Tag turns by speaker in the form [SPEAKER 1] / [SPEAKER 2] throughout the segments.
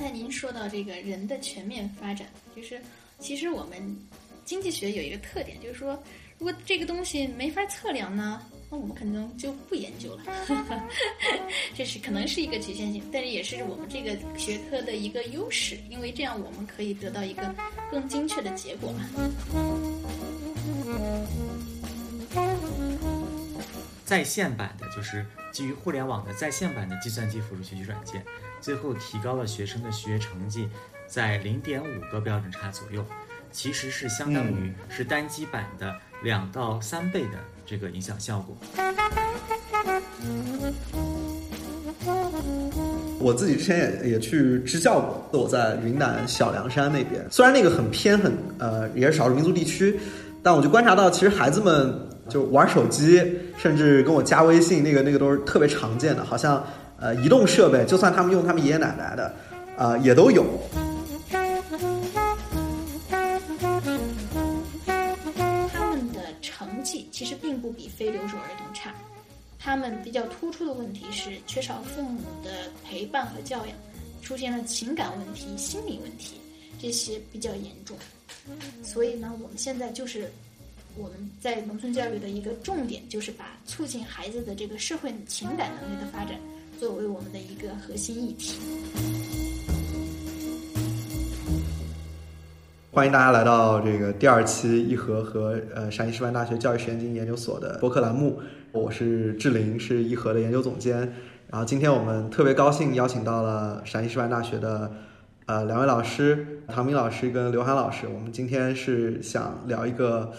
[SPEAKER 1] 刚才您说到这个人的全面发展，就是其实我们经济学有一个特点，就是说如果这个东西没法测量呢，那我们可能就不研究了。这是可能是一个局限性，但是也是我们这个学科的一个优势，因为这样我们可以得到一个更精确的结果嘛。
[SPEAKER 2] 在线版的就是基于互联网的在线版的计算机辅助学习软件，最后提高了学生的学业成绩在零点五个标准差左右，其实是相当于是单机版的两到三倍的这个影响效果。
[SPEAKER 3] 我自己之前也也去支教过，我在云南小凉山那边，虽然那个很偏很呃也是少数民族地区，但我就观察到，其实孩子们就玩手机，甚至跟我加微信，那个那个都是特别常见的，好像呃移动设备，就算他们用他们爷爷奶奶的，啊、也都有。
[SPEAKER 1] 他们的成绩其实并不比非留守儿童差，他们比较突出的问题是缺少父母的陪伴和教养，出现了情感问题、心理问题，这些比较严重。所以呢，我们现在就是我们在农村教育的一个重点，就是把促进孩子的这个社会情感能力的发展作为我们的一个核心议题。
[SPEAKER 3] 欢迎大家来到这个第二期一和和呃陕西师范大学教育实验经济研究所的播客栏目，我是志玲，是一和的研究总监。然后今天我们特别高兴邀请到了陕西师范大学的呃两位老师，唐明老师跟刘涵老师。我们今天是想聊一个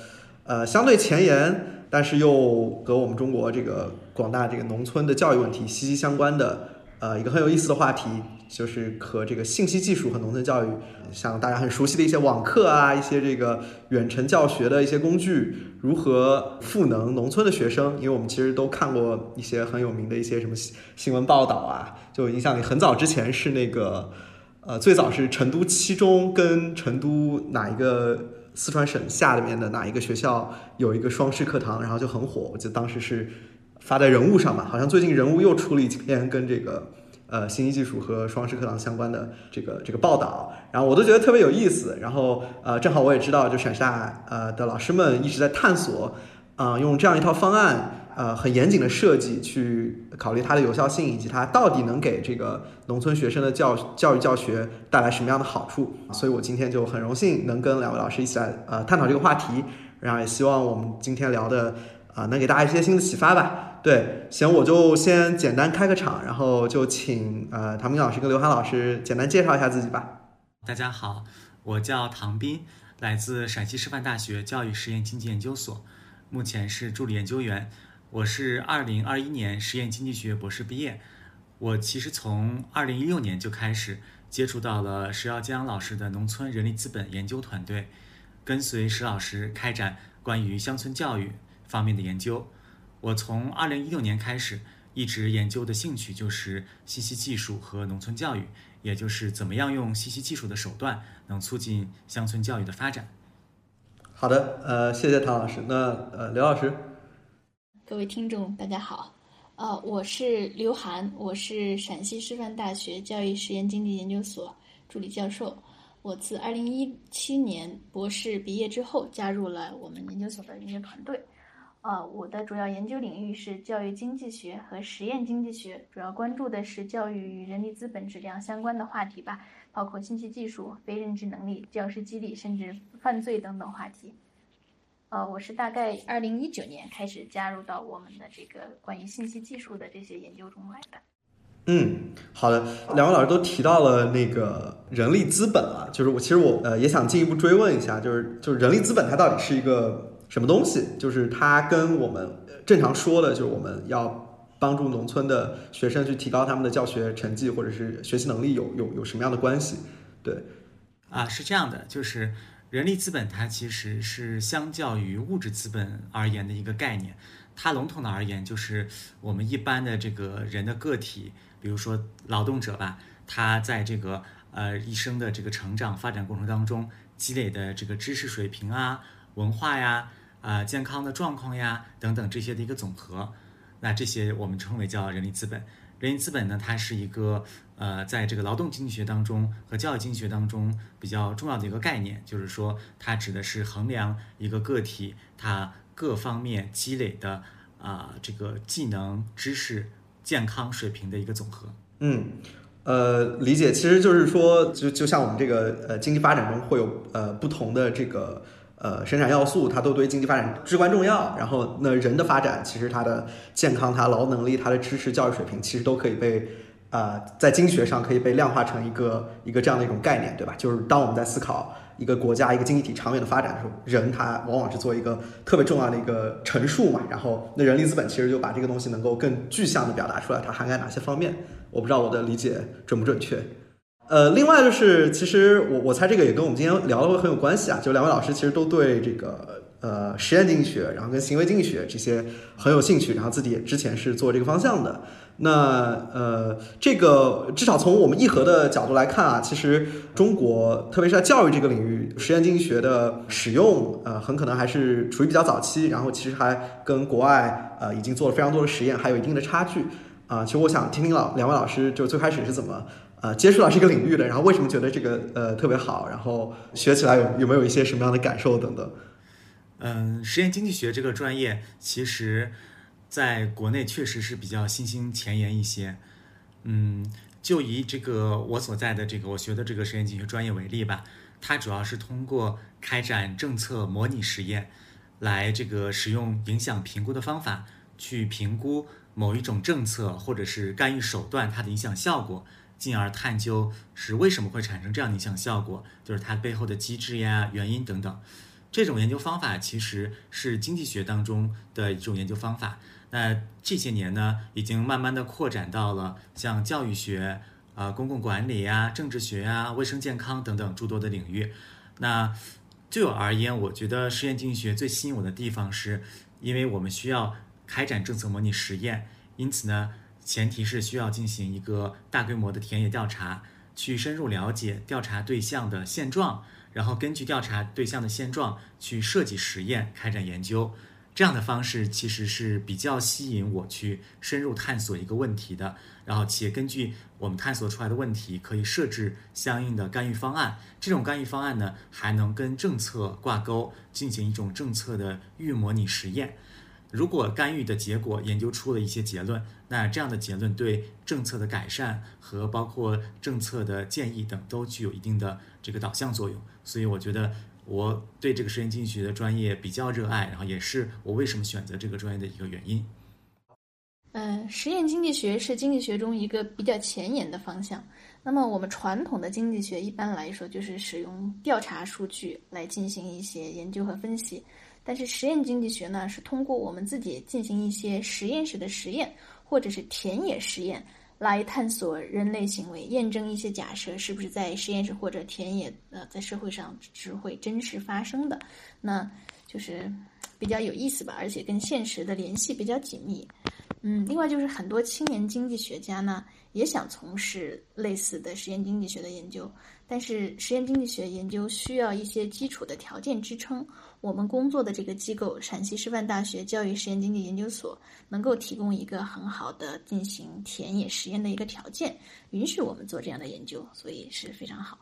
[SPEAKER 3] 呃相对前沿，但是又和我们中国这个广大这个农村的教育问题息息相关的呃一个很有意思的话题，就是和这个信息技术和农村教育，像大家很熟悉的一些网课啊，一些这个远程教学的一些工具，如何赋能农村的学生？因为我们其实都看过一些很有名的一些什么新闻报道啊，就印象里很早之前是那个，呃，最早是成都七中跟成都哪一个四川省下里面的哪一个学校有一个双师课堂，然后就很火，我记得当时是发在人物上吧，好像最近人物又出了一篇跟这个。呃，信息技术和双师课堂相关的这个这个报道，然后我都觉得特别有意思。然后呃，正好我也知道，就陕师大呃的老师们一直在探索，啊、用这样一套方案，呃，很严谨的设计去考虑它的有效性，以及它到底能给这个农村学生的教教育教学带来什么样的好处。所以我今天就很荣幸能跟两位老师一起来呃探讨这个话题，然后也希望我们今天聊的啊、能给大家一些新的启发吧。对，行，我就先简单开个场，然后就请呃唐斌老师跟刘涵老师简单介绍一下自己吧。
[SPEAKER 2] 大家好，我叫唐斌，来自陕西师范大学教育实验经济研究所，目前是助理研究员。我是二零二一年实验经济学博士毕业。我其实从二零一六年就开始接触到了石耀江老师的农村人力资本研究团队，跟随石老师开展关于乡村教育方面的研究。我从二零一六年开始，一直研究的兴趣就是信息技术和农村教育，也就是怎么样用信息技术的手段能促进乡村教育的发展。
[SPEAKER 3] 好的，呃，谢谢唐老师。那呃，刘老师，
[SPEAKER 1] 各位听众，大家好，呃，我是刘涵，我是陕西师范大学教育实验经济研究所助理教授。我自二零一七年博士毕业之后，加入了我们研究所的研究团队。呃，我的主要研究领域是教育经济学和实验经济学，主要关注的是教育与人力资本质量相关的话题吧，包括信息技术、非认知能力、教师激励，甚至犯罪等等话题。呃，我是大概二零一九年开始加入到我们的这个关于信息技术的这些研究中来的。
[SPEAKER 3] 嗯，好的，两位老师都提到了那个人力资本啊，就是我其实我呃也想进一步追问一下，就是就是人力资本它到底是一个什么东西？就是它跟我们正常说的，就是我们要帮助农村的学生去提高他们的教学成绩或者是学习能力有有有什么样的关系？对，
[SPEAKER 2] 啊，是这样的，就是人力资本它其实是相较于物质资本而言的一个概念。它笼统的而言，就是我们一般的这个人的个体，比如说劳动者吧，他在这个呃一生的这个成长发展过程当中积累的这个知识水平啊、文化呀、啊、健康的状况呀等等这些的一个总和。那这些我们称为叫人力资本。人力资本呢，它是一个呃，在这个劳动经济学当中和教育经济学当中比较重要的一个概念，就是说它指的是衡量一个个体他各方面积累的啊这个技能、知识、健康水平的一个总和。
[SPEAKER 3] 嗯，呃，理解，其实就是说，就就像我们这个呃经济发展中会有呃不同的这个呃生产要素，它都对经济发展至关重要。然后，那人的发展，其实他的健康、他劳能力、他的知识、教育水平，其实都可以被啊在经济学上可以被量化成一个一个这样的一种概念，对吧？就是当我们在思考一个国家、一个经济体长远的发展的时候，人他往往是做一个特别重要的一个陈述嘛。然后，那人力资本其实就把这个东西能够更具象的表达出来，它涵盖哪些方面。我不知道我的理解准不准确。呃，另外就是，其实我我猜这个也跟我们今天聊的会很有关系啊。就两位老师其实都对这个呃实验经济学，然后跟行为经济学这些很有兴趣，然后自己也之前是做这个方向的。那呃，这个至少从我们义和的角度来看啊，其实中国特别是在教育这个领域，实验经济学的使用呃很可能还是处于比较早期，然后其实还跟国外呃已经做了非常多的实验，还有一定的差距。啊，其实我想听听老两位老师，就最开始是怎么呃接触到这个领域的，然后为什么觉得这个呃特别好，然后学起来有有没有一些什么样的感受等等。
[SPEAKER 2] 嗯，实验经济学这个专业，其实在国内确实是比较新兴前沿一些。嗯，就以这个我所在的这个我学的这个实验经济学专业为例吧，它主要是通过开展政策模拟实验，来这个使用影响评估的方法去评估。某一种政策或者是干预手段，它的影响效果，进而探究是为什么会产生这样的影响效果，就是它背后的机制呀、原因等等。这种研究方法其实是经济学当中的一种研究方法。那这些年呢，已经慢慢的扩展到了像教育学、啊公共管理呀、政治学呀、卫生健康等等诸多的领域。那对我而言，我觉得实验经济学最吸引我的地方，是因为我们需要。开展政策模拟实验，因此呢，前提是需要进行一个大规模的田野调查，去深入了解调查对象的现状，然后根据调查对象的现状去设计实验，开展研究。这样的方式其实是比较吸引我去深入探索一个问题的，然后且根据我们探索出来的问题，可以设置相应的干预方案。这种干预方案呢，还能跟政策挂钩，进行一种政策的预模拟实验。如果干预的结果研究出了一些结论，那这样的结论对政策的改善和包括政策的建议等都具有一定的这个导向作用。所以我觉得我对这个实验经济学的专业比较热爱，然后也是我为什么选择这个专业的一个原因。
[SPEAKER 1] 嗯，实验经济学是经济学中一个比较前沿的方向。那么我们传统的经济学一般来说就是使用调查数据来进行一些研究和分析。但是实验经济学呢，是通过我们自己进行一些实验室的实验，或者是田野实验，来探索人类行为，验证一些假设是不是在实验室或者田野呃在社会上是会真实发生的，那就是比较有意思吧，而且跟现实的联系比较紧密。嗯，另外就是很多青年经济学家呢，也想从事类似的实验经济学的研究，但是实验经济学研究需要一些基础的条件支撑。我们工作的这个机构——陕西师范大学教育实验经济研究所，能够提供一个很好的进行田野实验的一个条件，允许我们做这样的研究，所以是非常好。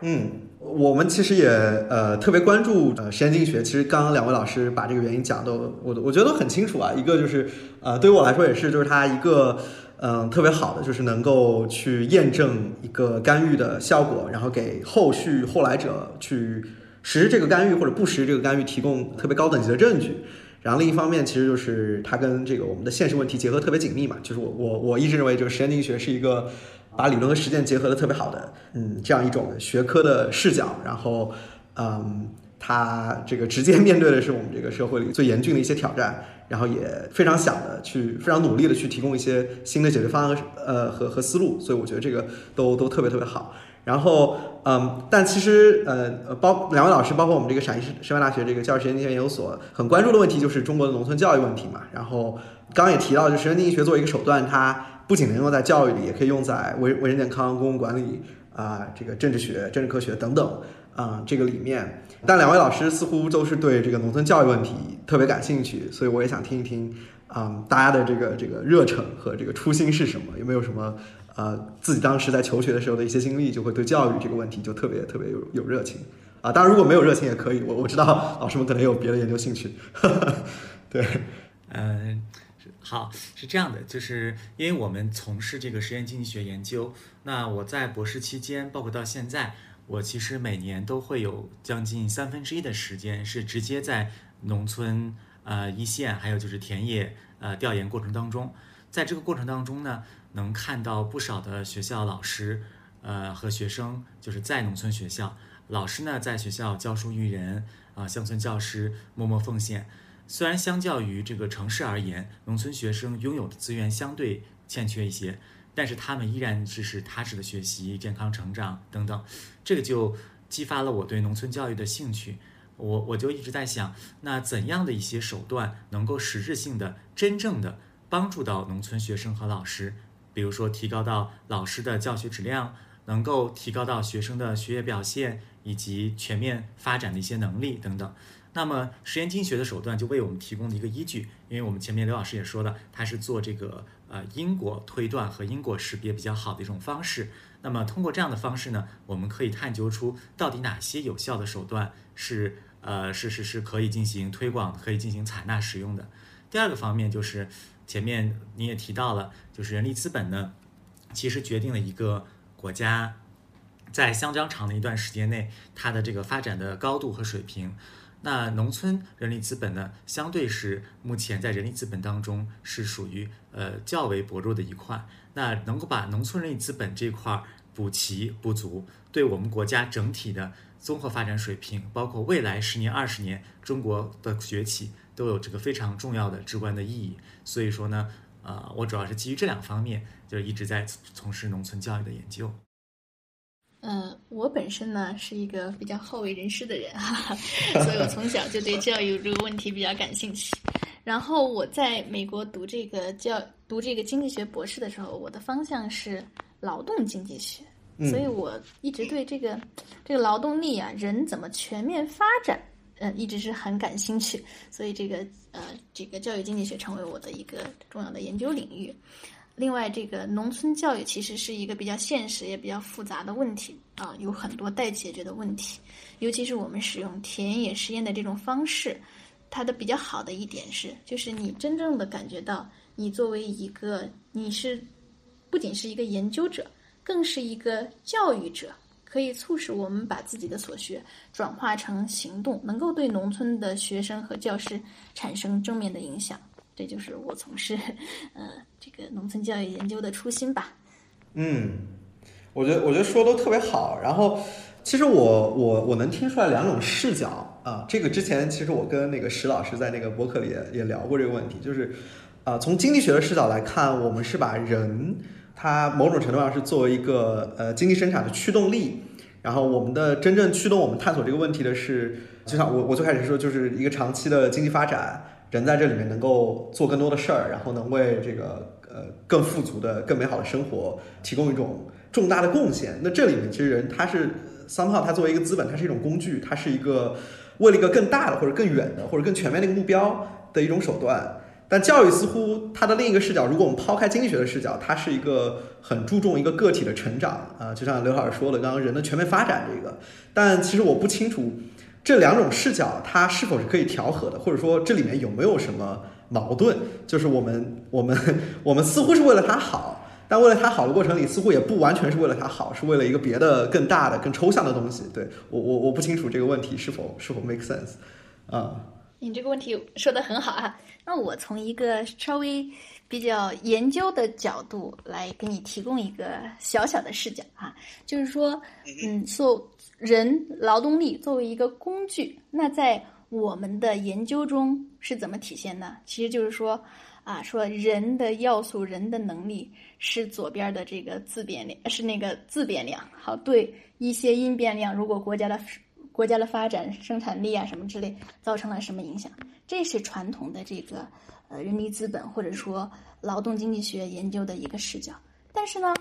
[SPEAKER 3] 嗯，我们其实也呃特别关注呃实验经济学。其实刚刚两位老师把这个原因讲的，我我觉得很清楚啊。一个就是呃对于我来说也是，就是它一个嗯特别好的，就是能够去验证一个干预的效果，然后给后续后来者去实施这个干预或者不实施这个干预提供特别高等级的证据。然后另一方面，其实就是它跟这个我们的现实问题结合特别紧密嘛。就是我我我一直认为，就是实验经济学是一个。把理论和实践结合的特别好的，嗯，这样一种学科的视角，然后，嗯，他这个直接面对的是我们这个社会里最严峻的一些挑战，然后也非常想的去非常努力的去提供一些新的解决方案和，呃，和和思路，所以我觉得这个都都特别特别好。然后，嗯，但其实，呃，包两位老师，包括我们这个陕西师范大学这个教育实验经学研究所，很关注的问题就是中国的农村教育问题嘛。然后，刚刚也提到，就实验经济学作为一个手段，它。不仅能用在教育里，也可以用在卫卫生健康、公共管理啊，这个政治学、政治科学等等啊，这个里面。但两位老师似乎都是对这个农村教育问题特别感兴趣，所以我也想听一听啊，大家的这个这个热忱和这个初心是什么？有没有什么呃自己当时在求学的时候的一些经历，就会对教育这个问题就特别特别有有热情啊。当然，如果没有热情也可以，我我知道老师们可能有别的研究兴趣。对，
[SPEAKER 2] 嗯，好，是这样的，就是因为我们从事这个实验经济学研究，那我在博士期间，包括到现在，我其实每年都会有将近三分之一的时间是直接在农村呃一线，还有就是田野呃调研过程当中，在这个过程当中呢，能看到不少的学校老师呃和学生，就是在农村学校，老师呢在学校教书育人啊，乡村教师默默奉献。虽然相较于这个城市而言，农村学生拥有的资源相对欠缺一些，但是他们依然支持踏实的学习、健康成长等等，这个就激发了我对农村教育的兴趣。我我就一直在想，那怎样的一些手段能够实质性的、真正的帮助到农村学生和老师？比如说，提高到老师的教学质量，能够提高到学生的学业表现以及全面发展的一些能力等等。那么，实验经济学的手段就为我们提供了一个依据，因为我们前面刘老师也说了，他是做这个呃因果推断和因果识别比较好的一种方式。那么，通过这样的方式呢，我们可以探究出到底哪些有效的手段是呃是是是可以进行推广、可以进行采纳使用的。第二个方面就是前面你也提到了，就是人力资本呢，其实决定了一个国家在相当长的一段时间内它的这个发展的高度和水平。那农村人力资本呢，相对是目前在人力资本当中是属于呃较为薄弱的一块。那能够把农村人力资本这块补齐不足，对我们国家整体的综合发展水平，包括未来十年、二十年中国的崛起，都有这个非常重要的至关的意义。所以说呢，呃，我主要是基于这两方面，就一直在从事农村教育的研究。
[SPEAKER 1] 嗯，我本身呢是一个比较好为人师的人哈哈，所以我从小就对教育这个问题比较感兴趣。然后我在美国读这个教读这个经济学博士的时候，我的方向是劳动经济学，所以我一直对这个这个劳动力啊，人怎么全面发展，呃，一直是很感兴趣。所以这个呃，这个教育经济学成为我的一个重要的研究领域。另外，这个农村教育其实是一个比较现实也比较复杂的问题啊，有很多待解决的问题。尤其是我们使用田野实验的这种方式，它的比较好的一点是，就是你真正的感觉到，你作为一个，你是不仅是一个研究者，更是一个教育者，可以促使我们把自己的所学转化成行动，能够对农村的学生和教师产生正面的影响。这就是我从事，呃，这个农村教育研究的初心吧。
[SPEAKER 3] 嗯，我觉得我觉得说都特别好。然后，其实我我我能听出来两种视角啊。这个之前其实我跟那个石老师在那个博客里也也聊过这个问题，就是啊，从经济学的视角来看，我们是把人它某种程度上是作为一个呃经济生产的驱动力，然后我们的真正驱动我们探索这个问题的是，就像我我最开始说，就是一个长期的经济发展。人在这里面能够做更多的事儿，然后能为这个呃更富足的、更美好的生活提供一种重大的贡献。那这里面其实人他是 somehow 他作为一个资本，它是一种工具，它是一个为了一个更大的或者更远的或者更全面的一个目标的一种手段。但教育似乎它的另一个视角，如果我们抛开经济学的视角，它是一个很注重一个个体的成长啊，就像刘老师说的，刚刚人的全面发展这个。但其实我不清楚。这两种视角，它是否是可以调和的，或者说这里面有没有什么矛盾？就是我们我们我们似乎是为了它好，但为了它好的过程里，似乎也不完全是为了它好，是为了一个别的更大的、更抽象的东西。对我我我不清楚这个问题是否是否 make sense 啊？
[SPEAKER 1] 你这个问题说的很好啊，那我从一个稍微。比较研究的角度来给你提供一个小小的视角啊，就是说，嗯，做人劳动力作为一个工具，那在我们的研究中是怎么体现呢？其实就是说，啊，说人的要素、人的能力是左边的这个自变量，是那个自变量。好，对一些因变量，如果国家的国家的发展、生产力啊什么之类造成了什么影响，这是传统的这个。呃，人力资本或者说劳动经济学研究的一个视角，但是呢，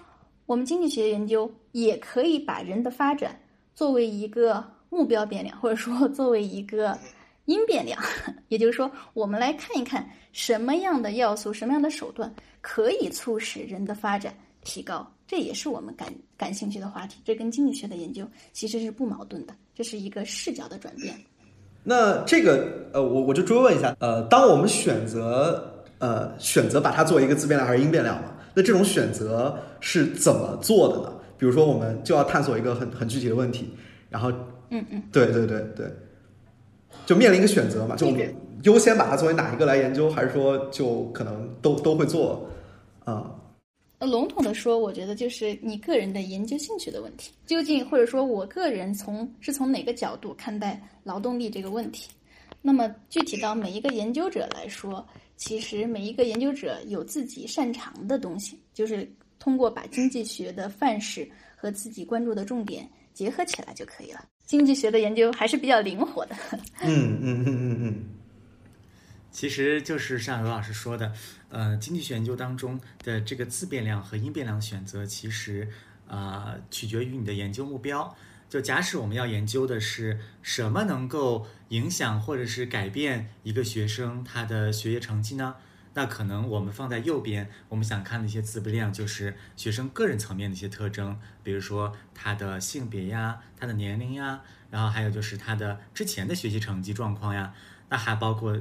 [SPEAKER 1] 我们经济学研究也可以把人的发展作为一个目标变量，或者说 作为一个因变量。也就是说，我们来看一看什么样的要素、什么样的手段可以促使人的发展提高，这也是我们感感兴趣的话题。这跟经济学的研究其实是不矛盾的，这是一个视角的转变。
[SPEAKER 3] 那这个呃，我我就追问一下，呃，当我们选择呃选择把它作为一个自变量还是因变量嘛？那这种选择是怎么做的呢？比如说，我们就要探索一个很很具体的问题，然后
[SPEAKER 1] 嗯嗯，
[SPEAKER 3] 对对对对，就面临一个选择嘛，就我们优先把它作为哪一个来研究，还是说就可能都都会做啊？
[SPEAKER 1] 呃，笼统的说，我觉得就是你个人的研究兴趣的问题，究竟或者说我个人从是从哪个角度看待劳动力这个问题？那么具体到每一个研究者来说，其实每一个研究者有自己擅长的东西，就是通过把经济学的范式和自己关注的重点结合起来就可以了。经济学的研究还是比较灵活的。
[SPEAKER 3] 嗯嗯嗯嗯嗯。
[SPEAKER 2] 其实就是像罗老师说的，呃，经济学研究当中的这个自变量和因变量选择，其实啊取决于你的研究目标。就假使我们要研究的是什么能够影响或者是改变一个学生他的学业成绩呢？那可能我们放在右边，我们想看的一些自变量就是学生个人层面的一些特征，比如说他的性别呀、他的年龄呀，然后还有就是他的之前的学习成绩状况呀，那还包括。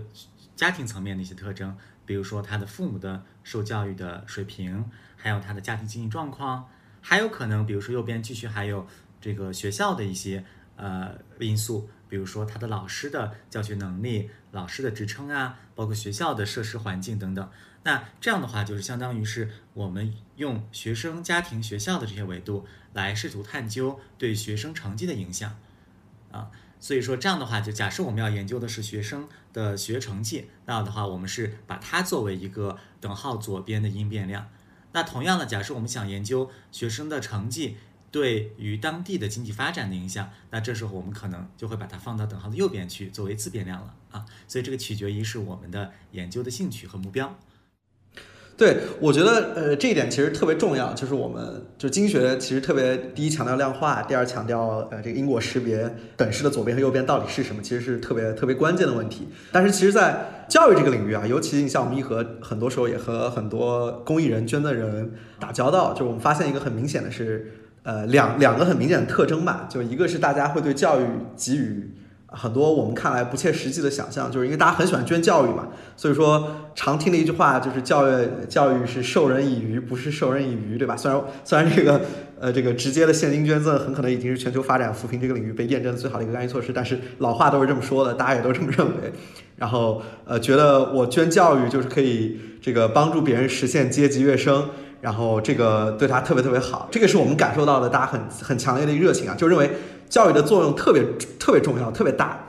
[SPEAKER 2] 家庭层面的一些特征，比如说他的父母的受教育的水平，还有他的家庭经济状况，还有可能，比如说右边继续还有这个学校的一些呃因素，比如说他的老师的教学能力、老师的职称啊，包括学校的设施环境等等。那这样的话，就是相当于是我们用学生、家庭、学校的这些维度来试图探究对学生成绩的影响啊。所以说这样的话，就假设我们要研究的是学生的学成绩，那的话，我们是把它作为一个等号左边的因变量。那同样的，假设我们想研究学生的成绩对于当地的经济发展的影响，那这时候我们可能就会把它放到等号的右边去作为自变量了啊。所以这个取决于是我们的研究的兴趣和目标。
[SPEAKER 3] 对，我觉得呃这一点其实特别重要，就是我们就经学其实特别第一强调量化，第二强调呃这个因果识别等式的左边和右边到底是什么，其实是特别特别关键的问题。但是其实，在教育这个领域啊，尤其你像我们一和很多时候也和很多公益人捐的人打交道，就我们发现一个很明显的是，呃两两个很明显的特征吧，就一个是大家会对教育给予。很多我们看来不切实际的想象，就是因为大家很喜欢捐教育嘛，所以说常听的一句话就是教育教育是授人以鱼，不是授人以渔，对吧？虽然虽然这个呃这个直接的现金捐赠很可能已经是全球发展扶贫这个领域被验证的最好的一个干预措施，但是老话都是这么说的，大家也都这么认为。然后呃觉得我捐教育就是可以这个帮助别人实现阶级跃升，然后这个对他特别特别好，这个是我们感受到的，大家很很强烈的热情啊，就认为。教育的作用特别特别重要，特别大。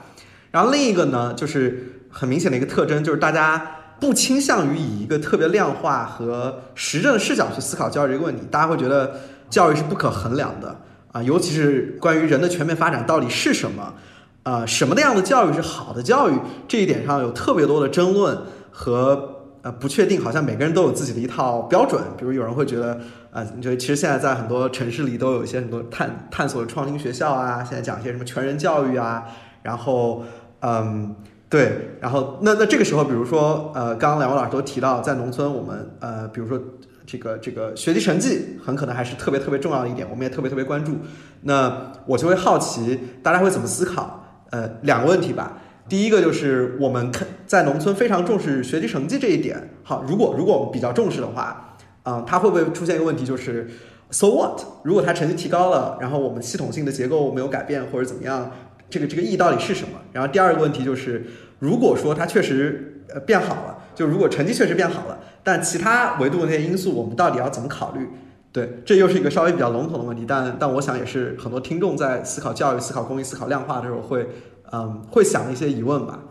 [SPEAKER 3] 然后另一个呢，就是很明显的一个特征，就是大家不倾向于以一个特别量化和实证视角去思考教育这个问题。大家会觉得教育是不可衡量的啊，尤其是关于人的全面发展到底是什么啊，什么样的教育是好的教育，这一点上有特别多的争论和。呃，不确定，好像每个人都有自己的一套标准。比如有人会觉得，呃，你觉得其实现在在很多城市里都有一些很多探探索的创新学校啊，现在讲一些什么全人教育啊，然后，嗯，对，然后那那这个时候，比如说，呃，刚刚两位老师都提到，在农村，我们呃，比如说这个这个学习成绩很可能还是特别特别重要的一点，我们也特别特别关注。那我就会好奇，大家会怎么思考？呃，两个问题吧。第一个就是我们看在农村非常重视学习成绩这一点。好，如果如果我们比较重视的话，啊，它会不会出现一个问题，就是 so what？如果他成绩提高了，然后我们系统性的结构没有改变或者怎么样，这个这个意义到底是什么？然后第二个问题就是，如果说他确实呃变好了，就如果成绩确实变好了，但其他维度的那些因素我们到底要怎么考虑？对，这又是一个稍微比较笼统的问题，但但我想也是很多听众在思考教育、思考公益、思考量化的时候会。嗯，会想一些疑问吧。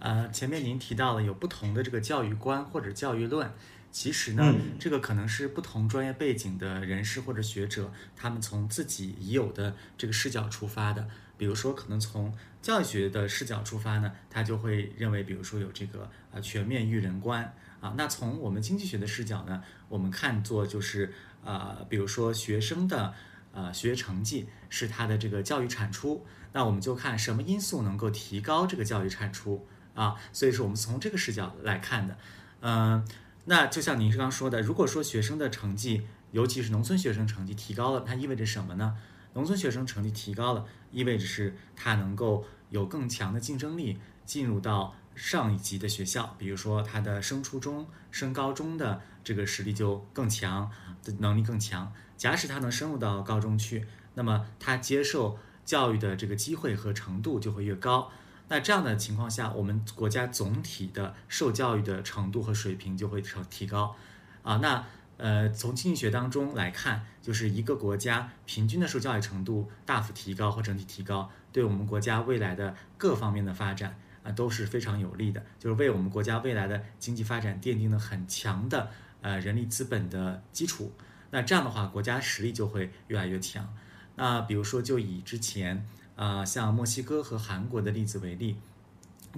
[SPEAKER 2] 呃，前面您提到了有不同的这个教育观或者教育论，其实呢，这个可能是不同专业背景的人士或者学者，他们从自己已有的这个视角出发的。比如说，可能从教育学的视角出发呢，他就会认为，比如说有这个呃全面育人观啊。那从我们经济学的视角呢，我们看作就是呃，比如说学生的呃学业成绩是他的这个教育产出。那我们就看什么因素能够提高这个教育产出啊，所以说我们从这个视角来看的，嗯，那就像您刚刚说的，如果说学生的成绩尤其是农村学生成绩提高了，它意味着什么呢？农村学生成绩提高了，意味着是他能够有更强的竞争力，进入到上一级的学校，比如说他的升初中、升高中的这个实力就更强，的能力更强。假使他能升入到高中去，那么他接受教育的这个机会和程度就会越高。那这样的情况下，我们国家总体的受教育的程度和水平就会成提高。啊，那。呃，从经济学当中来看，就是一个国家平均的受教育程度大幅提高或整体提高，对我们国家未来的各方面的发展啊都是非常有利的，就是为我们国家未来的经济发展奠定了很强的呃人力资本的基础。那这样的话，国家实力就会越来越强。那比如说，就以之前啊像墨西哥和韩国的例子为例，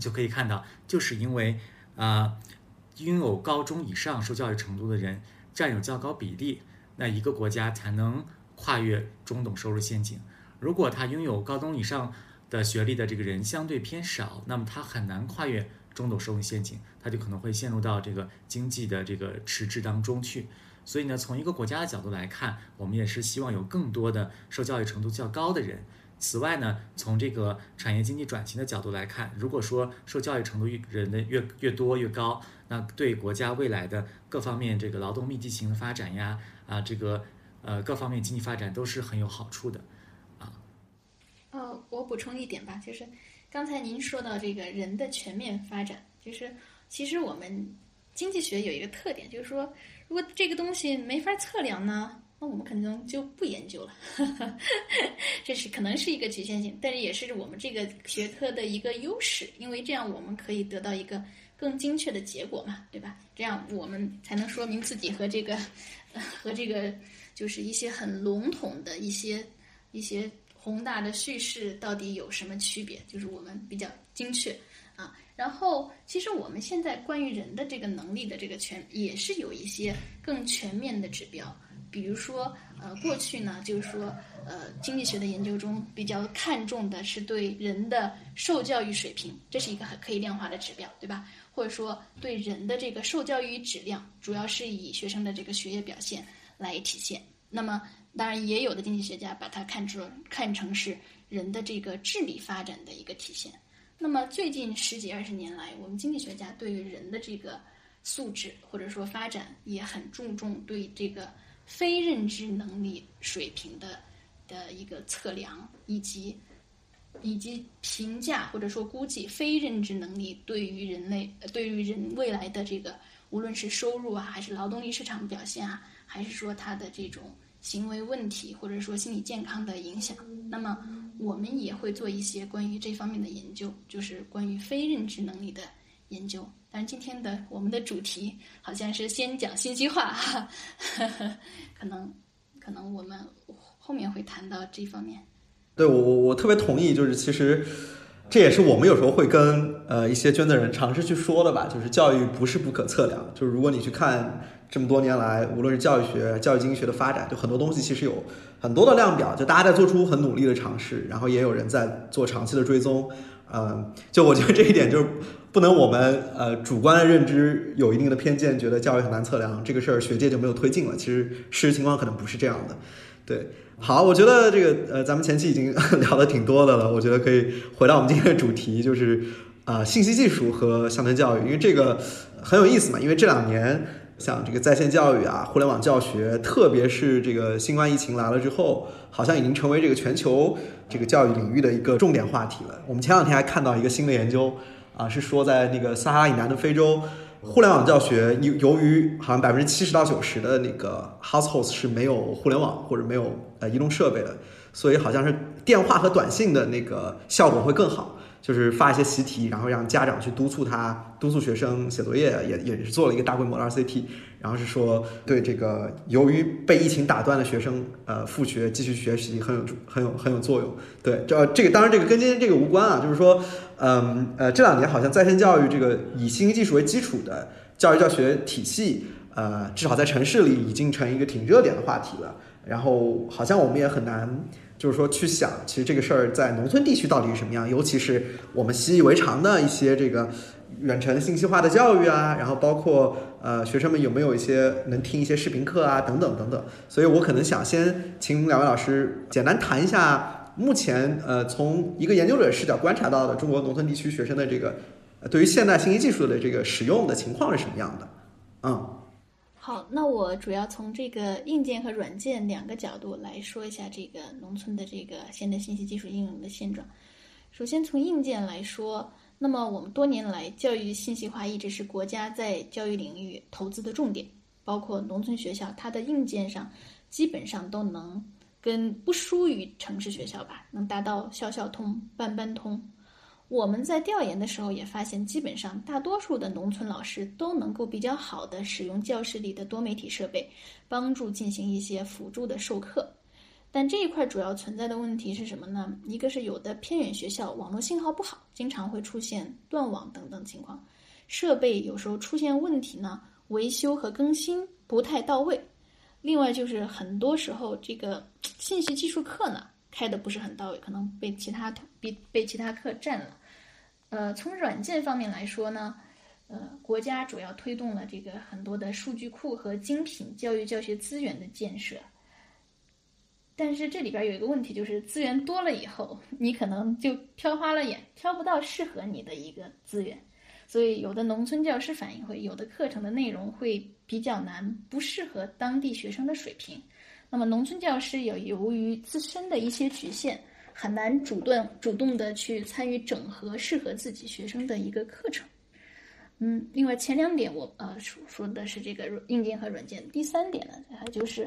[SPEAKER 2] 就可以看到，就是因为啊拥有高中以上受教育程度的人。占有较高比例，那一个国家才能跨越中等收入陷阱。如果他拥有高中以上的学历的这个人相对偏少，那么他很难跨越中等收入陷阱，他就可能会陷入到这个经济的这个迟滞当中去。所以呢，从一个国家的角度来看，我们也是希望有更多的受教育程度较高的人。此外呢，从这个产业经济转型的角度来看，如果说受教育程度人的越越多越高，那对国家未来的各方面这个劳动密集型的发展呀，啊，这个呃各方面经济发展都是很有好处的，啊。
[SPEAKER 1] 呃，我补充一点吧，就是刚才您说到这个人的全面发展，就是其实我们经济学有一个特点，就是说如果这个东西没法测量呢。那我们可能就不研究了，这是可能是一个局限性，但是也是我们这个学科的一个优势，因为这样我们可以得到一个更精确的结果嘛，对吧？这样我们才能说明自己和这个 和这个就是一些很笼统的一些一些宏大的叙事到底有什么区别，就是我们比较精确。然后，其实我们现在关于人的这个能力的这个全，也是有一些更全面的指标。比如说，呃，过去呢，就是说，呃，经济学的研究中比较看重的是对人的受教育水平，这是一个很可以量化的指标，对吧？或者说，对人的这个受教育质量，主要是以学生的这个学业表现来体现。那么，当然也有的经济学家把它看出看成是人的这个智力发展的一个体现。那么，最近十几二十年来，我们经济学家对于人的这个素质或者说发展也很注重对这个。非认知能力水平的的一个测量，以及以及评价或者说估计非认知能力对于人类对于人未来的这个无论是收入啊，还是劳动力市场表现啊，还是说他的这种行为问题或者说心理健康的影响，那么我们也会做一些关于这方面的研究，就是关于非认知能力的研究。但是今天的我们的主题好像是先讲信息化，哈，可能可能我们后面会谈到这方面。
[SPEAKER 3] 对我我我特别同意，就是其实这也是我们有时候会跟呃一些捐赠人尝试去说的吧，就是教育不是不可测量，就是如果你去看这么多年来，无论是教育学、教育经济学的发展，就很多东西其实有很多的量表，就大家在做出很努力的尝试，然后也有人在做长期的追踪。嗯，就我觉得这一点就是不能我们呃主观的认知有一定的偏见，觉得教育很难测量这个事儿，学界就没有推进了。其实事实情况可能不是这样的。对，好，我觉得这个呃咱们前期已经聊的挺多的了，我觉得可以回到我们今天的主题，就是啊信息技术和乡村教育，因为这个很有意思嘛，因为这两年。像这个在线教育啊，互联网教学，特别是这个新冠疫情来了之后，好像已经成为这个全球这个教育领域的一个重点话题了。我们前两天还看到一个新的研究，啊，是说在那个撒哈拉以南的非洲，互联网教学由由于好像百分之七十到九十的那个 households 是没有互联网或者没有呃移动设备的，所以好像是电话和短信的那个效果会更好。就是发一些习题，然后让家长去督促他，督促学生写作业，也也是做了一个大规模的 RCT，然后是说对这个由于被疫情打断的学生，呃，复学继续学习很有很有很有作用。对，这这个当然这个跟今天这个无关啊，就是说，嗯呃，这两年好像在线教育这个以信息技术为基础的教育教学体系，呃，至少在城市里已经成一个挺热点的话题了。然后好像我们也很难。就是说，去想其实这个事儿在农村地区到底是什么样，尤其是我们习以为常的一些这个远程信息化的教育啊，然后包括呃学生们有没有一些能听一些视频课啊，等等等等。所以我可能想先请两位老师简单谈一下目前呃从一个研究者视角观察到的中国农村地区学生的这个对于现代信息技术的这个使用的情况是什么样的？嗯。
[SPEAKER 1] 好，那我主要从这个硬件和软件两个角度来说一下这个农村的这个现代信息技术应用的现状。首先从硬件来说，那么我们多年来教育信息化一直是国家在教育领域投资的重点，包括农村学校，它的硬件上基本上都能跟不输于城市学校吧，能达到校校通、班班通。我们在调研的时候也发现，基本上大多数的农村老师都能够比较好的使用教室里的多媒体设备，帮助进行一些辅助的授课。但这一块主要存在的问题是什么呢？一个是有的偏远学校网络信号不好，经常会出现断网等等情况，设备有时候出现问题呢，维修和更新不太到位。另外就是很多时候这个信息技术课呢开的不是很到位，可能被其他被被其他课占了。呃，从软件方面来说呢，呃，国家主要推动了这个很多的数据库和精品教育教学资源的建设。但是这里边有一个问题，就是资源多了以后，你可能就挑花了眼，挑不到适合你的一个资源。所以有的农村教师反映会，有的课程的内容会比较难，不适合当地学生的水平。那么农村教师有由于自身的一些局限。很难主动主动的去参与整合适合自己学生的一个课程。嗯，另外前两点我呃说说的是这个硬件和软件，第三点呢，还就是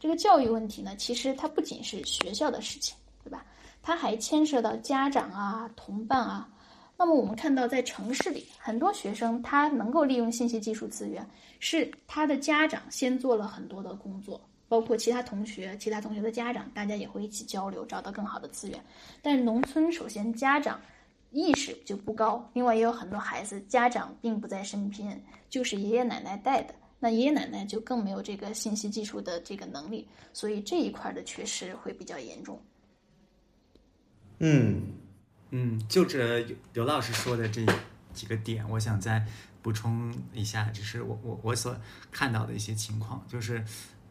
[SPEAKER 1] 这个教育问题呢，其实它不仅是学校的事情，对吧？它还牵涉到家长啊、同伴啊。那么我们看到在城市里，很多学生他能够利用信息技术资源，是他的家长先做了很多的工作。包括其他同学、其他同学的家长，大家也会一起交流，找到更好的资源。但是农村首先家长意识就不高，另外也有很多孩子家长并不在身边，就是爷爷奶奶带的，那爷爷奶奶就更没有这个信息技术的这个能力，所以这一块的缺失会比较严重。
[SPEAKER 3] 嗯
[SPEAKER 2] 嗯，就着刘老师说的这几个点，我想再补充一下，就是我我我所看到的一些情况，就是。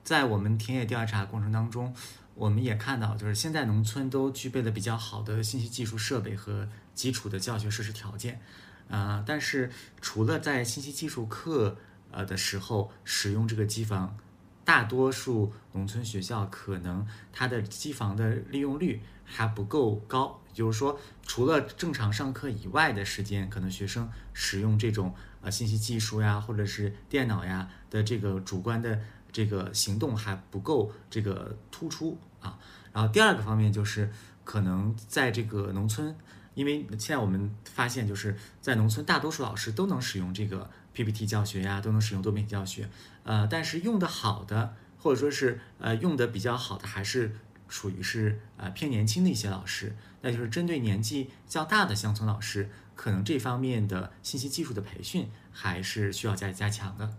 [SPEAKER 2] 在我们田野调查过程当中，我们也看到，就是现在农村都具备了比较好的信息技术设备和基础的教学设施条件，啊，但是除了在信息技术课呃的时候使用这个机房，大多数农村学校可能它的机房的利用率还不够高，就是说，除了正常上课以外的时间，可能学生使用这种呃信息技术呀，或者是电脑呀的这个主观的。这个行动还不够这个突出啊，然后第二个方面就是可能在这个农村，因为现在我们发现就是在农村大多数老师都能使用这个 PPT 教学呀，都能使用多媒体教学，呃，但是用的好的或者说是呃用的比较好的还是属于是呃偏年轻的一些老师，那就是针对年纪较大的乡村老师，可能这方面的信息技术的培训还是需要加加强的。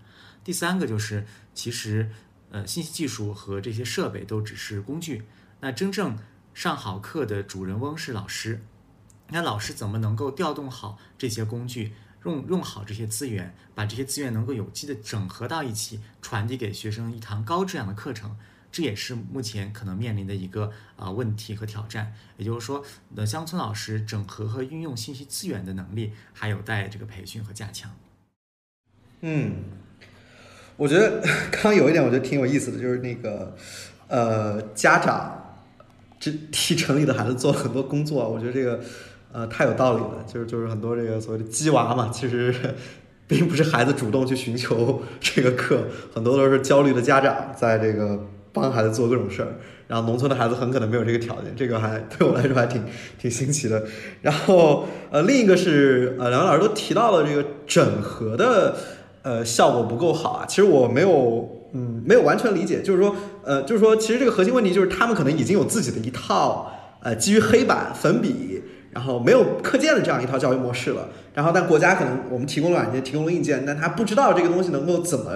[SPEAKER 2] 第三个就是，其实，呃，信息技术和这些设备都只是工具。那真正上好课的主人翁是老师。那老师怎么能够调动好这些工具，用用好这些资源，把这些资源能够有机的整合到一起，传递给学生一堂高质量的课程？这也是目前可能面临的一个啊问题和挑战。也就是说，的乡村老师整合和运用信息资源的能力还有待这个培训和加强。
[SPEAKER 3] 嗯。我觉得 刚刚有一点，我觉得挺有意思的，就是那个，呃，家长这替城里的孩子做了很多工作，我觉得这个呃太有道理了。就是就是很多这个所谓的“鸡娃”嘛，其实 并不是孩子主动去寻求这个课，很多都是焦虑的家长在这个帮孩子做各种事儿。然后农村的孩子很可能没有这个条件，这个还对我来说还挺挺新奇的。然后呃，另一个是呃，两位老师都提到了这个整合的。呃，效果不够好啊！其实我没有，嗯，没有完全理解，就是说，呃，就是说，其实这个核心问题就是他们可能已经有自己的一套，呃，基于黑板、粉笔，然后没有课件的这样一套教育模式了。然后，但国家可能我们提供了软件，提供了硬件，但他不知道这个东西能够怎么，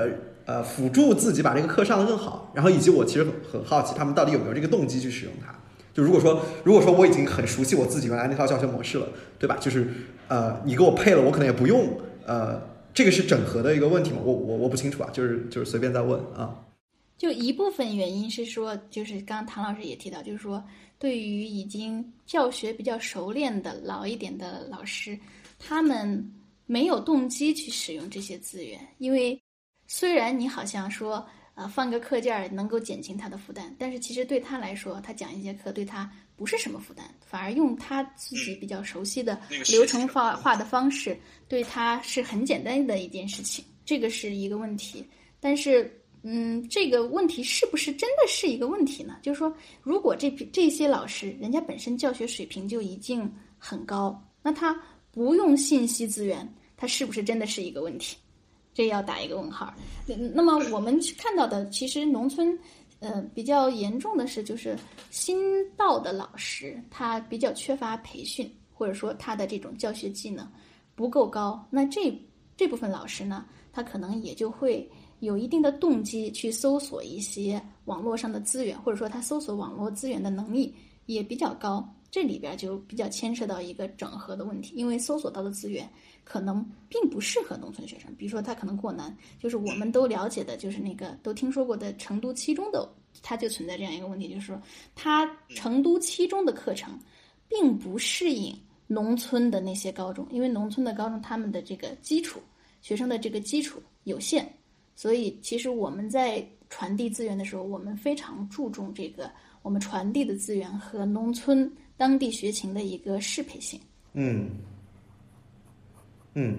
[SPEAKER 3] 呃，辅助自己把这个课上得更好。然后，以及我其实很很好奇，他们到底有没有这个动机去使用它？就如果说，如果说我已经很熟悉我自己原来那套教学模式了，对吧？就是呃，你给我配了，我可能也不用，呃，这个是整合的一个问题吗？我我我不清楚啊，就是就是随便在问啊。
[SPEAKER 1] 就一部分原因是说，就是刚唐老师也提到，就是说，对于已经教学比较熟练的老一点的老师，他们没有动机去使用这些资源，因为虽然你好像说，呃，放个课件能够减轻他的负担，但是其实对他来说，他讲一节课对他不是什么负担，反而用他自己比较熟悉的流程化化的方式，对他是很简单的一件事情，这个是一个问题，但是。嗯，这个问题是不是真的是一个问题呢？就是说，如果这这些老师人家本身教学水平就已经很高，那他不用信息资源，他是不是真的是一个问题？这要打一个问号。那么我们看到的，其实农村，呃，比较严重的是，就是新到的老师他比较缺乏培训，或者说他的这种教学技能不够高。那这这部分老师呢，他可能也就会。有一定的动机去搜索一些网络上的资源，或者说他搜索网络资源的能力也比较高，这里边就比较牵涉到一个整合的问题，因为搜索到的资源可能并不适合农村学生，比如说他可能过难，就是我们都了解的，就是那个都听说过的成都七中的，它就存在这样一个问题，就是说它成都七中的课程并不适应农村的那些高中，因为农村的高中他们的这个基础学生的这个基础有限。所以，其实我们在传递资源的时候，我们非常注重这个我们传递的资源和农村当地学情的一个适配性。
[SPEAKER 3] 嗯，嗯，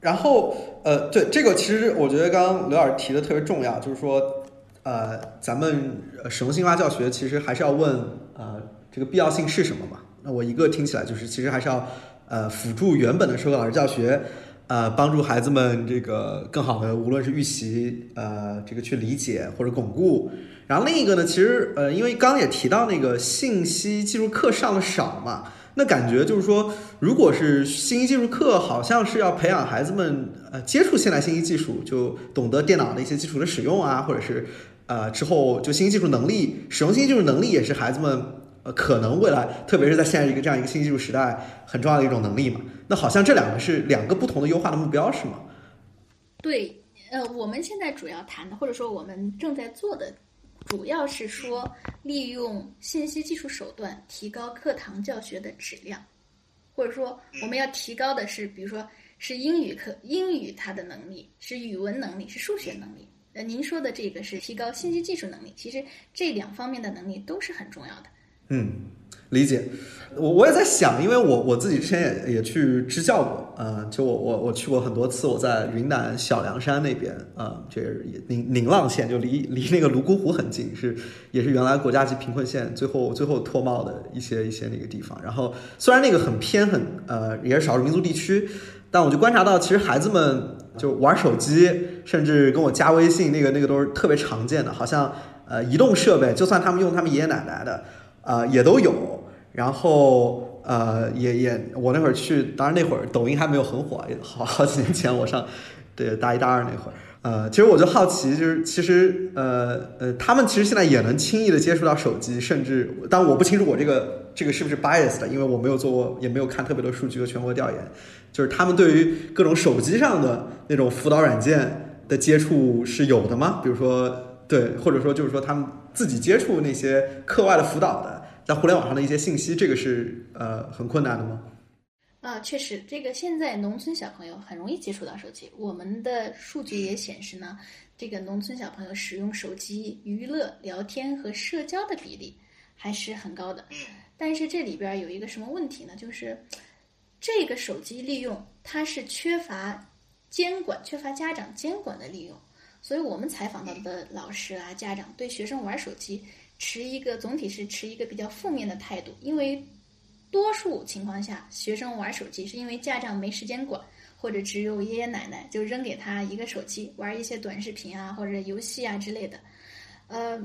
[SPEAKER 3] 然后呃，对这个，其实我觉得刚刚刘老师提的特别重要，就是说，呃，咱们使用新华教学，其实还是要问，呃，这个必要性是什么嘛？那我一个听起来就是，其实还是要呃辅助原本的授课老师教学。呃，帮助孩子们这个更好的，无论是预习，呃，这个去理解或者巩固。然后另一个呢，其实呃，因为刚刚也提到那个信息技术课上的少嘛，那感觉就是说，如果是信息技术课，好像是要培养孩子们呃接触现代信息技术，就懂得电脑的一些基础的使用啊，或者是呃之后就信息技术能力，使用信息技术能力也是孩子们呃可能未来，特别是在现在一个这样一个信息技术时代很重要的一种能力嘛。那好像这两个是两个不同的优化的目标，是吗？
[SPEAKER 1] 对，呃，我们现在主要谈的，或者说我们正在做的，主要是说利用信息技术手段提高课堂教学的质量，或者说我们要提高的是，比如说是英语课，英语它的能力，是语文能力，是数学能力。呃，您说的这个是提高信息技术能力，其实这两方面的能力都是很重要的。
[SPEAKER 3] 嗯。理解，我我也在想，因为我我自己之前也也去支教过，呃，就我我我去过很多次，我在云南小凉山那边，啊，这是宁宁蒗县，就离离那个泸沽湖很近，是也是原来国家级贫困县最后最后脱帽的一些一些那个地方。然后虽然那个很偏很呃也是少数民族地区，但我就观察到，其实孩子们就玩手机，甚至跟我加微信，那个那个都是特别常见的，好像呃移动设备，就算他们用他们爷爷奶奶的，啊也都有。然后呃，也也，我那会儿去，当然那会儿抖音还没有很火，好好几年前我上对大一大二那会儿，呃，其实我就好奇，就是其实呃呃，他们其实现在也能轻易的接触到手机，甚至，但我不清楚我这个这个是不是 bias 的，因为我没有做过，也没有看特别多数据和全国调研，就是他们对于各种手机上的那种辅导软件的接触是有的吗？比如说对，或者说就是说他们自己接触那些课外的辅导的。在互联网上的一些信息，这个是呃很困难的吗？
[SPEAKER 1] 啊，确实，这个现在农村小朋友很容易接触到手机。我们的数据也显示呢，这个农村小朋友使用手机娱乐、聊天和社交的比例还是很高的。但是这里边有一个什么问题呢？就是这个手机利用它是缺乏监管、缺乏家长监管的利用，所以我们采访到的老师啊、家长对学生玩手机。持一个总体是持一个比较负面的态度，因为多数情况下，学生玩手机是因为家长没时间管，或者只有爷爷奶奶就扔给他一个手机玩一些短视频啊或者游戏啊之类的。呃，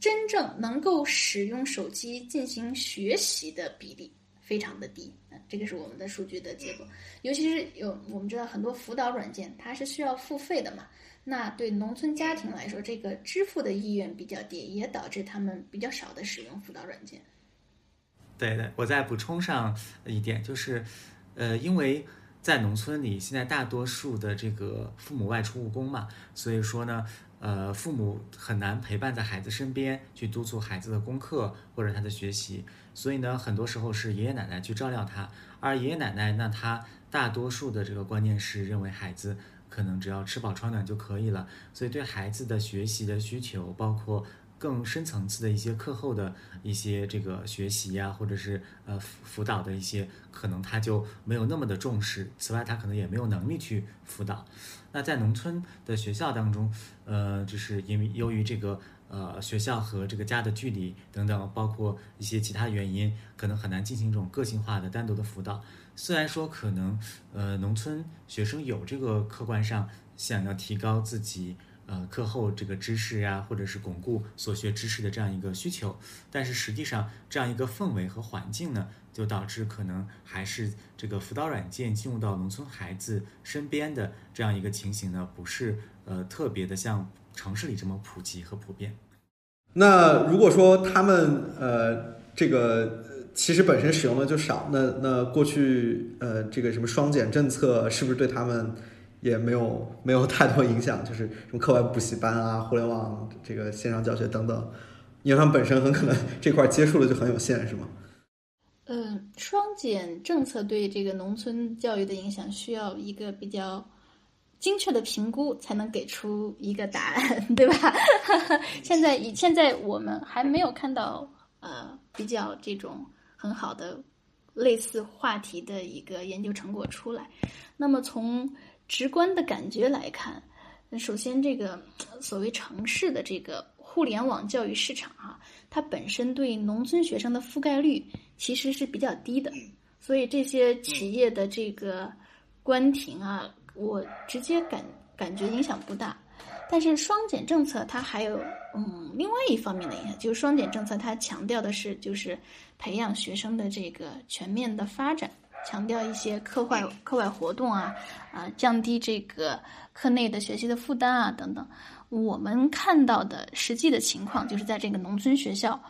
[SPEAKER 1] 真正能够使用手机进行学习的比例非常的低，这个是我们的数据的结果。尤其是有我们知道很多辅导软件，它是需要付费的嘛。那对农村家庭来说，这个支付的意愿比较低，也导致他们比较少的使用辅导软件。
[SPEAKER 2] 对对，我再补充上一点，就是，呃，因为在农村里，现在大多数的这个父母外出务工嘛，所以说呢，呃，父母很难陪伴在孩子身边去督促孩子的功课或者他的学习，所以呢，很多时候是爷爷奶奶去照料他，而爷爷奶奶那，他大多数的这个观念是认为孩子可能只要吃饱穿暖就可以了，所以对孩子的学习的需求，包括更深层次的一些课后的一些这个学习呀、或者是呃辅辅导的一些，可能他就没有那么的重视。此外，他可能也没有能力去辅导。那在农村的学校当中，呃，就是因为由于这个呃学校和这个家的距离等等，包括一些其他原因，可能很难进行这种个性化的单独的辅导。虽然说可能呃农村学生有这个客观上想要提高自己呃课后这个知识啊，或者是巩固所学知识的这样一个需求，但是实际上这样一个氛围和环境呢，就导致可能还是这个辅导软件进入到农村孩子身边的这样一个情形呢，不是呃特别的像城市里这么普及和普遍。
[SPEAKER 3] 那如果说他们呃这个其实本身使用的就少，那那过去呃这个什么双减政策是不是对他们也没有没有太多影响？就是什么课外补习班啊、互联网这个线上教学等等，因为他们本身很可能这块接触的就很有限，是吗？
[SPEAKER 1] 嗯，双减政策对这个农村教育的影响需要一个比较精确的评估，才能给出一个答案，对吧？现在以现在我们还没有看到呃比较这种很好的类似话题的一个研究成果出来。那么从直观的感觉来看，首先这个呃所谓城市的这个互联网教育市场啊，它本身对农村学生的覆盖率其实是比较低的，所以这些企业的这个关停啊，我直接感感觉影响不大。但是双减政策它还有嗯另外一方面的影响，就是双减政策它强调的是就是培养学生的这个全面的发展，强调一些课外课外活动啊，啊降低这个课内的学习的负担啊等等。我们看到的实际的情况就是在这个农村学校，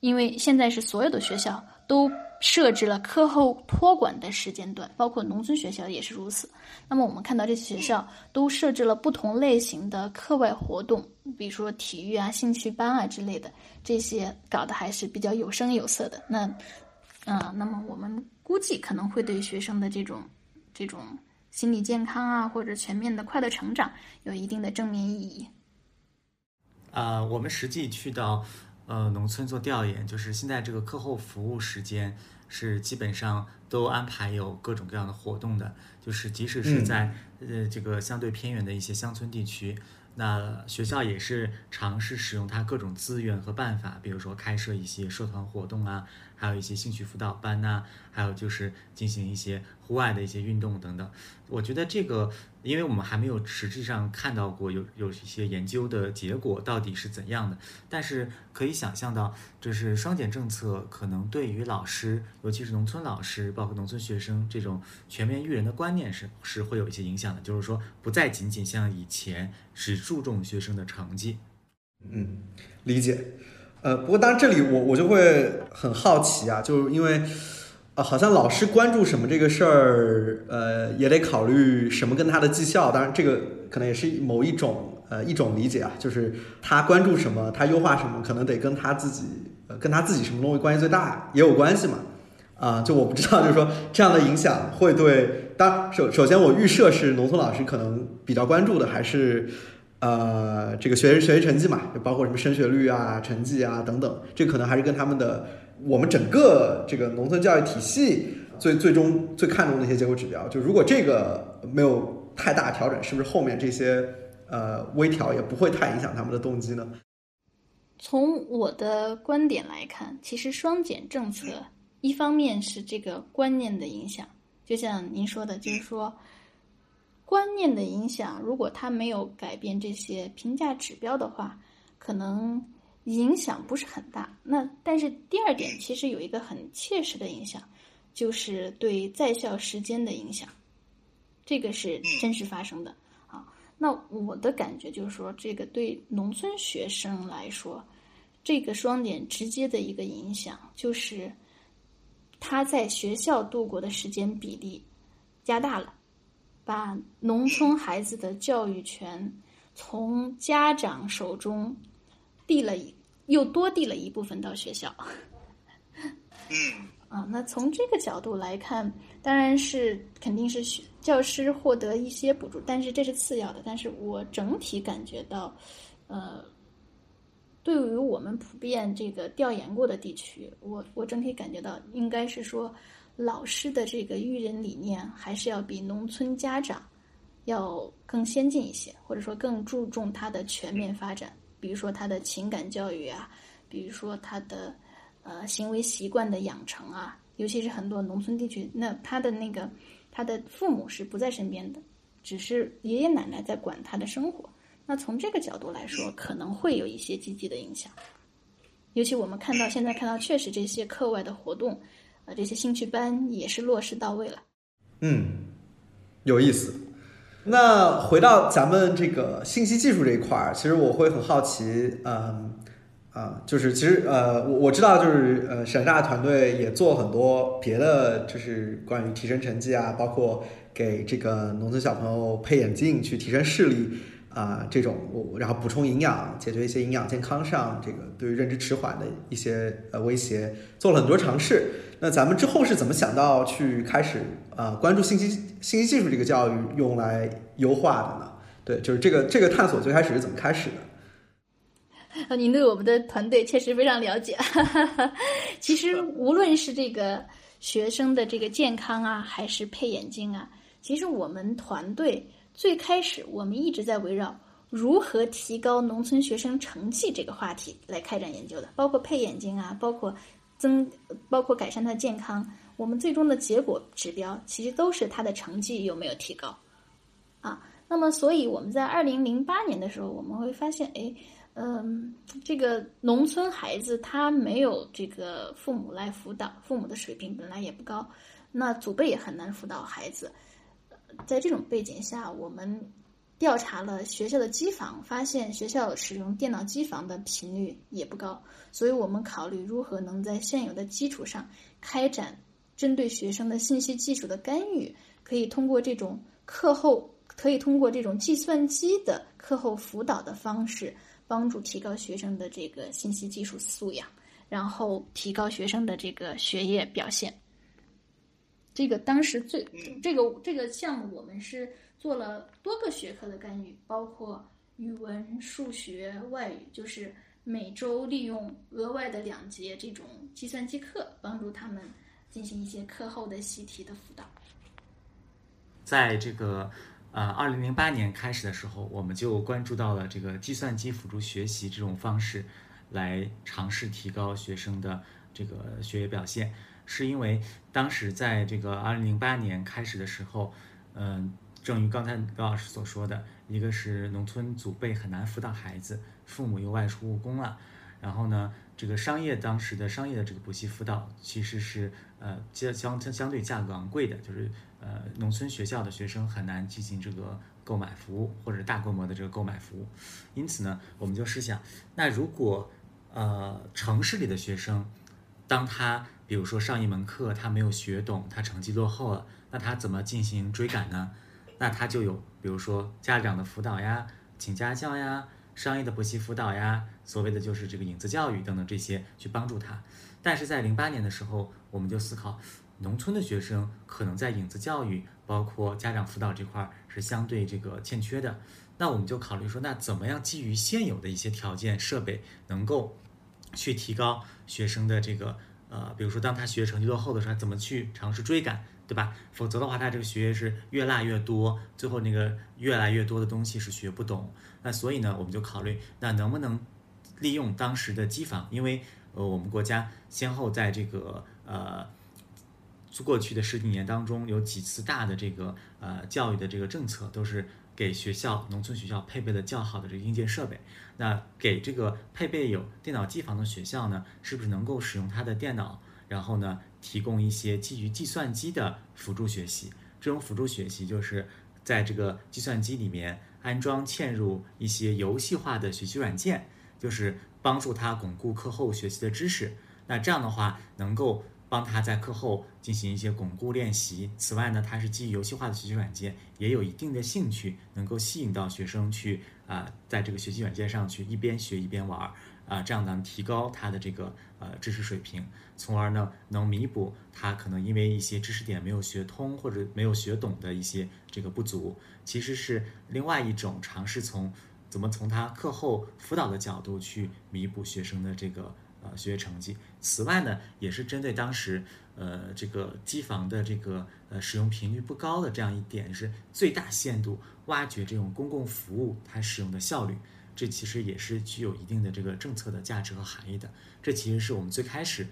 [SPEAKER 1] 因为现在是所有的学校都设置了课后托管的时间段，包括农村学校也是如此。那么我们看到这些学校都设置了不同类型的课外活动，比如说体育啊、兴趣班啊之类的，这些搞得还是比较有声有色的。那，啊、那么我们估计可能会对学生的这种这种心理健康啊，或者全面的快乐成长有一定的正面意义。
[SPEAKER 2] 啊、我们实际去到呃农村做调研，就是现在这个课后服务时间是基本上都安排有各种各样的活动的，就是即使是
[SPEAKER 3] 嗯
[SPEAKER 2] 在、呃这个相对偏远的一些乡村地区，那学校也是尝试使用它各种资源和办法，比如说开设一些社团活动啊，还有一些兴趣辅导班呐、还有就是进行一些户外的一些运动等等。我觉得这个，因为我们还没有实际上看到过有有一些研究的结果到底是怎样的，但是可以想象到，就是双减政策可能对于老师，尤其是农村老师，包括农村学生这种全面育人的观念是是会有一些影响的，就是说不再仅仅像以前只注重学生的成绩。
[SPEAKER 3] 嗯，理解。呃，不过当然这里我我就会很好奇啊，就是因为啊，好像老师关注什么这个事儿，呃，也得考虑什么跟他的绩效。当然，这个可能也是某一种呃一种理解啊，就是他关注什么，他优化什么，可能得跟他自己呃跟他自己什么东西关系最大也有关系嘛。啊、就我不知道，就是说这样的影响会对，当首首先我预设是农村老师可能比较关注的还是呃这个学学习成绩嘛，就包括什么升学率啊、成绩啊等等，这可能还是跟他们的我们整个这个农村教育体系最最终最看重的一些结果指标。就如果这个没有太大调整，是不是后面这些呃微调也不会太影响他们的动机呢？
[SPEAKER 1] 从我的观点来看，其实双减政策一方面是这个观念的影响，就像您说的，就是说观念的影响，如果他没有改变这些评价指标的话，可能影响不是很大。那但是第二点，其实有一个很切实的影响，就是对在校时间的影响，这个是真实发生的啊。那我的感觉就是说，这个对农村学生来说，这个双减直接的一个影响就是，他在学校度过的时间比例加大了，把农村孩子的教育权从家长手中递了一又多递了一部分到学校。
[SPEAKER 4] 嗯
[SPEAKER 1] 啊，那从这个角度来看，当然是肯定是学教师获得一些补助，但是这是次要的。但是我整体感觉到，呃，对于我们普遍这个调研过的地区，我我整体感觉到应该是说，老师的这个育人理念还是要比农村家长要更先进一些，或者说更注重他的全面发展，比如说他的情感教育啊，比如说他的。呃，行为习惯的养成啊，尤其是很多农村地区，那他的那个他的父母是不在身边的，只是爷爷奶奶在管他的生活。那从这个角度来说，可能会有一些积极的影响。尤其我们看到现在看到，确实这些课外的活动，呃，这些兴趣班也是落实到位了。
[SPEAKER 3] 嗯，有意思。那回到咱们这个信息技术这一块儿，其实我会很好奇，嗯。啊，就是其实呃，我我知道，就是呃，陕大团队也做很多别的，就是关于提升成绩啊，包括给这个农村小朋友配眼镜去提升视力啊，这种我然后补充营养，解决一些营养健康上这个对于认知迟缓的一些呃威胁，做了很多尝试。那咱们之后是怎么想到去开始啊关注信息信息技术这个教育用来优化的呢？对，就是这个这个探索最开始是怎么开始的？
[SPEAKER 1] 啊，您对我们的团队确实非常了解。其实，无论是这个学生的这个健康啊，还是配眼镜啊，其实我们团队最开始我们一直在围绕如何提高农村学生成绩这个话题来开展研究的，包括配眼镜啊，包括增，包括改善他的健康。我们最终的结果指标其实都是他的成绩有没有提高啊。那么，所以我们在二零零八年的时候，我们会发现，哎。嗯，这个农村孩子他没有这个父母来辅导，父母的水平本来也不高，那祖辈也很难辅导孩子。在这种背景下，我们调查了学校的机房，发现学校使用电脑机房的频率也不高，所以我们考虑如何能在现有的基础上开展针对学生的信息技术的干预，可以通过这种课后，可以通过这种计算机的课后辅导的方式。帮助提高学生的这个信息技术素养，然后提高学生的这个学业表现。这个当时最这个这个项目，我们是做了多个学科的干预，包括语文、数学、外语，就是每周利用额外的两节这种计算机课，帮助他们进行一些课后的习题的辅导。
[SPEAKER 2] 在这个。呃，二零零八年开始的时候，我们就关注到了这个计算机辅助学习这种方式，来尝试提高学生的这个学业表现。是因为当时在这个二零零八年开始的时候，嗯，正如刚才高老师所说的，一个是农村祖辈很难辅导孩子，父母又外出务工了，然后呢，这个商业当时的商业的这个补习辅导其实是呃相相相对价格昂贵的，就是。呃，农村学校的学生很难进行这个购买服务或者大规模的这个购买服务，因此呢，我们就试想，那如果呃城市里的学生，当他比如说上一门课他没有学懂，他成绩落后了，那他怎么进行追赶呢？那他就有比如说家长的辅导呀，请家教呀，商业的补习辅导呀，所谓的就是这个影子教育等等这些去帮助他。但是在零八年的时候，我们就思考。农村的学生可能在影子教育，包括家长辅导这块儿是相对这个欠缺的。那我们就考虑说，那怎么样基于现有的一些条件设备，能够去提高学生的这个呃，比如说当他学业成绩落后的时候，怎么去尝试追赶，对吧？否则的话，他这个学业是越落越多，最后那个越来越多的东西是学不懂。那所以呢，我们就考虑，那能不能利用当时的机房？因为呃，我们国家先后在这个呃。过去的十几年当中，有几次大的这个呃教育的这个政策，都是给学校农村学校配备了较好的这个硬件设备。那给这个配备有电脑机房的学校呢，是不是能够使用它的电脑，然后呢提供一些基于计算机的辅助学习？这种辅助学习就是在这个计算机里面安装嵌入一些游戏化的学习软件，就是帮助他巩固课后学习的知识。那这样的话，能够帮他在课后进行一些巩固练习。此外呢，它是基于游戏化的学习软件，也有一定的兴趣，能够吸引到学生去啊，在这个学习软件上去一边学一边玩儿啊，这样咱们提高他的这个呃知识水平，从而呢能弥补他可能因为一些知识点没有学通或者没有学懂的一些这个不足。其实是另外一种尝试从怎么从他课后辅导的角度去弥补学生的这个。呃，学业成绩。此外呢，也是针对当时呃这个机房的这个呃使用频率不高的这样一点，是最大限度挖掘这种公共服务它使用的效率。这其实也是具有一定的这个政策的价值和含义的。这其实是我们最开始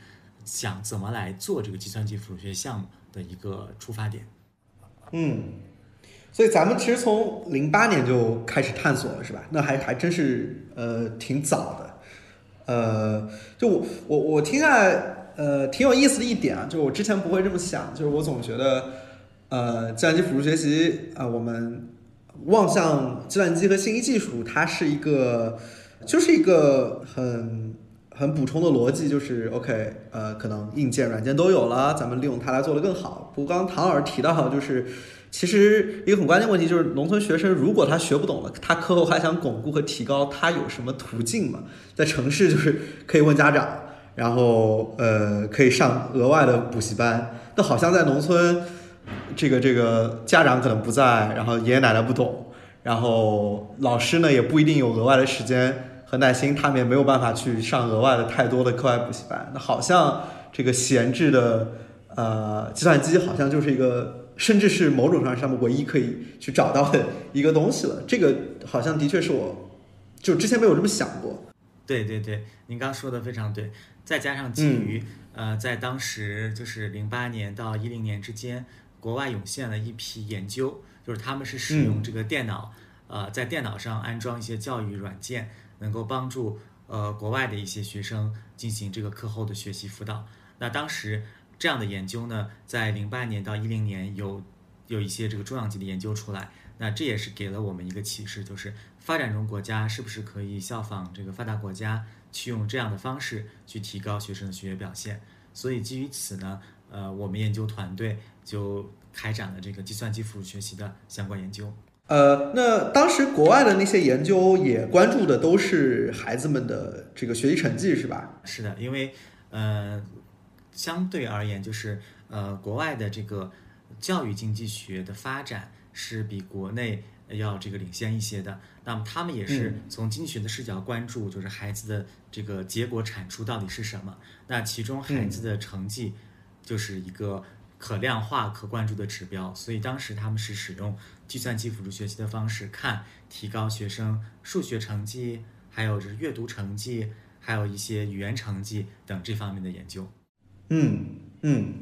[SPEAKER 2] 想怎么来做这个计算机辅助学项目的一个出发点。
[SPEAKER 3] 嗯，所以咱们其实从零八年就开始探索了，是吧？那还还真是呃挺早的。呃，就我我我听下，呃，挺有意思的一点啊，就是我之前不会这么想，就是我总觉得，呃，计算机辅助学习啊，我们望向计算机和信息技术，它是一个，就是一个很很补充的逻辑，就是 OK，呃，可能硬件软件都有了，咱们利用它来做得更好。不过刚刚唐老师提到，就是。其实一个很关键问题就是，农村学生如果他学不懂了，他课后还想巩固和提高，他有什么途径吗？在城市就是可以问家长，然后呃可以上额外的补习班。那好像在农村，这个这个家长可能不在，然后爷爷奶奶不懂，然后老师呢也不一定有额外的时间和耐心，他们也没有办法去上额外的太多的课外补习班。那好像这个闲置的呃计算机好像就是一个。甚至是某种程度上面唯一可以去找到的一个东西了。这个好像的确是我，就之前没有这么想过。
[SPEAKER 2] 对对对，您刚说的非常对。再加上基于呃，在当时就是零八年到一零年之间，国外涌现了一批研究，就是他们是使用这个电脑，呃，在电脑上安装一些教育软件，能够帮助呃国外的一些学生进行这个课后的学习辅导。那当时。这样的研究呢，在零八年到一零年有有一些这个重量级的研究出来，那这也是给了我们一个启示，就是发展中国家是不是可以效仿这个发达国家，去用这样的方式去提高学生的学业表现。所以基于此呢，呃，我们研究团队就开展了这个计算机辅助学习的相关研究。
[SPEAKER 3] 呃，那当时国外的那些研究也关注的都是孩子们的这个学习成绩，是吧？
[SPEAKER 2] 是的，因为呃。相对而言，就是呃，国外的这个教育经济学的发展是比国内要这个领先一些的。那么他们也是从经济学的视角关注，就是孩子的这个结果产出到底是什么。那其中孩子的成绩就是一个可量化、可关注的指标。所以当时他们是使用计算机辅助学习的方式，看提高学生数学成绩，还有就是阅读成绩，还有一些语言成绩等这方面的研究。
[SPEAKER 3] 嗯嗯，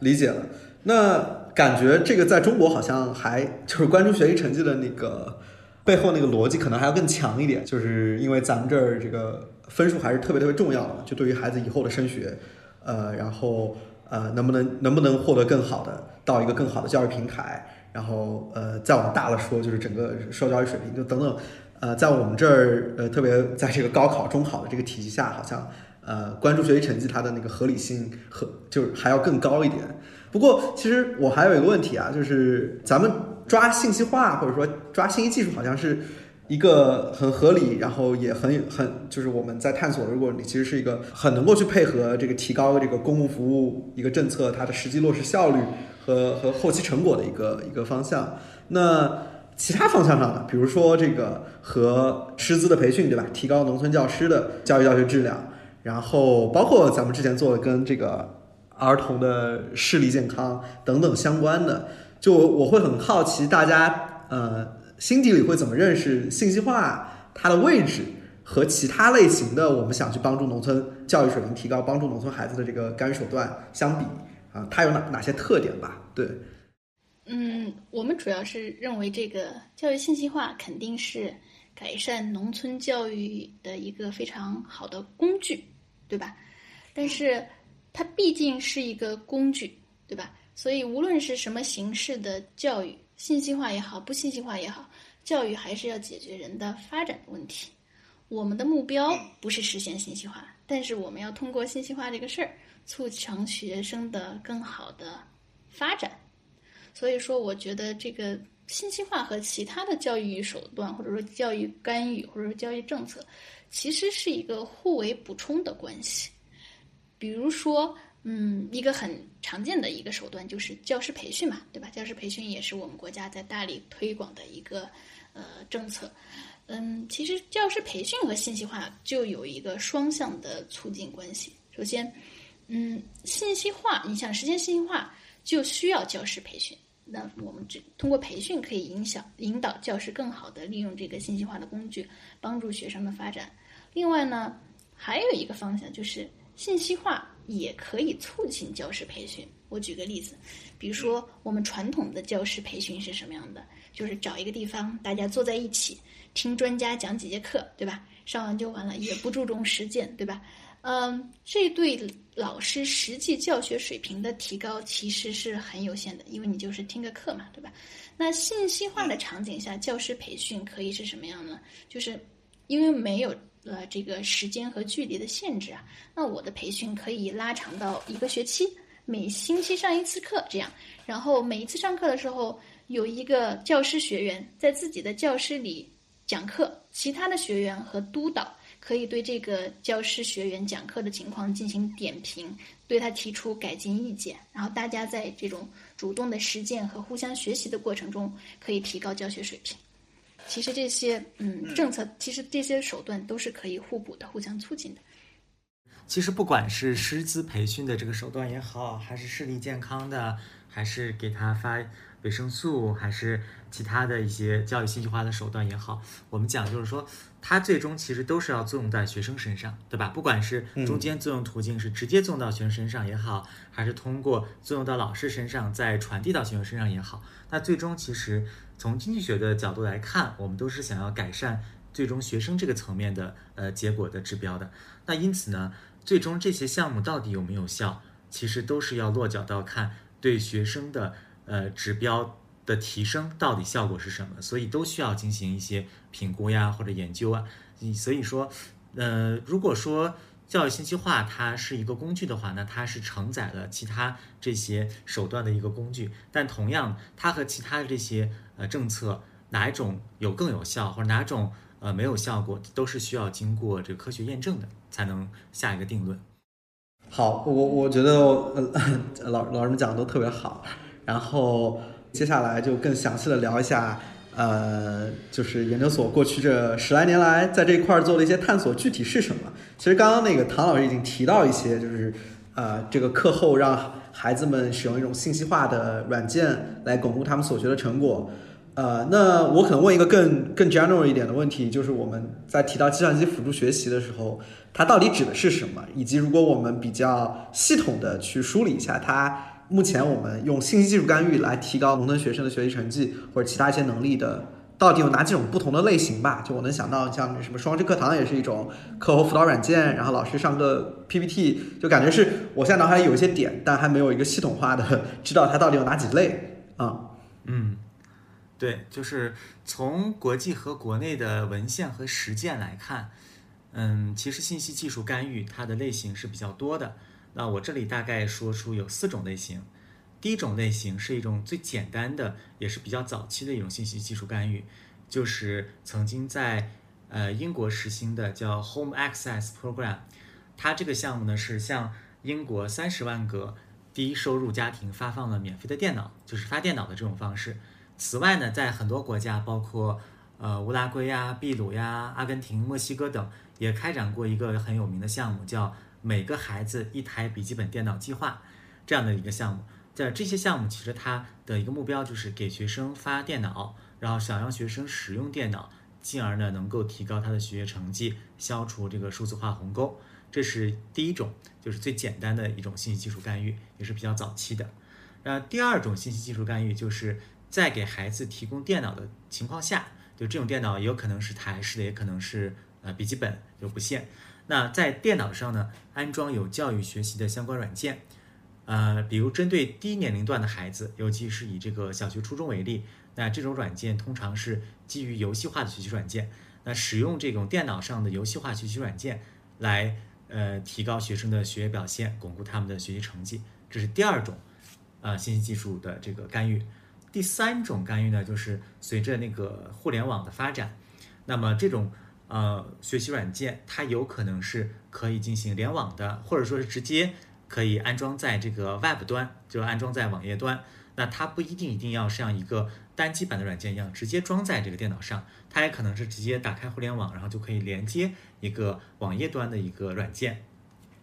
[SPEAKER 3] 理解了。那感觉这个在中国好像还就是关注学习成绩的那个背后那个逻辑可能还要更强一点，就是因为咱们这儿这个分数还是特别特别重要的，就对于孩子以后的升学，呃，然后呃能不能能不能获得更好的到一个更好的教育平台，然后呃再往大了说就是整个受教育水平就等等，呃在我们这儿呃特别在这个高考中考的这个体系下好像。呃，关注学习成绩，它的那个合理性和就是还要更高一点。不过，其实我还有一个问题啊，就是咱们抓信息化或者说抓信息技术，好像是一个很合理，然后也很很就是我们在探索。如果你其实是一个很能够去配合这个提高这个公共服务一个政策它的实际落实效率和和后期成果的一个一个方向。那其他方向上的，比如说这个和师资的培训，对吧？提高农村教师的教育教学质量。然后包括咱们之前做的跟这个儿童的视力健康等等相关的，就我会很好奇大家呃心底里会怎么认识信息化它的位置和其他类型的我们想去帮助农村教育水平提高、帮助农村孩子的这个干预手段相比啊，它有哪哪些特点吧？对，
[SPEAKER 1] 嗯，我们主要是认为这个教育信息化肯定是改善农村教育的一个非常好的工具。对吧？但是它毕竟是一个工具，对吧？所以无论是什么形式的教育，信息化也好，不信息化也好，教育还是要解决人的发展的问题。我们的目标不是实现信息化，但是我们要通过信息化这个事儿，促成学生的更好的发展。所以说，我觉得这个信息化和其他的教育手段，或者说教育干预，或者说教育政策，其实是一个互为补充的关系。比如说，嗯，一个很常见的一个手段就是教师培训嘛，对吧？教师培训也是我们国家在大力推广的一个呃政策。嗯，其实教师培训和信息化就有一个双向的促进关系。首先，嗯，信息化，你想实现信息化，就需要教师培训。那我们只通过培训可以影响引导教师更好的利用这个信息化的工具，帮助学生的发展。另外呢，还有一个方向就是信息化也可以促进教师培训。我举个例子，比如说我们传统的教师培训是什么样的？就是找一个地方，大家坐在一起听专家讲几节课，对吧？上完就完了，也不注重实践，对吧？嗯，这对老师实际教学水平的提高其实是很有限的，因为你就是听个课嘛，对吧？那信息化的场景下，教师培训可以是什么样呢？就是因为没有呃这个时间和距离的限制啊，那我的培训可以拉长到一个学期，每星期上一次课这样，然后每一次上课的时候有一个教师学员在自己的教室里讲课，其他的学员和督导。可以对这个教师学员讲课的情况进行点评，对他提出改进意见，然后大家在这种主动的实践和互相学习的过程中，可以提高教学水平。其实这些嗯政策，其实这些手段都是可以互补的，互相促进的。
[SPEAKER 2] 其实不管是师资培训的这个手段也好，还是视力健康的，还是给他发。维生素还是其他的一些教育信息化的手段也好，我们讲就是说，它最终其实都是要作用在学生身上，对吧？不管是中间作用途径是直接作用到学生身上也好，还是通过作用到老师身上再传递到学生身上也好，那最终其实从经济学的角度来看，我们都是想要改善最终学生这个层面的呃结果的指标的。那因此呢，最终这些项目到底有没有效，其实都是要落脚到看对学生的。呃，指标的提升到底效果是什么？所以都需要进行一些评估呀，或者研究啊。你所以说，呃，如果说教育信息化它是一个工具的话，那它是承载了其他这些手段的一个工具。但同样，它和其他的这些呃政策哪一种有更有效，或者哪种呃没有效果，都是需要经过这个科学验证的，才能下一个定论。
[SPEAKER 3] 好，我我觉得 老老师们讲的都特别好。然后接下来就更详细的聊一下，呃，就是研究所过去这十来年来在这一块做的一些探索，具体是什么？其实刚刚那个唐老师已经提到一些，就是呃，这个课后让孩子们使用一种信息化的软件来巩固他们所学的成果。呃，那我可能问一个更更 general 一点的问题，就是我们在提到计算机辅助学习的时候，它到底指的是什么？以及如果我们比较系统的去梳理一下它。目前我们用信息技术干预来提高农村学生的学习成绩或者其他一些能力的，到底有哪几种不同的类型吧？就我能想到，像什么双师课堂也是一种课后辅导软件，然后老师上个 PPT，就感觉是我现在脑海里有一些点，但还没有一个系统化的知道它到底有哪几类
[SPEAKER 2] 啊。嗯，对，就是从国际和国内的文献和实践来看，嗯，其实信息技术干预它的类型是比较多的。那我这里大概说出有四种类型。第一种类型是一种最简单的，也是比较早期的一种信息技术干预，就是曾经在呃英国实行的叫 Home Access Program。它这个项目呢是向英国三十万个低收入家庭发放了免费的电脑，就是发电脑的这种方式。此外呢，在很多国家，包括呃乌拉圭呀、秘鲁呀、阿根廷、墨西哥等，也开展过一个很有名的项目，叫。每个孩子一台笔记本电脑计划，这样的一个项目，在这些项目其实它的一个目标就是给学生发电脑，然后想让学生使用电脑，进而呢能够提高他的学业成绩，消除这个数字化鸿沟。这是第一种，就是最简单的一种信息技术干预，也是比较早期的。那第二种信息技术干预，就是在给孩子提供电脑的情况下，就这种电脑也有可能是台式的，也可能是呃笔记本，就不限。那在电脑上呢，安装有教育学习的相关软件，呃，比如针对低年龄段的孩子，尤其是以这个小学、初中为例，那这种软件通常是基于游戏化的学习软件。那使用这种电脑上的游戏化学习软件来，呃提高学生的学业表现，巩固他们的学习成绩。这是第二种，呃，信息技术的这个干预。第三种干预呢，就是随着那个互联网的发展，那么这种呃学习软件，它有可能是可以进行联网的，或者说是直接可以安装在这个 Web 端，就安装在网页端。那它不一定一定要像一个单机版的软件一样直接装在这个电脑上，它也可能是直接打开互联网，然后就可以连接一个网页端的一个软件。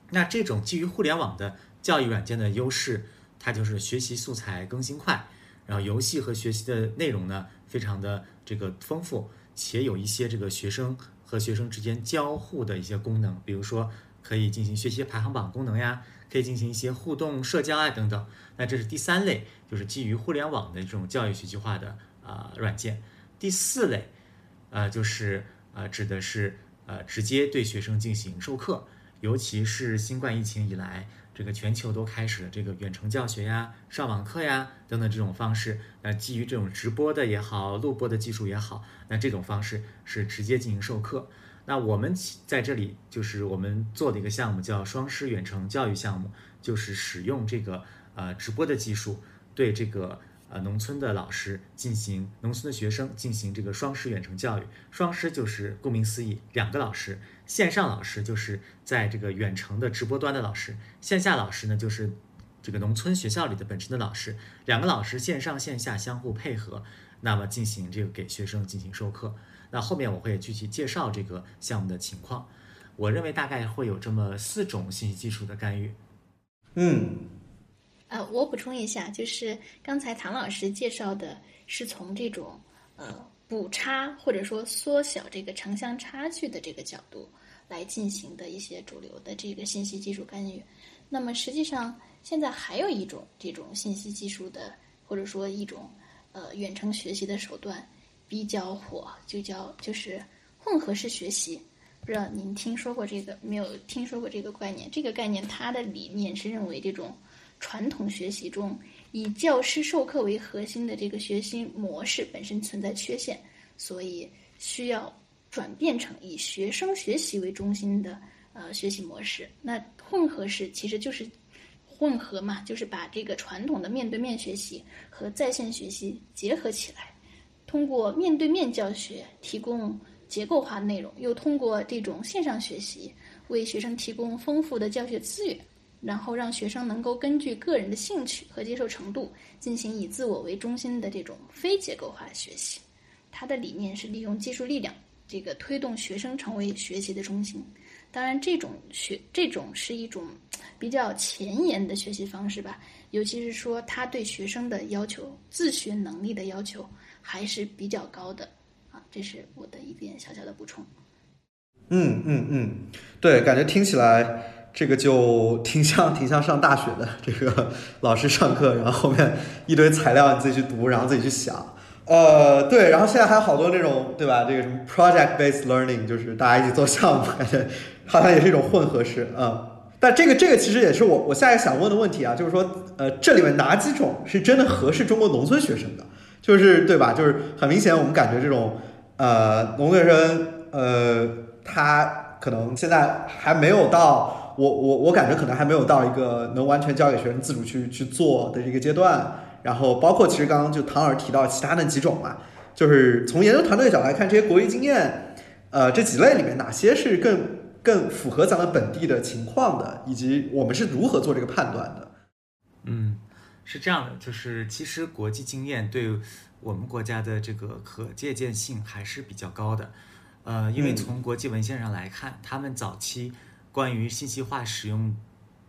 [SPEAKER 2] 那这种基于互联网的教育软件的优势，它就是学习素材更新快，然后游戏和学习的内容呢非常的这个丰富，且有一些这个学生和学生之间交互的一些功能，比如说可以进行学习排行榜功能呀。可以进行一些互动、社交啊等等。那这是第三类，就是基于互联网的这种教育学习化的啊软件。第四类，呃，就是呃指的是呃直接对学生进行授课，尤其是新冠疫情以来，这个全球都开始了这个远程教学呀、上网课呀等等这种方式。那基于这种直播的也好、录播的技术也好，那这种方式是直接进行授课。那我们在这里就是我们做的一个项目，叫双师远程教育项目，就是使用这个呃直播的技术，对这个呃农村的老师进行农村的学生进行这个双师远程教育。双师就是顾名思义，两个老师，线上老师就是在这个远程的直播端的老师，线下老师呢就是这个农村学校里的本身的老师，两个老师线上线下相互配合，那么进行这个给学生进行授课。那后面我会具体介绍这个项目的情况。我认为大概会有这么四种信息技术的干预。
[SPEAKER 3] 嗯，
[SPEAKER 1] 呃，我补充一下，就是刚才唐老师介绍的是从这种呃补差或者说缩小这个城乡差距的这个角度来进行的一些主流的这个信息技术干预。那么实际上现在还有一种这种信息技术的或者说一种呃远程学习的手段。比较火，就叫就是混合式学习，不知道您听说过这个没有？听说过这个概念？这个概念它的理念是认为这种传统学习中以教师授课为核心的这个学习模式本身存在缺陷，所以需要转变成以学生学习为中心的呃学习模式。那混合式其实就是混合嘛，就是把这个传统的面对面学习和在线学习结合起来。通过面对面教学提供结构化内容，又通过这种线上学习为学生提供丰富的教学资源，然后让学生能够根据个人的兴趣和接受程度进行以自我为中心的这种非结构化学习。它的理念是利用技术力量，这个推动学生成为学习的中心。当然，这种学这种是一种比较前沿的学习方式吧，尤其是说他对学生的要求、自学能力的要求。还是比较高的，啊，这是我的一点小小的补充。
[SPEAKER 3] 嗯嗯嗯，对，感觉听起来这个就挺像挺像上大学的，这个老师上课，然后后面一堆材料你自己去读，然后自己去想。呃，对，然后现在还有好多那种，对吧？这个什么 project based learning，就是大家一起做项目，感 觉好像也是一种混合式，嗯。但这个这个其实也是我我下一个想问的问题啊，就是说，呃，这里面哪几种是真的合适中国农村学生的？就是对吧？就是很明显，我们感觉这种呃，农村生呃，他可能现在还没有到我我我感觉可能还没有到一个能完全交给学生自主去去做的一个阶段。然后包括其实刚刚就唐老师提到其他那几种嘛，就是从研究团队角度来看，这些国际经验，呃，这几类里面哪些是更更符合咱们本地的情况的，以及我们是如何做这个判断的？
[SPEAKER 2] 嗯。是这样的，就是其实国际经验对我们国家的这个可借鉴性还是比较高的，呃，因为从国际文献上来看，他们早期关于信息化使用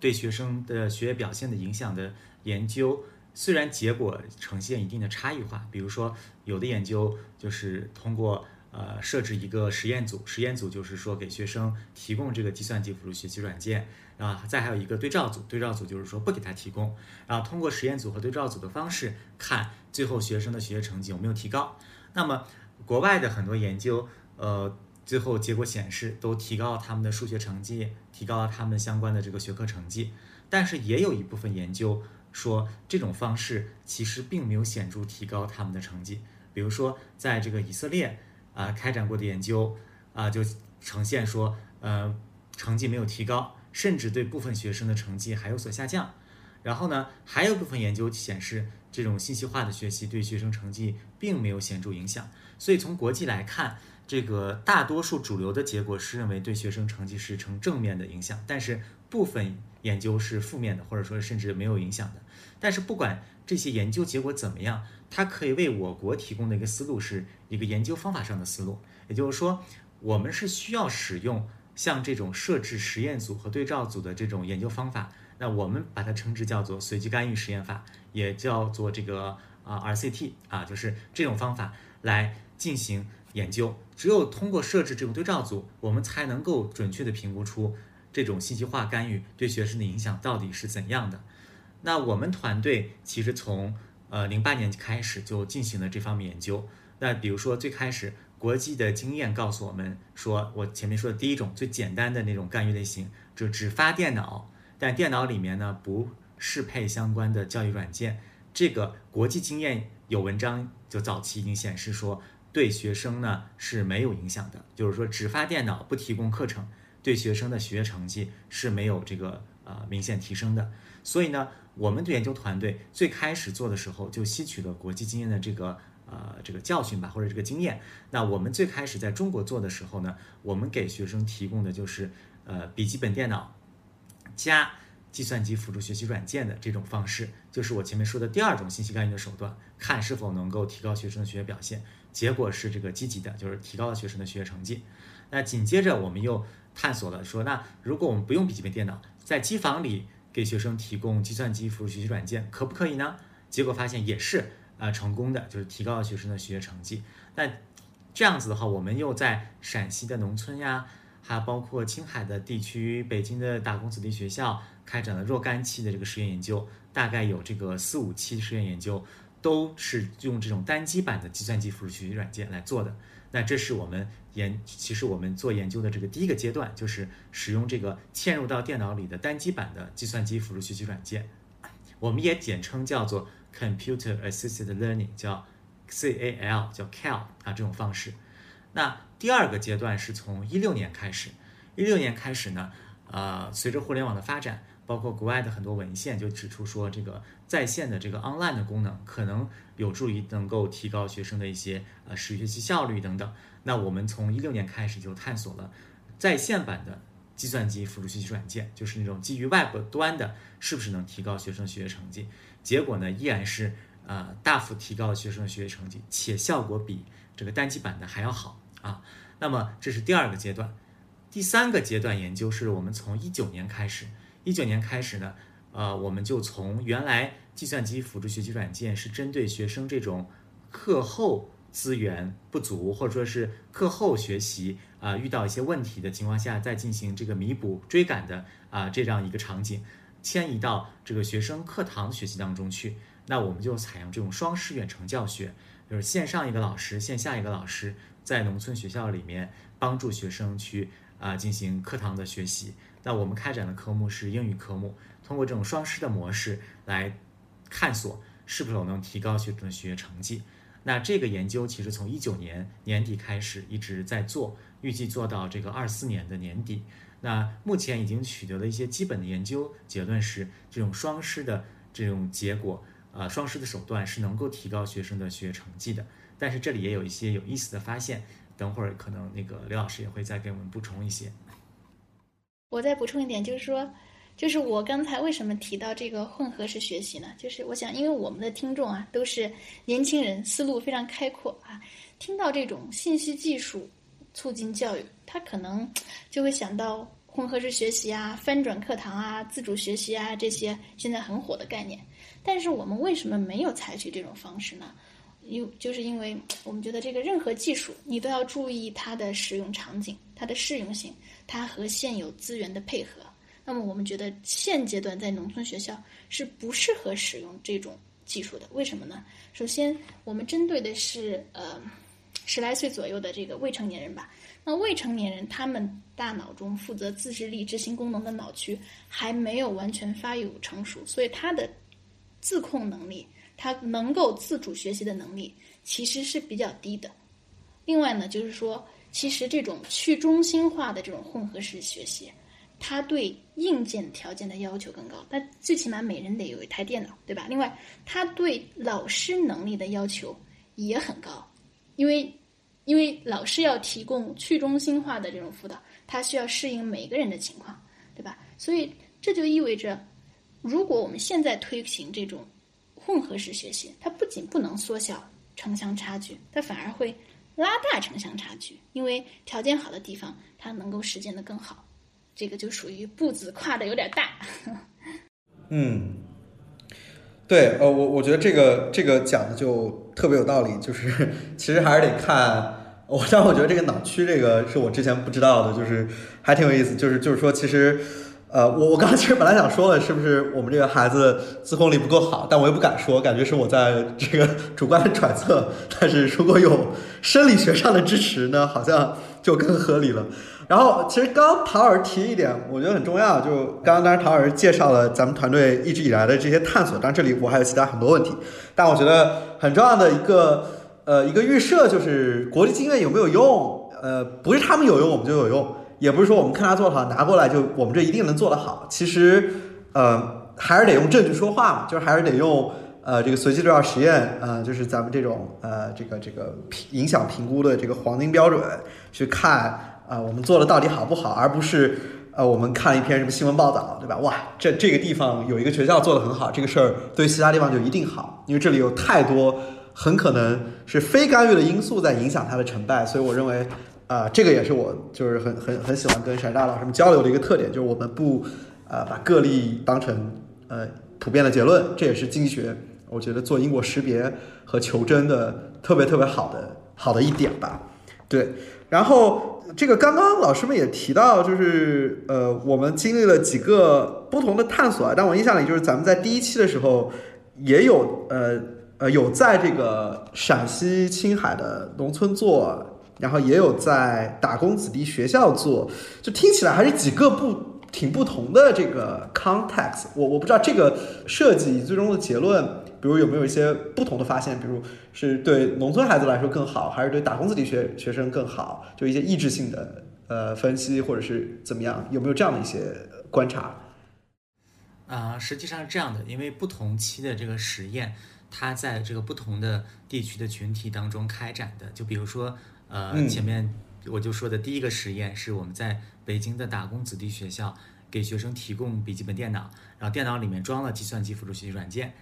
[SPEAKER 2] 对学生的学业表现的影响的研究，虽然结果呈现一定的差异化，比如说有的研究就是通过。呃，设置一个实验组，实验组就是说给学生提供这个计算机辅助学习软件，啊，再还有一个对照组，对照组就是说不给他提供，然后通过实验组和对照组的方式看最后学生的学业成绩有没有提高。那么国外的很多研究，呃，最后结果显示都提高了他们的数学成绩，提高了他们相关的这个学科成绩。但是也有一部分研究说这种方式其实并没有显著提高他们的成绩，比如说在这个以色列。啊，开展过的研究啊，就呈现说，呃，成绩没有提高，甚至对部分学生的成绩还有所下降。然后呢，还有部分研究显示，这种信息化的学习对学生成绩并没有显著影响。所以从国际来看，这个大多数主流的结果是认为对学生成绩是呈正面的影响，但是部分研究是负面的，或者说甚至没有影响的。但是不管这些研究结果怎么样，它可以为我国提供的一个思路是一个研究方法上的思路，也就是说，我们是需要使用像这种设置实验组和对照组的这种研究方法。那我们把它称之叫做随机干预实验法，也叫做这个啊 RCT 啊，就是这种方法来进行研究。只有通过设置这种对照组，我们才能够准确的评估出这种信息化干预对学生的影响到底是怎样的。那我们团队其实从呃零八年开始就进行了这方面研究。那比如说最开始国际的经验告诉我们说，我前面说的第一种最简单的那种干预类型，就只发电脑。但电脑里面呢不适配相关的教育软件，这个国际经验有文章就早期已经显示说对学生呢是没有影响的，就是说只发电脑不提供课程，对学生的学业成绩是没有这个呃明显提升的。所以呢，我们的研究团队最开始做的时候就吸取了国际经验的这个呃这个教训吧，或者这个经验。那我们最开始在中国做的时候呢，我们给学生提供的就是呃笔记本电脑。加计算机辅助学习软件的这种方式，就是我前面说的第二种信息干预的手段，看是否能够提高学生的学习表现。结果是这个积极的，就是提高了学生的学习成绩。那紧接着我们又探索了，说那如果我们不用笔记本电脑，在机房里给学生提供计算机辅助学习软件，可不可以呢？结果发现也是啊成功的，就是提高了学生的学业成绩。那这样子的话，我们又在陕西的农村呀。还包括青海的地区、北京的打工子弟学校开展了若干期的这个实验研究，大概有这个四五期实验研究，都是用这种单机版的计算机辅助学习软件来做的。那这是我们研，其实我们做研究的这个第一个阶段，就是使用这个嵌入到电脑里的单机版的计算机辅助学习软件，我们也简称叫做 Computer Assisted Learning，叫 CAL，叫 CAL 啊这种方式。那第二个阶段是从一六年开始，一六年开始呢，呃，随着互联网的发展，包括国外的很多文献就指出说，这个在线的这个 online 的功能可能有助于能够提高学生的一些呃实学习效率等等。那我们从一六年开始就探索了在线版的计算机辅助学习软件，就是那种基于 Web 端的，是不是能提高学生学习成绩？结果呢，依然是呃大幅提高了学生的学习成绩，且效果比这个单机版的还要好。啊，那么这是第二个阶段，第三个阶段研究是我们从一九年开始，一九年开始呢，呃，我们就从原来计算机辅助学习软件是针对学生这种课后资源不足或者说是课后学习啊遇到一些问题的情况下再进行这个弥补追赶的啊这样一个场景，迁移到这个学生课堂学习当中去，那我们就采用这种双师远程教学，就是线上一个老师，线下一个老师。在农村学校里面帮助学生去啊进行课堂的学习。那我们开展的科目是英语科目，通过这种双师的模式来探索是否能提高学生的学业成绩。那这个研究其实从一九年年底开始一直在做，预计做到这个二四年的年底。那目前已经取得了一些基本的研究结论是，这种双师的这种结果，呃，双师的手段是能够提高学生的学业成绩的。但是这里也有一些有意思的发现，等会儿可能那个刘老师也会再给我们补充一些。
[SPEAKER 1] 我再补充一点，就是说，就是我刚才为什么提到这个混合式学习呢？就是我想，因为我们的听众啊都是年轻人，思路非常开阔啊，听到这种信息技术促进教育，他可能 就会想到混合式学习啊、翻转课堂啊、自主学习啊这些现在很火的概念。但是我们为什么没有采取这种方式呢？因就是因为 我们觉得这个任何技术，你都要注意它的使用场景、它的适用性、它和现有资源的配合。那么我们觉得现阶段在农村学校是不适合使用这种技术的。为什么呢？首先，我们针对的是呃十来岁左右的这个未成年人吧。那未成年人他们大脑中负责自制力、执行功能的脑区还没有完全发育成熟，所以他的自控能力。他能够自主学习的能力其实是比较低的。另外呢，就是说，其实这种去中心化的这种混合式学习，他对硬件条件的要求更高，那最起码每人得有一台电脑，对吧？另外，他对老师能力的要求也很高，因为因为老师要提供去中心化的这种辅导，他需要适应每个人的情况，对吧？所以这就意味着，如果我们现在推行这种混合式学习，它不仅不能缩小城乡差距，它反而会拉大城乡差距，因为条件好的地方，它能够实践的更好。这个就属于步子跨的有点大。
[SPEAKER 3] 嗯，对，呃，我我觉得这个这个讲的就特别有道理，就是 其实还是得看，我但我觉得这个脑区这个是我之前不知道的，就是还挺有意思，就是就是说其实。呃，我我刚刚其实本来想说的是不是我们这个孩子自控力不够好，但我又不敢说，感觉是我在这个主观揣测。但是如果有生理学上的支持呢，好像就更合理了。然后，其实刚刚陶老师提一点，我觉得很重要，就刚刚当然陶老师介绍了咱们团队一直以来的这些探索，当然这里我还有其他很多问题，但我觉得很重要的一个呃一个预设就是国际经验有没有用？呃，不是他们有用我们就有用。也不是说我们看他做的好拿过来就我们这一定能做得好，其实，呃，还是得用证据说话嘛，就是还是得用呃这个随机对照实验，呃，就是咱们这种呃这个这个评影响评估的这个黄金标准去看啊我们做的到底好不好，而不是呃我们看一篇什么新闻报道，对吧？哇，这这个地方有一个学校做的很好，这个事儿对其他地方就一定好，因为这里有太多很可能是非干预的因素在影响它的成败，所以我认为。啊，这个也是我就是很很很喜欢跟沈大老师们交流的一个特点，就是我们不呃把个例当成呃普遍的结论，这也是经济学我觉得做因果识别和求真的特别特别好的好的一点吧。对，然后这个刚刚老师们也提到，就是呃我们经历了几个不同的探索啊，但我印象里就是咱们在第一期的时候也有呃呃有在这个陕西青海的农村做。然后也有在打工子弟学校做，就听起来还是几个不挺不同的这个 context。我我不知道这个设计最终的结论，比如有没有一些不同的发现，比如是对农村孩子来说更好，还是对打工子弟学学生更好？就一些抑制性的呃分析，或者是怎么样？有没有这样的一些观察？
[SPEAKER 2] 啊，实际上是这样的，因为不同期的这个实验，它在这个不同的地区的群体当中开展的，就比如说。呃，前面我就说的第一个实验是我们在北京的打工子弟学校给学生提供笔记本电脑，然后电脑里面装了计算机辅助学习软件，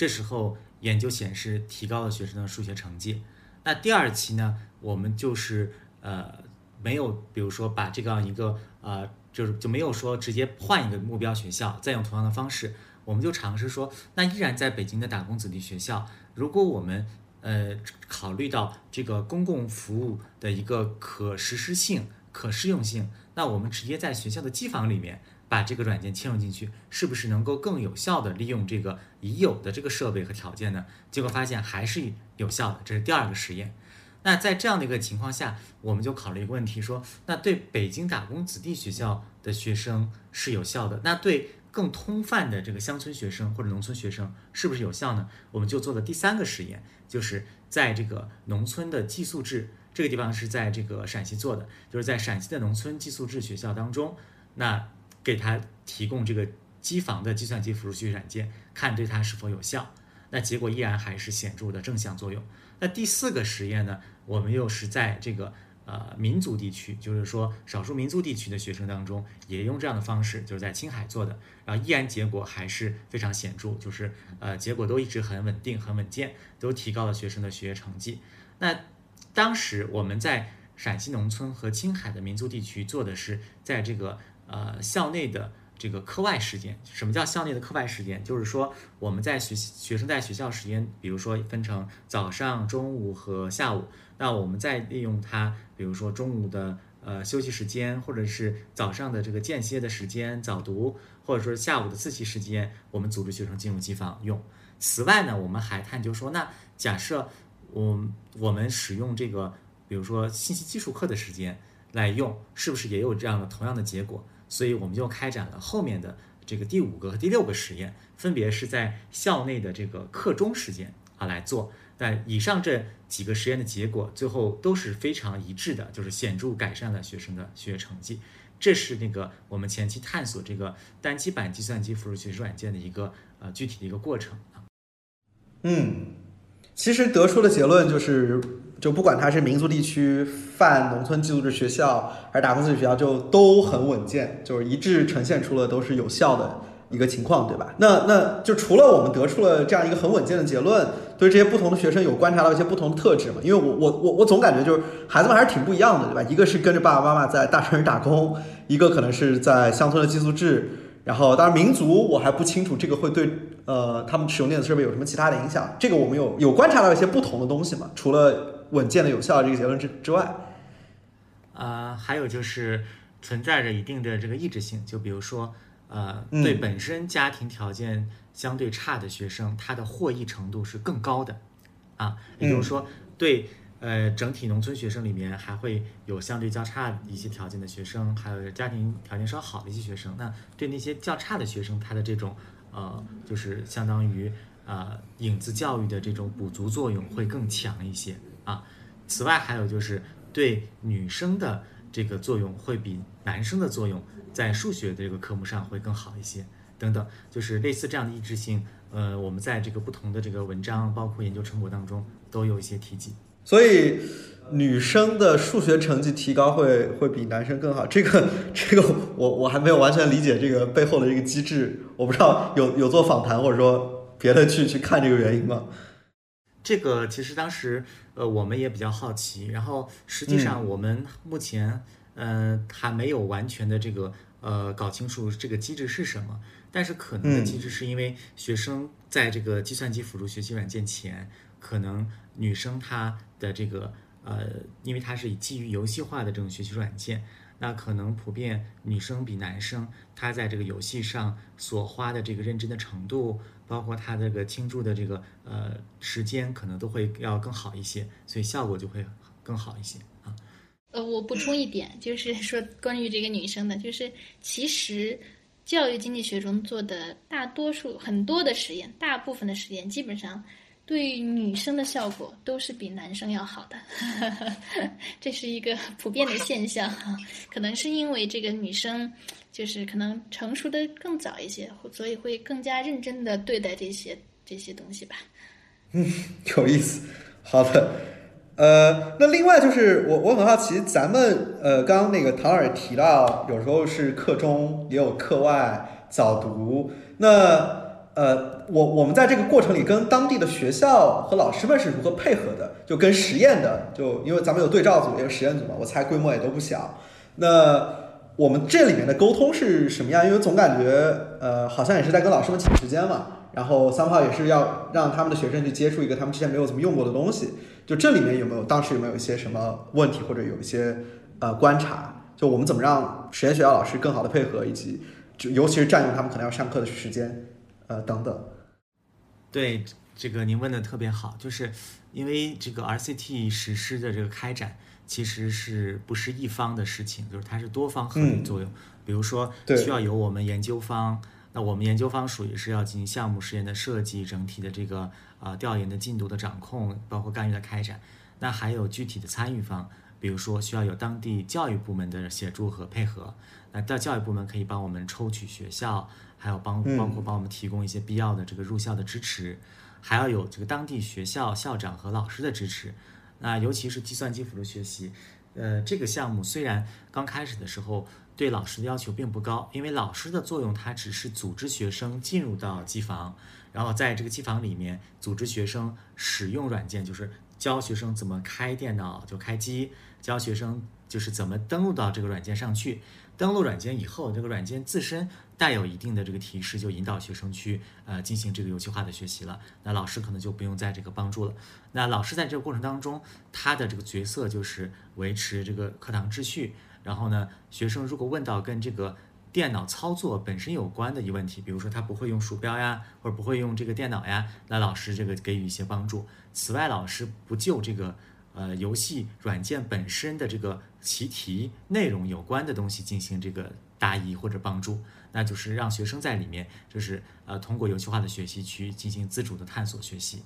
[SPEAKER 2] 这时候研究显示提高了学生的数学成绩。那第二期呢，我们就是呃没有，比如说把这样一个呃就是就没有说直接换一个目标学校，再用同样的方式，我们就尝试说，那依然在北京的打工子弟学校，如果我们呃，考虑到这个公共服务的一个可实施性、可适用性，那我们直接在学校的机房里面把这个软件嵌入进去，是不是能够更有效的利用这个已有的这个设备和条件呢？结果发现还是有效的，这是第二个实验。那在这样的一个情况下，我们就考虑一个问题，说那对北京打工子弟学校的学生是有效的，那对更通泛的这个乡村学生或者农村学生是不是有效呢？我们就做了第三个实验。就是在这个农村的寄宿制这个地方是在这个陕西做的，就是在陕西的农村寄宿制学校当中，那给他提供这个机房的计算机辅助学习软件，看对他是否有效。那结果依然还是显著的正向作用。那第四个实验呢，我们又是在这个。呃，民族地区，就是说少数民族地区的学生当中，也用这样的方式，就是在青海做的，然后依然结果还是非常显著，就是呃，结果都一直很稳定、很稳健，都提高了学生的学业成绩。那当时我们在陕西农村和青海的民族地区做的是，在这个呃校内的。这个课外时间，什么叫校内的课外时间？就是说我们在学学生在学校时间，比如说分成早上、中午和下午，那我们再利用它，比如说中午的呃休息时间，或者是早上的这个间歇的时间早读，或者说下午的自习时间，我们组织学生进入机房用。此外呢，我们还探究说，那假设我我们使用这个，比如说信息技术课的时间来用，是不是也有这样的同样的结果？所以我们就开展了后面的这个第五个和第六个实验，分别是在校内的这个课中时间啊来做。但以上这几个实验的结果，最后都是非常一致的，就是显著改善了学生的学业成绩。这是那个我们前期探索这个单机版计算机辅助学习软件的一个呃具体的一个过程啊。
[SPEAKER 3] 嗯，其实得出的结论就是，就不管它是民族地区、泛农村寄宿制学校还是打工子弟学校，就都很稳健，就是一致呈现出了都是有效的。一个情况，对吧？那那就除了我们得出了这样一个很稳健的结论，对这些不同的学生有观察到一些不同的特质嘛？因为我我我我总感觉就是孩子们还是挺不一样的，对吧？一个是跟着爸爸妈妈在大城市打工，一个可能是在乡村的寄宿制。然后，当然民族我还不清楚这个会对呃他们使用电子设备有什么其他的影响。这个我们有有观察到一些不同的东西嘛？除了稳健的、有效的这个结论之之外，
[SPEAKER 2] 啊，还有就是存在着一定的这个抑制性，就比如说。呃，对本身家庭条件相对差的学生，他的获益程度是更高的，啊，也就是说，对呃整体农村学生里面还会有相对较差一些条件的学生，还有家庭条件稍好的一些学生。那对那些较差的学生，他的这种呃，就是相当于呃影子教育的这种补足作用会更强一些啊。此外，还有就是对女生的这个作用会比男生的作用。在数学的这个科目上会更好一些，等等，就是类似这样的抑制性，呃，我们在这个不同的这个文章，包括研究成果当中都有一些提及。
[SPEAKER 3] 所以，女生的数学成绩提高会会比男生更好，这个这个我我还没有完全理解这个背后的这个机制，我不知道有有做访谈或者说别的去去看这个原因吗？
[SPEAKER 2] 这个其实当时呃我们也比较好奇，然后实际上我们目前。嗯，还没有完全的这个呃搞清楚这个机制是什么，但是可能的机制是因为学生在这个计算机辅助学习软件前，可能女生她的这个呃，因为它是以基于游戏化的这种学习软件，那可能普遍女生比男生她在这个游戏上所花的这个认真的程度，包括它这个倾注的这个呃时间，可能都会要更好一些，所以效果就会更好一些啊。
[SPEAKER 1] 呃，我补充一点，就是说关于这个女生的，就是其实教育经济学中做的大多数很多的实验，大部分的实验基本上对女生的效果都是比男生要好的，这是一个普遍的现象哈。可能是因为这个女生就是可能成熟的更早一些，所以会更加认真的对待这些这些东西吧。
[SPEAKER 3] 嗯，有意思。好的。呃，那另外就是我我很好奇，咱们呃刚刚那个唐尔提到，有时候是课中也有课外早读，那呃我我们在这个过程里跟当地的学校和老师们是如何配合的？就跟实验的，就因为咱们有对照组也有实验组嘛，我猜规模也都不小。那我们这里面的沟通是什么样？因为总感觉呃好像也是在跟老师们抢时间嘛，然后三炮也是要让他们的学生去接触一个他们之前没有怎么用过的东西。就这里面有没有当时有没有一些什么问题，或者有一些呃观察？就我们怎么让实验学校老师更好的配合，以及就尤其是占用他们可能要上课的时间，呃等等。
[SPEAKER 2] 对这个您问的特别好，就是因为这个 RCT 实施的这个开展其实是不是一方的事情，就是它是多方合力作用。比如说需要有我们研究方，那我们研究方属于是要进行项目实验的设计，整体的这个。呃，调研的进度的掌控，包括干预的开展，那还有具体的参与方，比如说需要有当地教育部门的协助和配合。那到教育部门可以帮我们抽取学校，还有帮包括帮我们提供一些必要的这个入校的支持，还要有这个当地学校校长和老师的支持。那尤其是计算机辅助学习，呃，这个项目虽然刚开始的时候对老师的要求并不高，因为老师的作用它只是组织学生进入到机房。然后在这个机房里面组织学生使用软件，就是教学生怎么开电脑就开机，教学生就是怎么登录到这个软件上去。登录软件以后，这个软件自身带有一定的这个提示，就引导学生去呃进行这个游戏化的学习了。那老师可能就不用在这个帮助了。那老师在这个过程当中，他的这个角色就是维持这个课堂秩序。然后呢，学生如果问到跟这个电脑操作本身有关的一问题，比如说他不会用鼠标呀，或者不会用这个电脑呀，那老师这个给予一些帮助。此外，老师不就这个呃游戏软件本身的这个习题内容有关的东西进行这个答疑或者帮助，那就是让学生在里面就是呃通过游戏化的学习去进行自主的探索学习。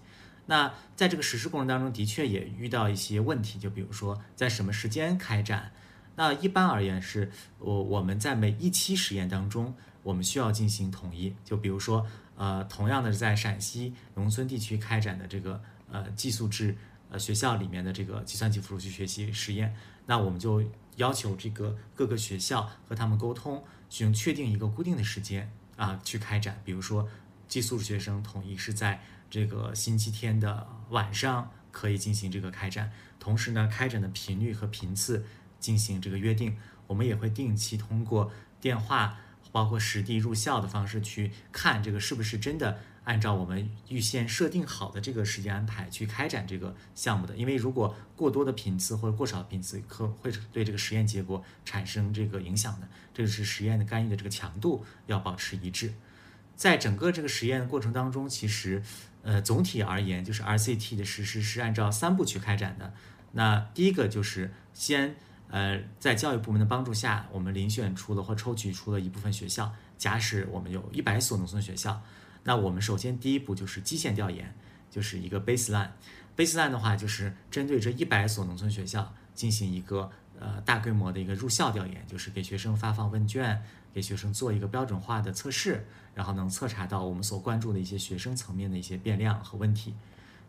[SPEAKER 2] 那在这个实施过程当中的确也遇到一些问题，就比如说在什么时间开展。那一般而言是，我我们在每一期实验当中，我们需要进行统一。就比如说，呃，同样的是在陕西农村地区开展的这个呃寄宿制呃学校里面的这个计算机辅助器学习实验，那我们就要求这个各个学校和他们沟通，用确定一个固定的时间啊去开展。比如说，寄宿学生统一是在这个星期天的晚上可以进行这个开展，同时呢，开展的频率和频次。进行这个约定，我们也会定期通过电话，包括实地入校的方式去看这个是不是真的按照我们预先设定好的这个时间安排去开展这个项目的。因为如果过多的频次或者过少的频次，可会对这个实验结果产生这个影响的。这个是实验的干预的这个强度要保持一致。在整个这个实验的过程当中，其实呃总体而言，就是 RCT 的实施是按照三步去开展的。那第一个就是先。呃，在教育部门的帮助下，我们遴选出了或抽取出了一部分学校。假使我们有一百所农村学校，那我们首先第一步就是基线调研，就是一个 baseline。baseline 的话，就是针对这一百所农村学校进行一个呃大规模的一个入校调研，就是给学生发放问卷，给学生做一个标准化的测试，然后能测查到我们所关注的一些学生层面的一些变量和问题。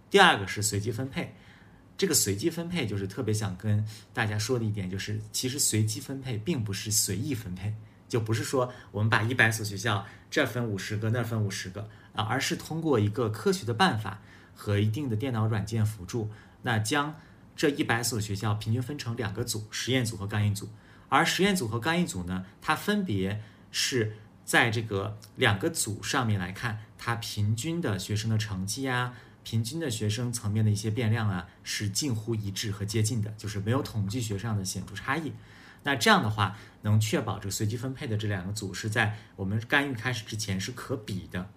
[SPEAKER 2] 第二个是随机分配。这个随机分配就是特别想跟大家说的一点，就是其实随机分配并不是随意分配，就不是说我们把一百所学校这分五十个，那分五十个啊，而是通过一个科学的办法和一定的电脑软件辅助，那将这一百所学校平均分成两个组，实验组和干预组。而实验组和干预组呢，它分别是在这个两个组上面来看，它平均的学生的成绩呀。平均的学生层面的一些变量啊，是近乎一致和接近的，就是没有统计学上的显著差异。那这样的话，能确保这个随机分配的这两个组是在我们干预开始之前是可比的。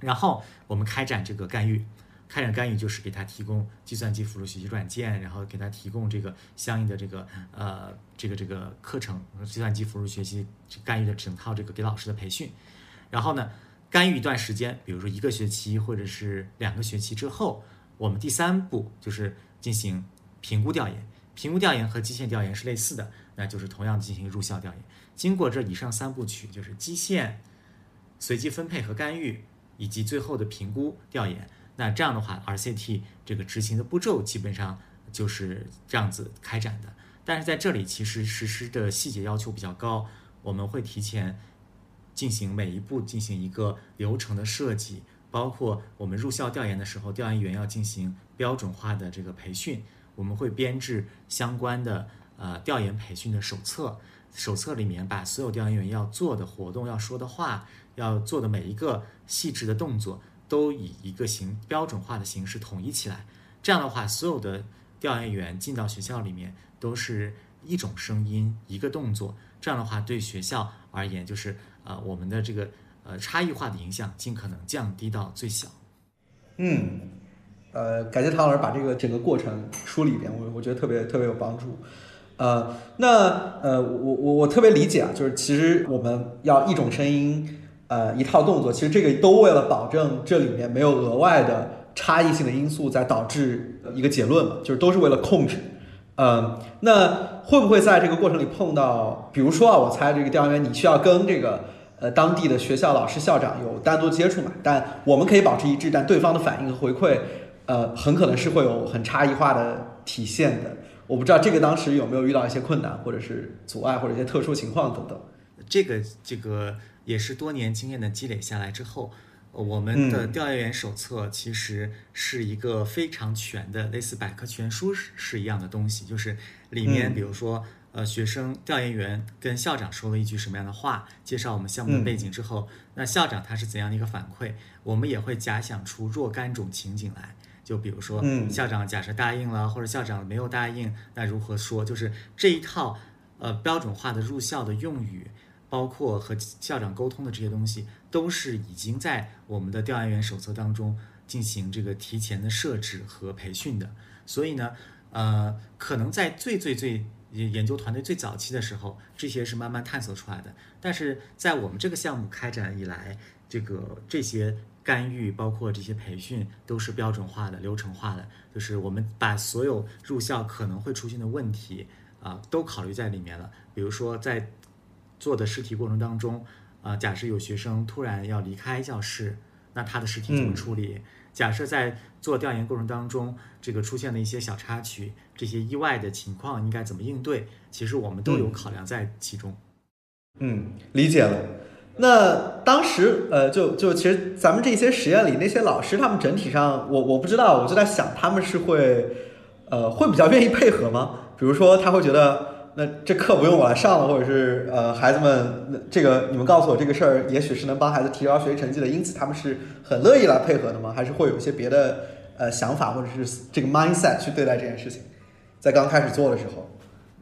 [SPEAKER 2] 然后我们开展这个干预，开展干预就是给他提供计算机辅助学习软件，然后给他提供这个相应的这个呃这个这个课程，计算机辅助学习干预的整套这个给老师的培训。然后呢？干预一段时间，比如说一个学期或者是两个学期之后，我们第三步就是进行评估调研。评估调研和基线调研是类似的，那就是同样进行入校调研。经过这以上三部曲，就是基线、随机分配和干预，以及最后的评估调研。那这样的话，RCT 这个执行的步骤基本上就是这样子开展的。但是在这里，其实实施的细节要求比较高，我们会提前。进行每一步进行一个流程的设计，包括我们入校调研的时候，调研员要进行标准化的这个培训，我们会编制相关的呃调研培训的手册，手册里面把所有调研员要做的活动、要说的话、要做的每一个细致的动作，都以一个形标准化的形式统一起来。这样的话，所有的调研员进到学校里面都是一种声音、一个动作。这样的话，对学校而言就是。啊，我们的这个呃差异化的影响尽可能降低到最小。
[SPEAKER 3] 嗯，呃，感谢唐老师把这个整个过程梳理一遍，我我觉得特别特别有帮助。呃，那呃，我我我特别理解啊，就是其实我们要一种声音，呃，一套动作，其实这个都为了保证这里面没有额外的差异性的因素在导致一个结论嘛，就是都是为了控制。嗯，那会不会在这个过程里碰到，比如说啊，我猜这个调研员你需要跟这个呃当地的学校老师、校长有单独接触嘛？但我们可以保持一致，但对方的反应和回馈，呃，很可能是会有很差异化的体现的。我不知道这个当时有没有遇到一些困难，或者是阻碍，或者一些特殊情况等等。
[SPEAKER 2] 这个这个也是多年经验的积累下来之后。我们的调研员手册其实是一个非常全的，类似百科全书是一样的东西。就是里面，比如说，呃，学生调研员跟校长说了一句什么样的话，介绍我们项目的背景之后，那校长他是怎样的一个反馈？我们也会假想出若干种情景来。就比如说，校长假设答应了，或者校长没有答应，那如何说？就是这一套呃标准化的入校的用语。包括和校长沟通的这些东西，都是已经在我们的调研员手册当中进行这个提前的设置和培训的。所以呢，呃，可能在最最最研究团队最早期的时候，这些是慢慢探索出来的。但是在我们这个项目开展以来，这个这些干预，包括这些培训，都是标准化的、流程化的。就是我们把所有入校可能会出现的问题。啊都考虑在里面了。比如说在做的试题过程当中，啊，假设有学生突然要离开教室，那他的试题怎么处理？假设在做调研过程当中，这个出现的一些小插曲，这些意外的情况应该怎么应对？其实我们都有考量在其中。
[SPEAKER 3] 嗯，理解了。那当时呃，就就其实咱们这些实验里那些老师，他们整体上，我我不知道，我就在想，他们是会呃会比较愿意配合吗？比如说他会觉得，那这课不用我来上了，或者是呃孩子们，那这个你们告诉我这个事儿，也许是能帮孩子提高学习成绩的，因此他们是很乐意来配合的吗？还是会有一些别的呃想法或者是这个 mindset 去对待这件事情？在刚开始做的时候，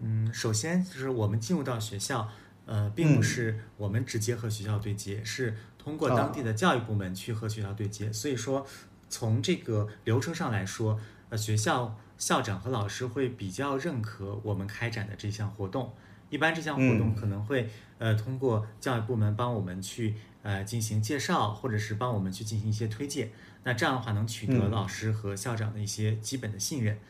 [SPEAKER 2] 嗯，首先就是我们进入到学校。呃，并不是我们直接和学校对接，是通过当地的教育部门去和学校对接。所以说，从这个流程上来说，呃，学校校长和老师会比较认可我们开展的这项活动。一般这项活动可能会呃通过教育部门帮我们去呃进行介绍，或者是帮我们去进行一些推荐。那这样的话能取得老师和校长的一些基本的信任。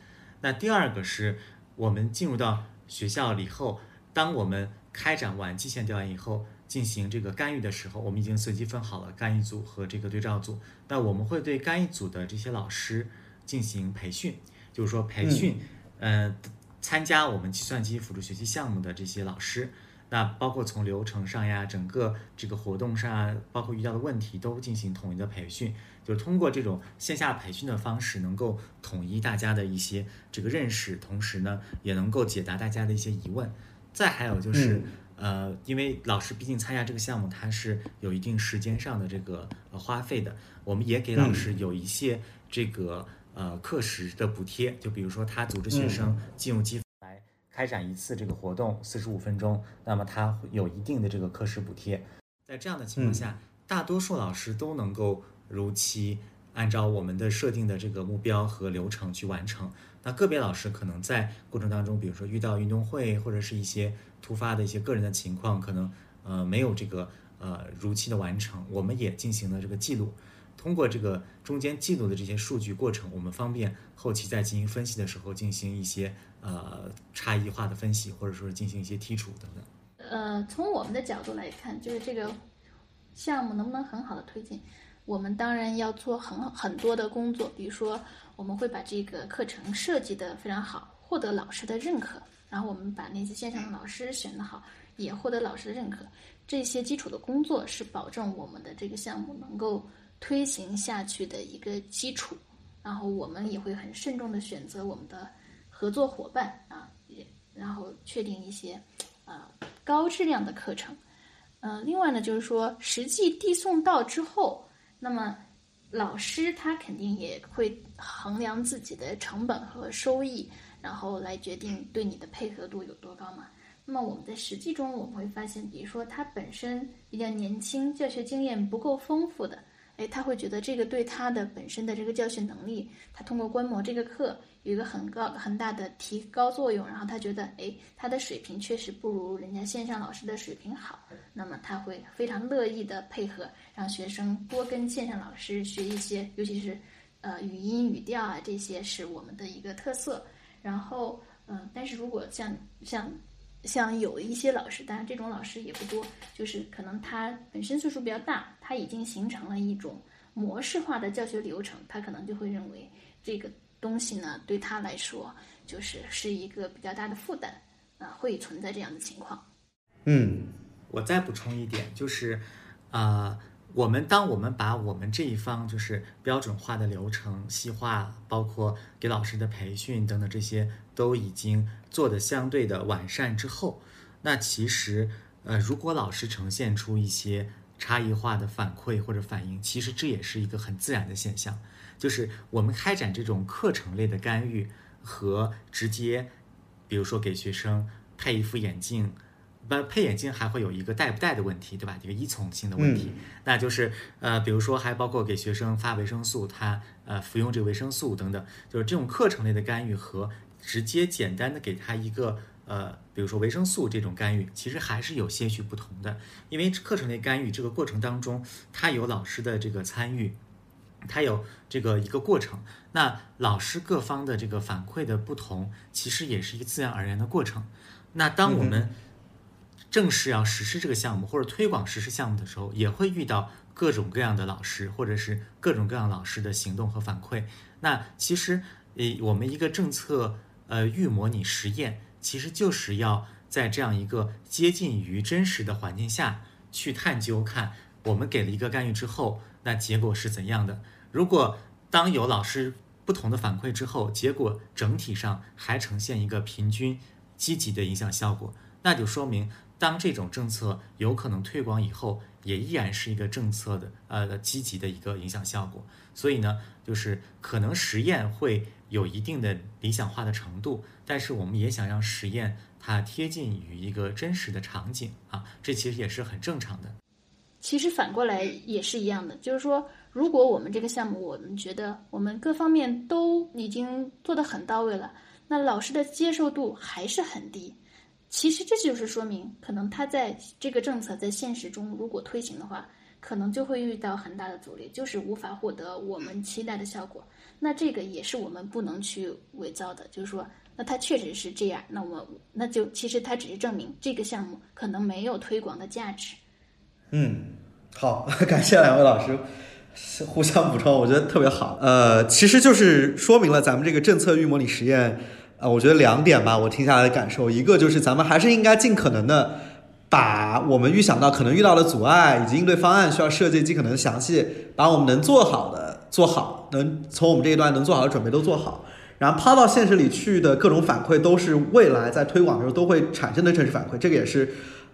[SPEAKER 2] 那第二个是我们进入到学校以后，当我们开展完基线调研以后，进行这个干预的时候，我们已经随机分好了干预组和这个对照组。那我们会对干预组的这些老师进行培训，就是说培训，呃，参加我们计算机辅助学习项目的这些老师，那包括从流程上呀，整个这个活动上啊，包括遇到的问题都进行统一的培训，就是通过这种线下培训的方式，能够统一大家的一些这个认识，同时呢，也能够解答大家的一些疑问。再还有就是，呃，因为老师毕竟参加这个项目，他是有一定时间上的这个花费的，我们也给老师有一些这个呃课时的补贴，就比如说他组织学生进入机来开展一次这个活动四十五分钟，那么他有一定的这个课时补贴。在这样的情况下，大多数老师都能够如期按照我们的设定的这个目标和流程去完成。那个别老师可能在过程当中，比如说遇到运动会或者是一些突发的一些个人的情况，可能呃没有这个呃如期的完成，我们也进行了这个记录。通过这个中间记录的这些数据过程，我们方便后期在进行分析的时候进行一些呃差异化的分析，或者说是进行一些剔除等等。
[SPEAKER 1] 呃，从我们的角度来看，就是这个项目能不能很好的推进，我们当然要做很很多的工作，比如说。我们会把这个课程设计的非常好，获得老师的认可。然后我们把那些线上的老师选的好，也获得老师的认可。这些基础的工作是保证我们的这个项目能够推行下去的一个基础。然后我们也会很慎重的选择我们的合作伙伴啊，也然后确定一些呃高质量的课程。嗯，另外呢，就是说实际递送到之后，那么。老师他肯定也会衡量自己的成本和收益，然后来决定对你的配合度有多高嘛。那么我们在实际中我们会发现，比如说他本身比较年轻，教学经验不够丰富的。哎，他会觉得这个对他的本身的这个教学能力，他通过观摩这个课有一个很高很大的提高作用，然后他觉得，哎，他的水平确实不如人家线上老师的水平好，那么他会非常乐意的配合，让学生多跟线上老师学一些，尤其是，呃，语音语调啊，这些是我们的一个特色。然后，嗯，但是如果像像。像有一些老师，当然这种老师也不多，就是可能他本身岁数比较大，他已经形成了一种模式化的教学流程，他可能就会认为这个东西呢对他来说就是是一个比较大的负担，啊，会存在这样的情况。
[SPEAKER 3] 嗯，
[SPEAKER 2] 我再补充一点，就是啊。我们当我们把我们这一方就是标准化的流程细化，包括给老师的培训等等这些都已经做的相对的完善之后，那其实呃，如果老师呈现出一些差异化的反馈或者反应，其实这也是一个很自然的现象。就是我们开展这种课程类的干预和直接，比如说给学生配一副眼镜。不配眼镜还会有一个戴不戴的问题，对吧？一个依从性的问题，那就是呃，比如说还包括给学生发维生素，他呃服用这个维生素等等，就是这种课程类的干预和直接简单的给他一个呃，比如说维生素这种干预，其实还是有些许不同的。因为课程类干预这个过程当中，它有老师的这个参与，它有这个一个过程。那老师各方的这个反馈的不同，其实也是一个自然而然的过程。那当我们正式要实施这个项目或者推广实施项目的时候，也会遇到各种各样的老师，或者是各种各样老师的行动和反馈。那其实，呃，我们一个政策呃预模拟实验，其实就是要在这样一个接近于真实的环境下去探究，看我们给了一个干预之后，那结果是怎样的。如果当有老师不同的反馈之后，结果整体上还呈现一个平均积极的影响效果，那就说明当这种政策有可能推广以后，也依然是一个政策的呃积极的一个影响效果。所以呢，就是可能实验会有一定的理想化的程度，但是我们也想让实验它贴近于一个真实的场景啊，这其实也是很正常的。
[SPEAKER 1] 其实反过来也是一样的，就是说。如果我们这个项目，我们觉得我们各方面都已经做得很到位了，那老师的接受度还是很低。其实这就是说明，可能他在这个政策在现实中如果推行的话，可能就会遇到很大的阻力，就是无法获得我们期待的效果。那这个也是我们不能去伪造的，就是说，那它确实是这样，那我那就其实它只是证明这个项目可能没有推广的价值。
[SPEAKER 3] 嗯，好，感谢两位老师。互相补充，我觉得特别好。呃，其实就是说明了咱们这个政策预模拟实验，呃，我觉得两点吧，我听下来的感受，一个就是咱们还是应该尽可能的把我们预想到可能遇到的阻碍以及应对方案需要设计尽可能详细，把我们能做好的做好，能从我们这一段能做好的准备都做好，然后抛到现实里去的各种反馈都是未来在推广的时候都会产生的真实反馈，这个也是。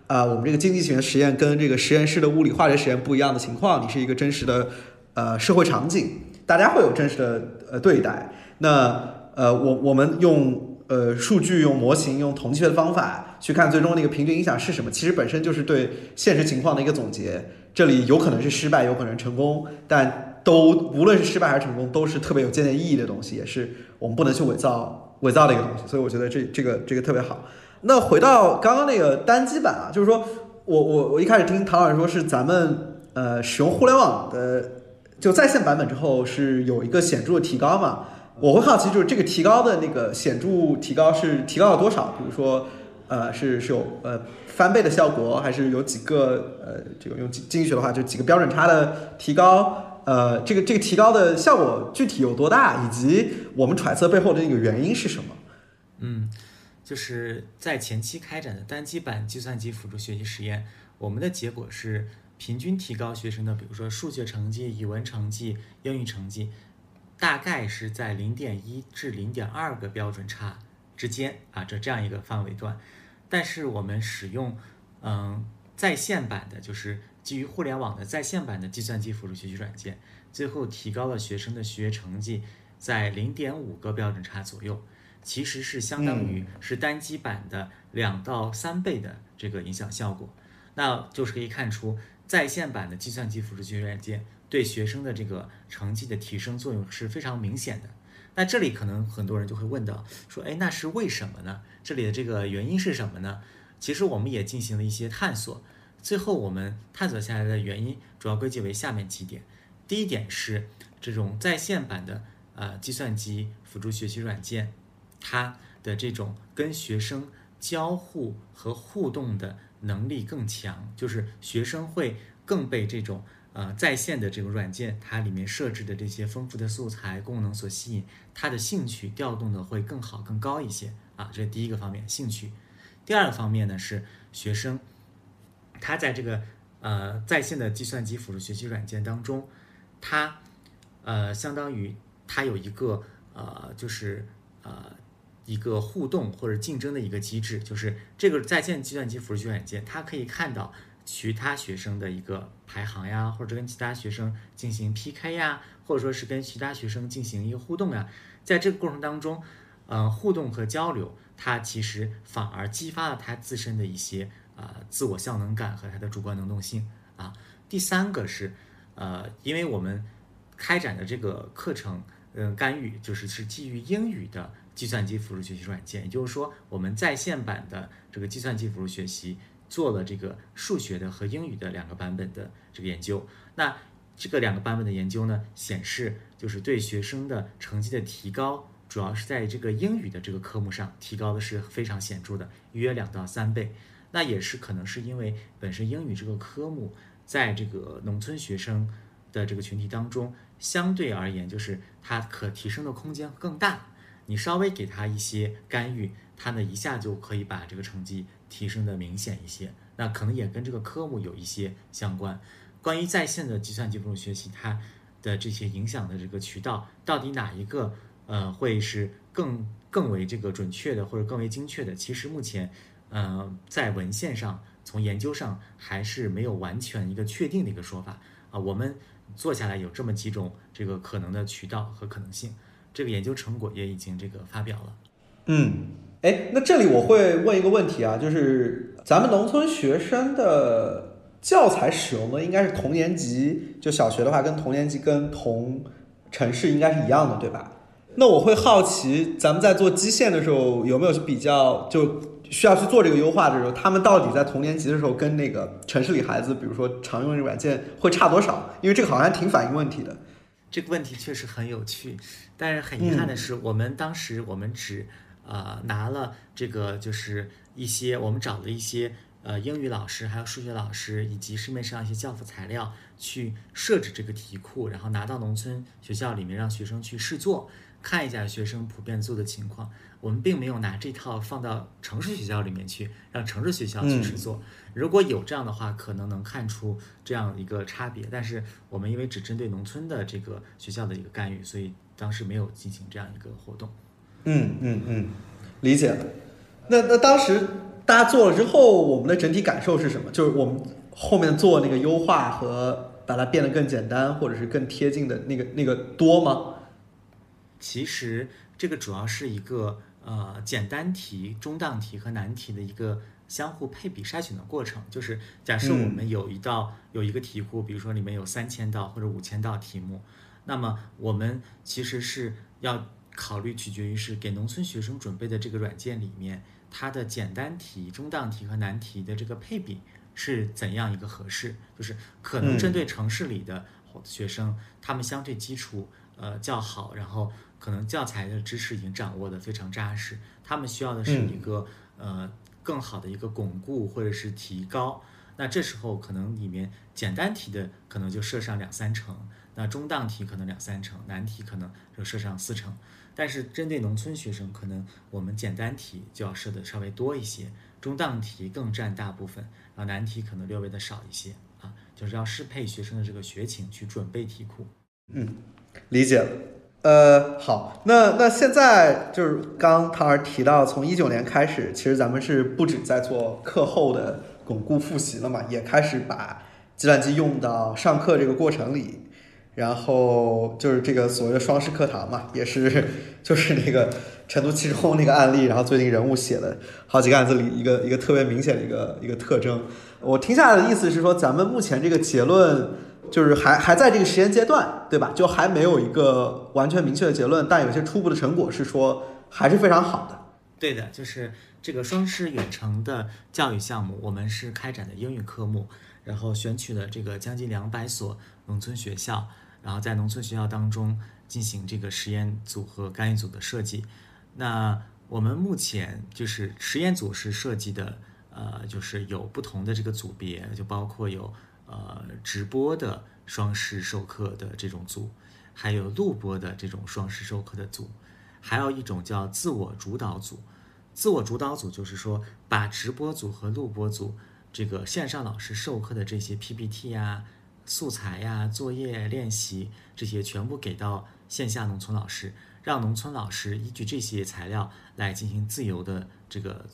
[SPEAKER 3] 呃，我们这个经济学实验跟这个实验室的物理化学实验不一样的情况，你是一个真实的呃社会场景，大家会有真实的呃对待。那呃，我我们用呃数据、用模型、用统计学的方法去看最终那个平均影响是什么，其实本身就是对现实情况的一个总结。这里有可能是失败，有可能成功，但都无论是失败还是成功，都是特别有借鉴意义的东西，也是我们不能去伪造伪造的一个东西。所以我觉得这这个这个特别好。那回到刚刚那个单机版啊，就是说我我我一开始听唐老师说是咱们呃使用互联网的就在线版本之后是有一个显著的提高嘛？我会好奇就是这个提高的那个显著提高是提高了多少？比如说呃是是有呃翻倍的效果，还是有几个呃这个用经经济学的话就几个标准差的提高？呃这个这个提高的效果具体有多大？以及我们揣测背后的那个原因是什么？
[SPEAKER 2] 嗯。就是在前期开展的单机版计算机辅助学习实验，我们的结果是平均提高学生的，比如说数学成绩、语文成绩、英语成绩，大概是在零点一至零点二个标准差之间啊，这这样一个范围段。但是我们使用嗯在线版的，就是基于互联网的在线版的计算机辅助学习软件，最后提高了学生的学业成绩在零点五个标准差左右。其实是相当于是单机版的两到三倍的这个影响效果，那就是可以看出在线版的计算机辅助学习软件对学生的这个成绩的提升作用是非常明显的。那这里可能很多人就会问到，说，哎，那是为什么呢？这里的这个原因是什么呢？其实我们也进行了一些探索，最后我们探索下来的原因主要归结为下面几点。第一点是这种在线版的呃计算机辅助学习软件。它的这种跟学生交互和互动的能力更强，就是学生会更被这种呃在线的这个软件它里面设置的这些丰富的素材功能所吸引，他的兴趣调动的会更好更高一些啊，这是第一个方面兴趣。第二个方面呢是学生他在这个呃在线的计算机辅助学习软件当中，他呃相当于他有一个呃就是呃。一个互动或者竞争的一个机制，就是这个在线计算机辅助学习软件，它可以看到其他学生的一个排行呀，或者跟其他学生进行 PK 呀，或者说是跟其他学生进行一个互动呀。在这个过程当中，呃，互动和交流，它其实反而激发了他自身的一些呃自我效能感和他的主观能动性啊。第三个是，呃，因为我们开展的这个课程，嗯，干预就是是基于英语的。计算机辅助学习软件，也就是说，我们在线版的这个计算机辅助学习做了这个数学的和英语的两个版本的这个研究。那这个两个版本的研究呢，显示就是对学生的成绩的提高，主要是在这个英语的这个科目上提高的是非常显著的，约两到三倍。那也是可能是因为本身英语这个科目在这个农村学生的这个群体当中，相对而言就是它可提升的空间更大。你稍微给他一些干预，他呢一下就可以把这个成绩提升的明显一些。那可能也跟这个科目有一些相关。关于在线的计算机辅助学习，它的这些影响的这个渠道，到底哪一个呃会是更更为这个准确的，或者更为精确的？其实目前呃在文献上，从研究上还是没有完全一个确定的一个说法啊。我们做下来有这么几种这个可能的渠道和可能性。这个研究成果也已经这个发表了。
[SPEAKER 3] 嗯，哎，那这里我会问一个问题啊，就是咱们农村学生的教材使用的应该是同年级，就小学的话，跟同年级跟同城市应该是一样的，对吧？那我会好奇，咱们在做基线的时候有没有去比较，就需要去做这个优化的时候，他们到底在同年级的时候跟那个城市里孩子，比如说常用的软件会差多少？因为这个好像挺反映问题的。
[SPEAKER 2] 这个问题确实很有趣，但是很遗憾的是，我们当时我们只呃拿了这个就是一些我们找了一些呃英语老师，还有数学老师，以及市面上一些教辅材料去设置这个题库，然后拿到农村学校里面让学生去试做。看一下学生普遍做的情况，我们并没有拿这套放到城市学校里面去，让城市学校去试做。如果有这样的话，可能能看出这样一个差别。但是我们因为只针对农村的这个学校的一个干预，所以当时没有进行这样一个活动。
[SPEAKER 3] 嗯嗯嗯，理解了。那那当时大家做了之后，我们的整体感受是什么？就是我们后面做那个优化和把它变得更简单，或者是更贴近的那个那个多吗？
[SPEAKER 2] 其实这个主要是一个呃简单题、中档题和难题的一个相互配比筛选的过程。就是假设我们有一道有一个题库，比如说里面有三千道或者五千道题目，那么我们其实是要考虑取决于是给农村学生准备的这个软件里面，它的简单题、中档题和难题的这个配比是怎样一个合适。就是可能针对城市里的学生，他们相对基础呃较好，然后。可能教材的知识已经掌握的非常扎实，他们需要的是一个呃更好的一个巩固或者是提高。那这时候可能里面简单题的可能就设上两三成，那中档题可能两三成，难题可能就设上四成。但是针对农村学生，可能我们简单题就要设的稍微多一些，中档题更占大部分，然后难题可能略微的少一些啊，就是要适配学生的这个学情去准备题库。
[SPEAKER 3] 嗯，理解了。呃，好，那那现在就是刚唐儿提到，从一九年开始，其实咱们是不止在做课后的巩固复习了嘛，也开始把计算机用到上课这个过程里，然后就是这个所谓的双师课堂嘛，也是就是那个成都七中那个案例，然后最近人物写了好几个案子里一个一个特别明显的一个一个特征。我听下来的意思是说，咱们目前这个结论。就是还还在这个实验阶段，对吧？就还没有一个完全明确的结论，但有些初步的成果是说还是非常好的。
[SPEAKER 2] 对的，就是这个双师远程的教育项目，我们是开展的英语科目，然后选取了这个将近两百所农村学校，然后在农村学校当中进行这个实验组和干预组的设计。那我们目前就是实验组是设计的，呃，就是有不同的这个组别，就包括有。呃，直播的双师授课的这种组，还有录播的这种双师授课的组，还有一种叫自我主导组。自我主导组就是说，把直播组和录播组这个线上老师授课的这些 PPT 呀、素材呀、作业练习这些全部给到线下农村老师，让农村老师依据这些材料来进行自由的这个。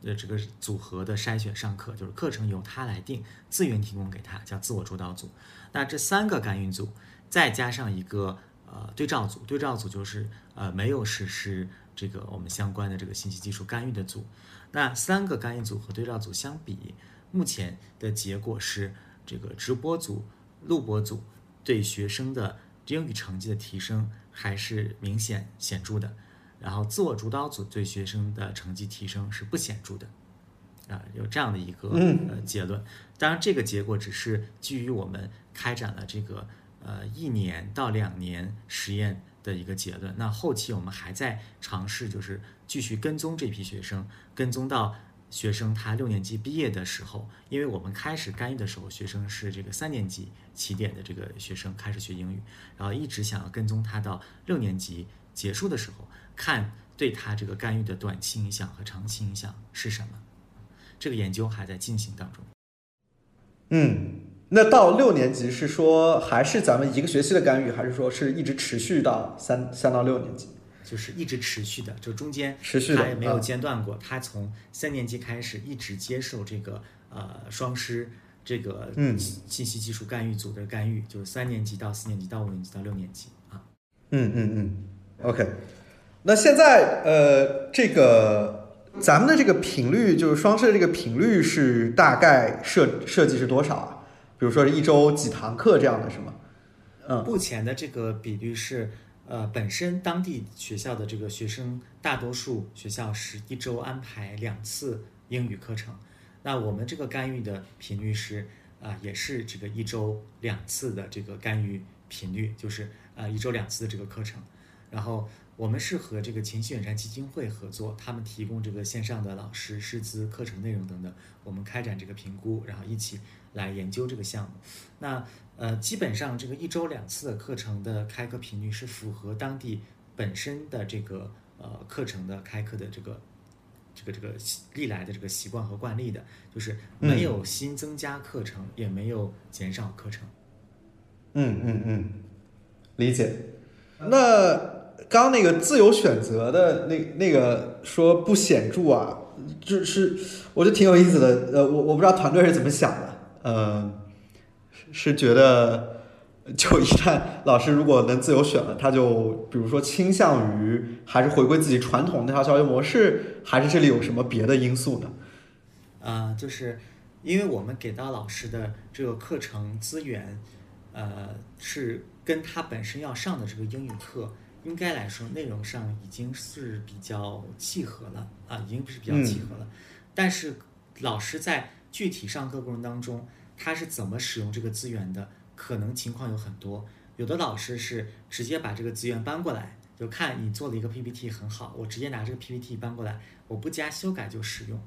[SPEAKER 2] 呃，这个组合的筛选上课，就是课程由他来定，资源提供给他，叫自我主导组。那这三个干预组，再加上一个呃对照组，对照组就是呃没有实施这个我们相关的这个信息技术干预的组。那三个干预组和对照组相比，目前的结果是，这个直播组、录播组对学生的英语成绩的提升还是明显显著的。然后，自我主导组对学生的成绩提升是不显著的，啊，有这样的一个呃结论。当然，这个结果只是基于我们开展了这个呃一年到两年实验的一个结论。那后期我们还在尝试，就是继续跟踪这批学生，跟踪到学生他六年级毕业的时候，因为我们开始干预的时候，学生是这个三年级起点的这个学生开始学英语，然后一直想要跟踪他到六年级结束的时候，看对他这个干预的短期影响和长期影响是什么。这个研究还在进行当中。
[SPEAKER 3] 嗯，那到六年级是说还是咱们一个学期的干预，还是说是一直持续到三三到六年级？
[SPEAKER 2] 就是一直持续的，就中间
[SPEAKER 3] 持续的
[SPEAKER 2] 他也没有
[SPEAKER 3] 啊
[SPEAKER 2] 间断过。他从三年级开始一直接受这个呃双师这个
[SPEAKER 3] 嗯
[SPEAKER 2] 信息技术干预组的干预，就是三年级到四年级到五年级到六年级啊。
[SPEAKER 3] 嗯嗯嗯，OK。那现在呃，这个咱们的这个频率，就是双师的这个频率是大概设设计是多少啊？比如说是一周几堂课这样的是吗？嗯
[SPEAKER 2] 目前的这个比率是，呃，本身当地学校的这个学生，大多数学校是一周安排两次英语课程，那我们这个干预的频率是，啊、也是这个一周两次的这个干预频率，就是呃一周两次的这个课程，然后我们是和这个秦西远山基金会合作，他们提供这个线上的老师、师资、课程内容等等，我们开展这个评估，然后一起来研究这个项目。那呃，基本上这个一周两次的课程的开课频率是符合当地本身的这个呃课程的开课的这个这个这个历来的这个习惯和惯例的，就是没有新增加课程，也没有减少课程。
[SPEAKER 3] 嗯嗯嗯，理解。那刚刚那个自由选择的那那个说不显著啊，就是我觉得挺有意思的。呃，我我不知道团队是怎么想的，呃，是觉得就一旦老师如果能自由选了，他就比如说倾向于还是回归自己传统那套教学模式，还是这里有什么别的因素呢？
[SPEAKER 2] 啊、就是因为我们给到老师的这个课程资源，呃，是跟他本身要上的这个英语课，应该来说内容上已经是比较契合了啊，已经是比较契合了。但是老师在具体上课过程当中，他是怎么使用这个资源的，可能情况有很多。有的老师是直接把这个资源搬过来，就看你做了一个 PPT 很好，我直接拿这个 PPT 搬过来，我不加修改就使用。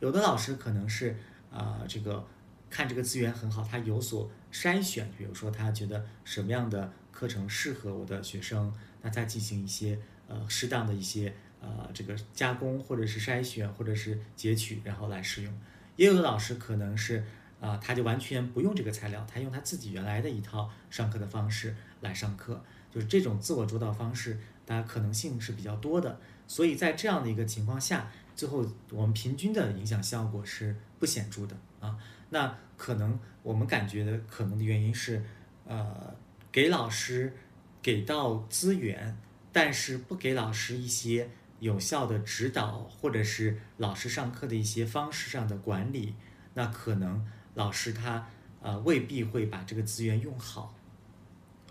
[SPEAKER 2] 有的老师可能是啊、这个看这个资源很好，他有所筛选，比如说他觉得什么样的课程适合我的学生，那再进行一些呃适当的一些呃这个加工或者是筛选或者是截取，然后来使用。也有的老师可能是啊、他就完全不用这个材料，他用他自己原来的一套上课的方式来上课，就是这种自我主导方式，大家可能性是比较多的。所以在这样的一个情况下，最后我们平均的影响效果是不显著的啊。那可能我们感觉的可能的原因是，呃，给老师给到资源，但是不给老师一些有效的指导，或者是老师上课的一些方式上的管理，那可能老师他呃未必会把这个资源用好。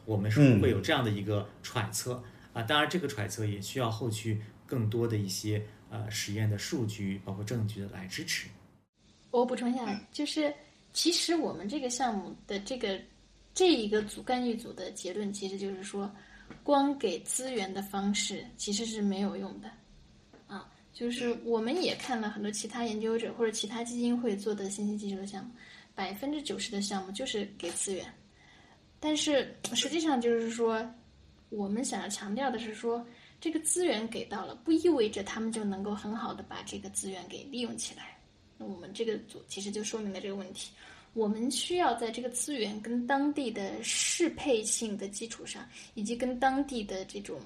[SPEAKER 2] 我们是
[SPEAKER 3] 嗯
[SPEAKER 2] 会有这样的一个揣测啊，当然这个揣测也需要后续更多的一些呃实验的数据，包括证据的来支持。
[SPEAKER 1] 我补充一下，就是其实我们这个项目的这个这一个组干预组的结论，其实就是说，光给资源的方式其实是没有用的，啊，就是我们也看了很多其他研究者或者其他基金会做的信息技术的项目，百分之九十的项目就是给资源，但是实际上就是说，我们想要强调的是说，这个资源给到了，不意味着他们就能够很好的把这个资源给利用起来。那我们这个组其实就说明了这个问题。我们需要在这个资源跟当地的适配性的基础上，以及跟当地的这种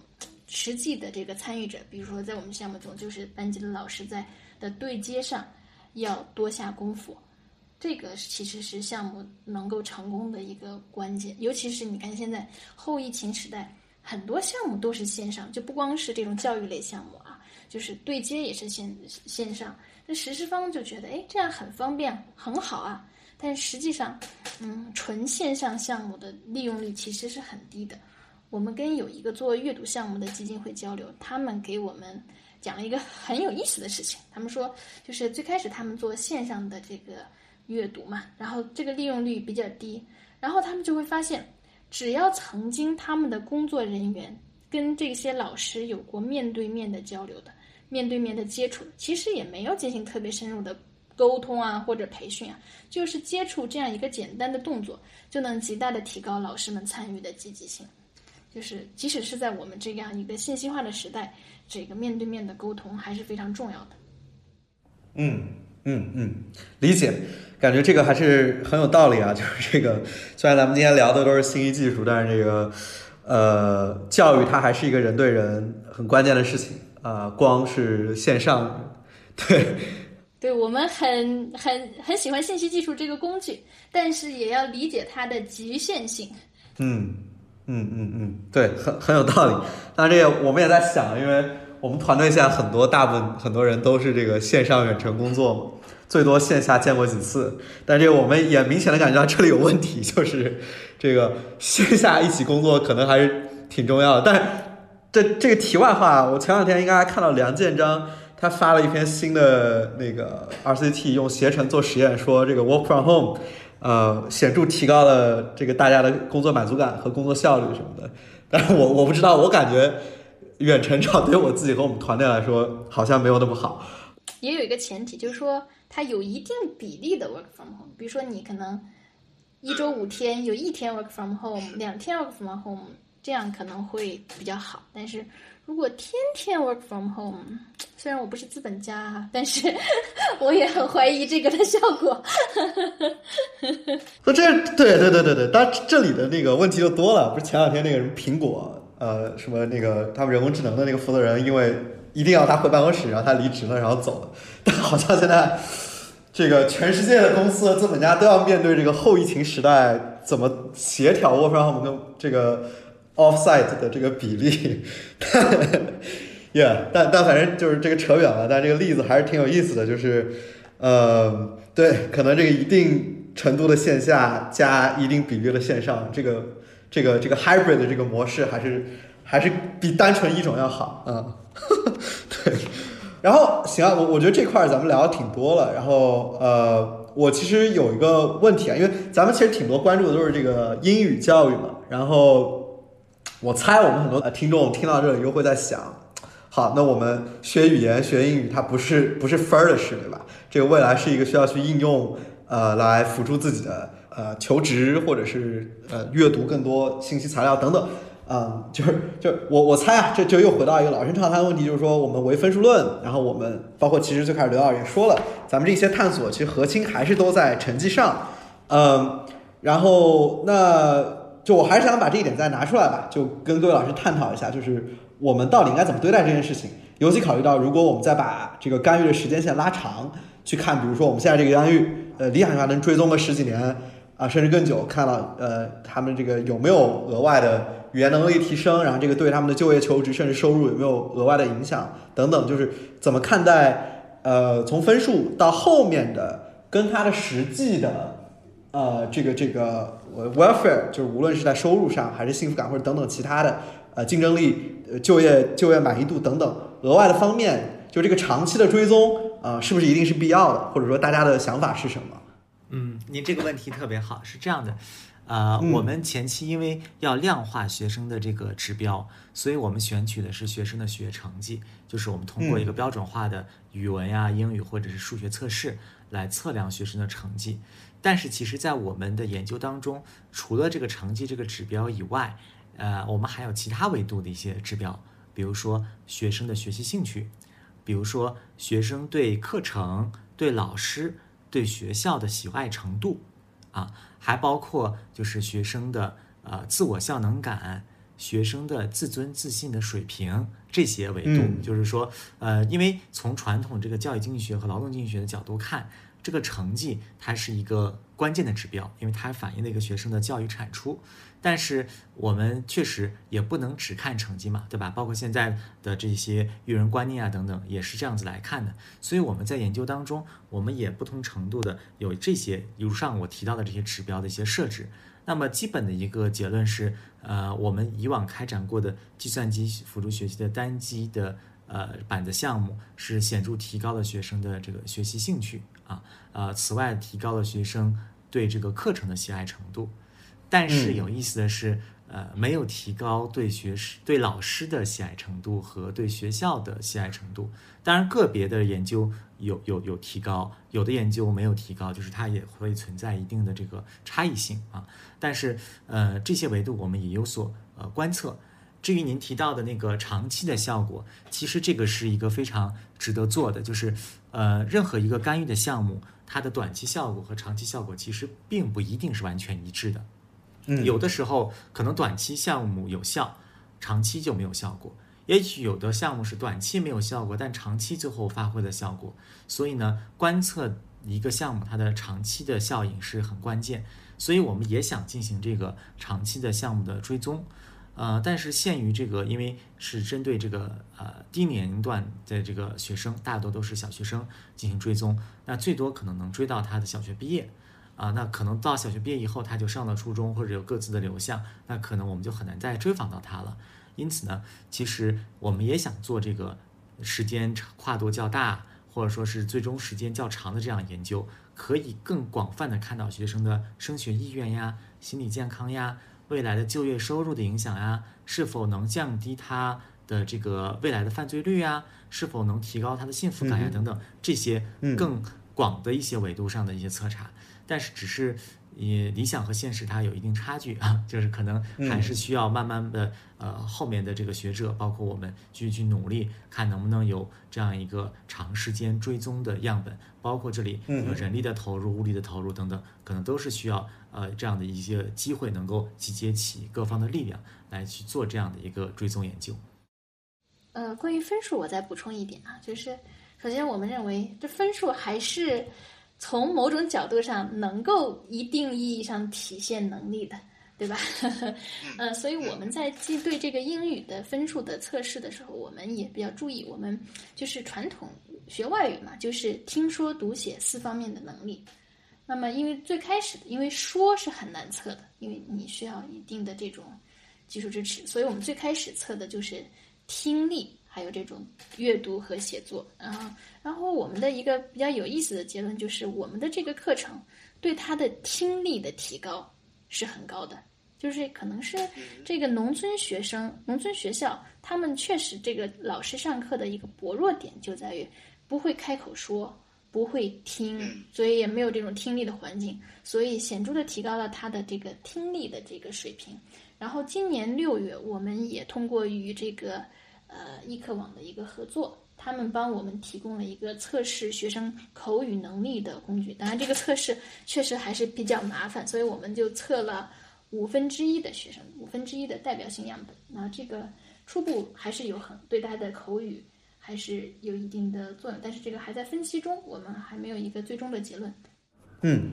[SPEAKER 1] 实际的这个参与者，比如说在我们项目中，就是班级的老师在的对接上要多下功夫。这个其实是项目能够成功的一个关键，尤其是你看现在后疫情时代，很多项目都是线上，就不光是这种教育类项目啊，就是对接也是线线上。那实施方就觉得，哎，这样很方便，很好啊。但实际上，嗯，纯线上项目的利用率其实是很低的。我们跟有一个做阅读项目的基金会交流，他们给我们讲了一个很有意思的事情。他们说，就是最开始他们做线上的这个阅读嘛，然后这个利用率比较低，然后他们就会发现，只要曾经他们的工作人员跟这些老师有过面对面的交流的、面对面的接触，其实也没有进行特别深入的沟通啊或者培训啊，就是接触这样一个简单的动作，就能极大的提高老师们参与的积极性。就是即使是在我们这样一个信息化的时代，这个面对面的沟通还是非常重要的。
[SPEAKER 3] 嗯嗯嗯，理解，感觉这个还是很有道理啊。就是这个，虽然咱们今天聊的都是信息技术，但是这个呃，教育它还是一个人对人很关键的事情啊、光是线上，对，
[SPEAKER 1] 对我们很很很喜欢信息技术这个工具，但是也要理解它的局限性。
[SPEAKER 3] 嗯嗯嗯嗯，对，很很有道理。当然，这个我们也在想，因为我们团队现在很多大部分很多人都是这个线上远程工作嘛，最多线下见过几次。但这个我们也明显的感觉到这里有问题，就是这个线下一起工作可能还是挺重要的。但这这个题外话，我前两天应该还看到梁建章他发了一篇新的那个 RCT，用携程做实验，说这个 work from home。呃，显著提高了这个大家的工作满足感和工作效率什么的。但是我我不知道，我感觉远程找对我自己和我们团队来说好像没有那么好。
[SPEAKER 1] 也有一个前提，就是说它有一定比例的 work from home。比如说你可能一周五天，有一天 work from home，两天 work from home，这样可能会比较好。但是如果天天 work from home，虽然我不是资本家哈，但是 我也很怀疑这个的效果。
[SPEAKER 3] 那这对对对对对，但这里的那个问题就多了。不是前两天那个什么苹果呃什么那个他们人工智能的那个负责人，因为一定要他回办公室，然后他离职了，然后走了。但好像现在这个全世界的公司和资本家都要面对这个后疫情时代，怎么协调 work from home 跟这个 offsite 的这个比例。Yeah，但但反正就是这个扯远了，但这个例子还是挺有意思的，就是，呃，对，可能这个一定程度的线下加一定比例的线上，这个这个这个 hybrid 的这个模式还是还是比单纯一种要好啊、嗯 对，然后行啊，我我觉得这块儿咱们聊的挺多了，然后呃，我其实有一个问题啊，因为咱们其实挺多关注的都是这个英语教育嘛，然后我猜我们很多呃听众听到这里又会在想。好，那我们学语言、学英语，它不是不是分儿的事，对吧？这个未来是一个需要去应用，呃，来辅助自己的呃求职，或者是呃阅读更多信息材料等等。啊、就是就我我猜啊，这就又回到一个老生常谈的问题，就是说我们唯分数论，然后我们包括其实最开始刘导也说了，咱们这些探索其实核心还是都在成绩上，嗯，然后那就我还是想把这一点再拿出来吧，就跟各位老师探讨一下，就是我们到底应该怎么对待这件事情，尤其考虑到如果我们再把这个干预的时间线拉长，去看，比如说我们现在这个干预，呃，理想上能追踪个十几年啊，甚至更久，看到呃他们这个有没有额外的语言能力提升，然后这个对他们的就业求职甚至收入有没有额外的影响等等，就是怎么看待呃从分数到后面的跟他的实际的呃这个这个呃 welfare，就是无论是在收入上还是幸福感或者等等其他的呃竞争力、呃就业就业满意度等等额外的方面，就这个长期的追踪啊、呃是不是一定是必要的，或者说大家的想法是什么？
[SPEAKER 2] 嗯，您这个问题特别好，是这样的，呃，
[SPEAKER 3] 嗯
[SPEAKER 2] 我们前期因为要量化学生的这个指标，所以我们选取的是学生的学成绩，就是我们通过一个标准化的语文呀、英语或者是数学测试来测量学生的成绩。但是其实，在我们的研究当中，除了这个成绩这个指标以外，呃，我们还有其他维度的一些指标，比如说学生的学习兴趣，比如说学生对课程、对老师、对学校的喜爱程度，啊，还包括就是学生的呃自我效能感、学生的自尊自信的水平这些维度。
[SPEAKER 3] 嗯
[SPEAKER 2] 就是说，呃，因为从传统这个教育经济学和劳动经济学的角度看，这个成绩它是一个关键的指标，因为它反映了一个学生的教育产出。但是我们确实也不能只看成绩嘛，对吧？包括现在的这些育人观念啊等等，也是这样子来看的。所以我们在研究当中，我们也不同程度的有这些如上我提到的这些指标的一些设置。那么基本的一个结论是，呃，我们以往开展过的计算机辅助学习的单机的呃板子项目是显著提高了学生的这个学习兴趣啊，呃，此外提高了学生对这个课程的喜爱程度。但是有意思的是，呃，没有提高对学师、对老师的喜爱程度和对学校的喜爱程度。当然，个别的研究有有有提高，有的研究没有提高，就是它也会存在一定的这个差异性啊。但是，呃，这些维度我们也有所呃观测。至于您提到的那个长期的效果，其实这个是一个非常值得做的，就是呃，任何一个干预的项目，它的短期效果和长期效果其实并不一定是完全一致的。
[SPEAKER 3] 嗯，
[SPEAKER 2] 有的时候可能短期项目有效，长期就没有效果。也许有的项目是短期没有效果，但长期最后发挥了效果。所以呢，观测一个项目它的长期的效应是很关键。所以我们也想进行这个长期的项目的追踪，呃，但是限于这个，因为是针对这个呃低年龄段的这个学生，大多都是小学生进行追踪，那最多可能能追到他的小学毕业，啊，那可能到小学毕业以后他就上了初中或者有各自的流向，那可能我们就很难再追访到他了。因此呢，其实我们也想做这个时间跨度较大，或者说是最终时间较长的这样研究，可以更广泛的看到学生的升学意愿呀、心理健康呀、未来的就业收入的影响呀，是否能降低他的这个未来的犯罪率呀，是否能提高他的幸福感呀等等这些更广的一些维度上的一些测查，但是只是。也理想和现实它有一定差距啊，就是可能还是需要慢慢的呃后面的这个学者，包括我们继续去努力，看能不能有这样一个长时间追踪的样本，包括这里有人力的投入、物力的投入等等，可能都是需要呃这样的一些机会，能够集结起各方的力量来去做这样的一个追踪研究。
[SPEAKER 1] 呃，关于分数，我再补充一点啊，就是首先我们认为这分数还是。从某种角度上，能够一定意义上体现能力的，对吧？呃，所以我们在记对这个英语的分数的测试的时候，我们也比较注意，我们就是传统学外语嘛，就是听说读写四方面的能力。那么，因为最开始，因为说是很难测的，因为你需要一定的这种技术支持，所以我们最开始测的就是听力。还有这种阅读和写作，然后，然后我们的一个比较有意思的结论就是，我们的这个课程对他的听力的提高是很高的。就是可能是这个农村学生、农村学校，他们确实这个老师上课的一个薄弱点就在于不会开口说，不会听，所以也没有这种听力的环境，所以显著的提高了他的这个听力的这个水平。然后今年六月，我们也通过与这个。呃，易课网的一个合作，他们帮我们提供了一个测试学生口语能力的工具。当然，这个测试确实还是比较麻烦，所以我们就测了五分之一的学生，五分之一的代表性样本。那这个初步还是有很对他的口语还是有一定的作用，但是这个还在分析中，我们还没有一个最终的结论。
[SPEAKER 3] 嗯，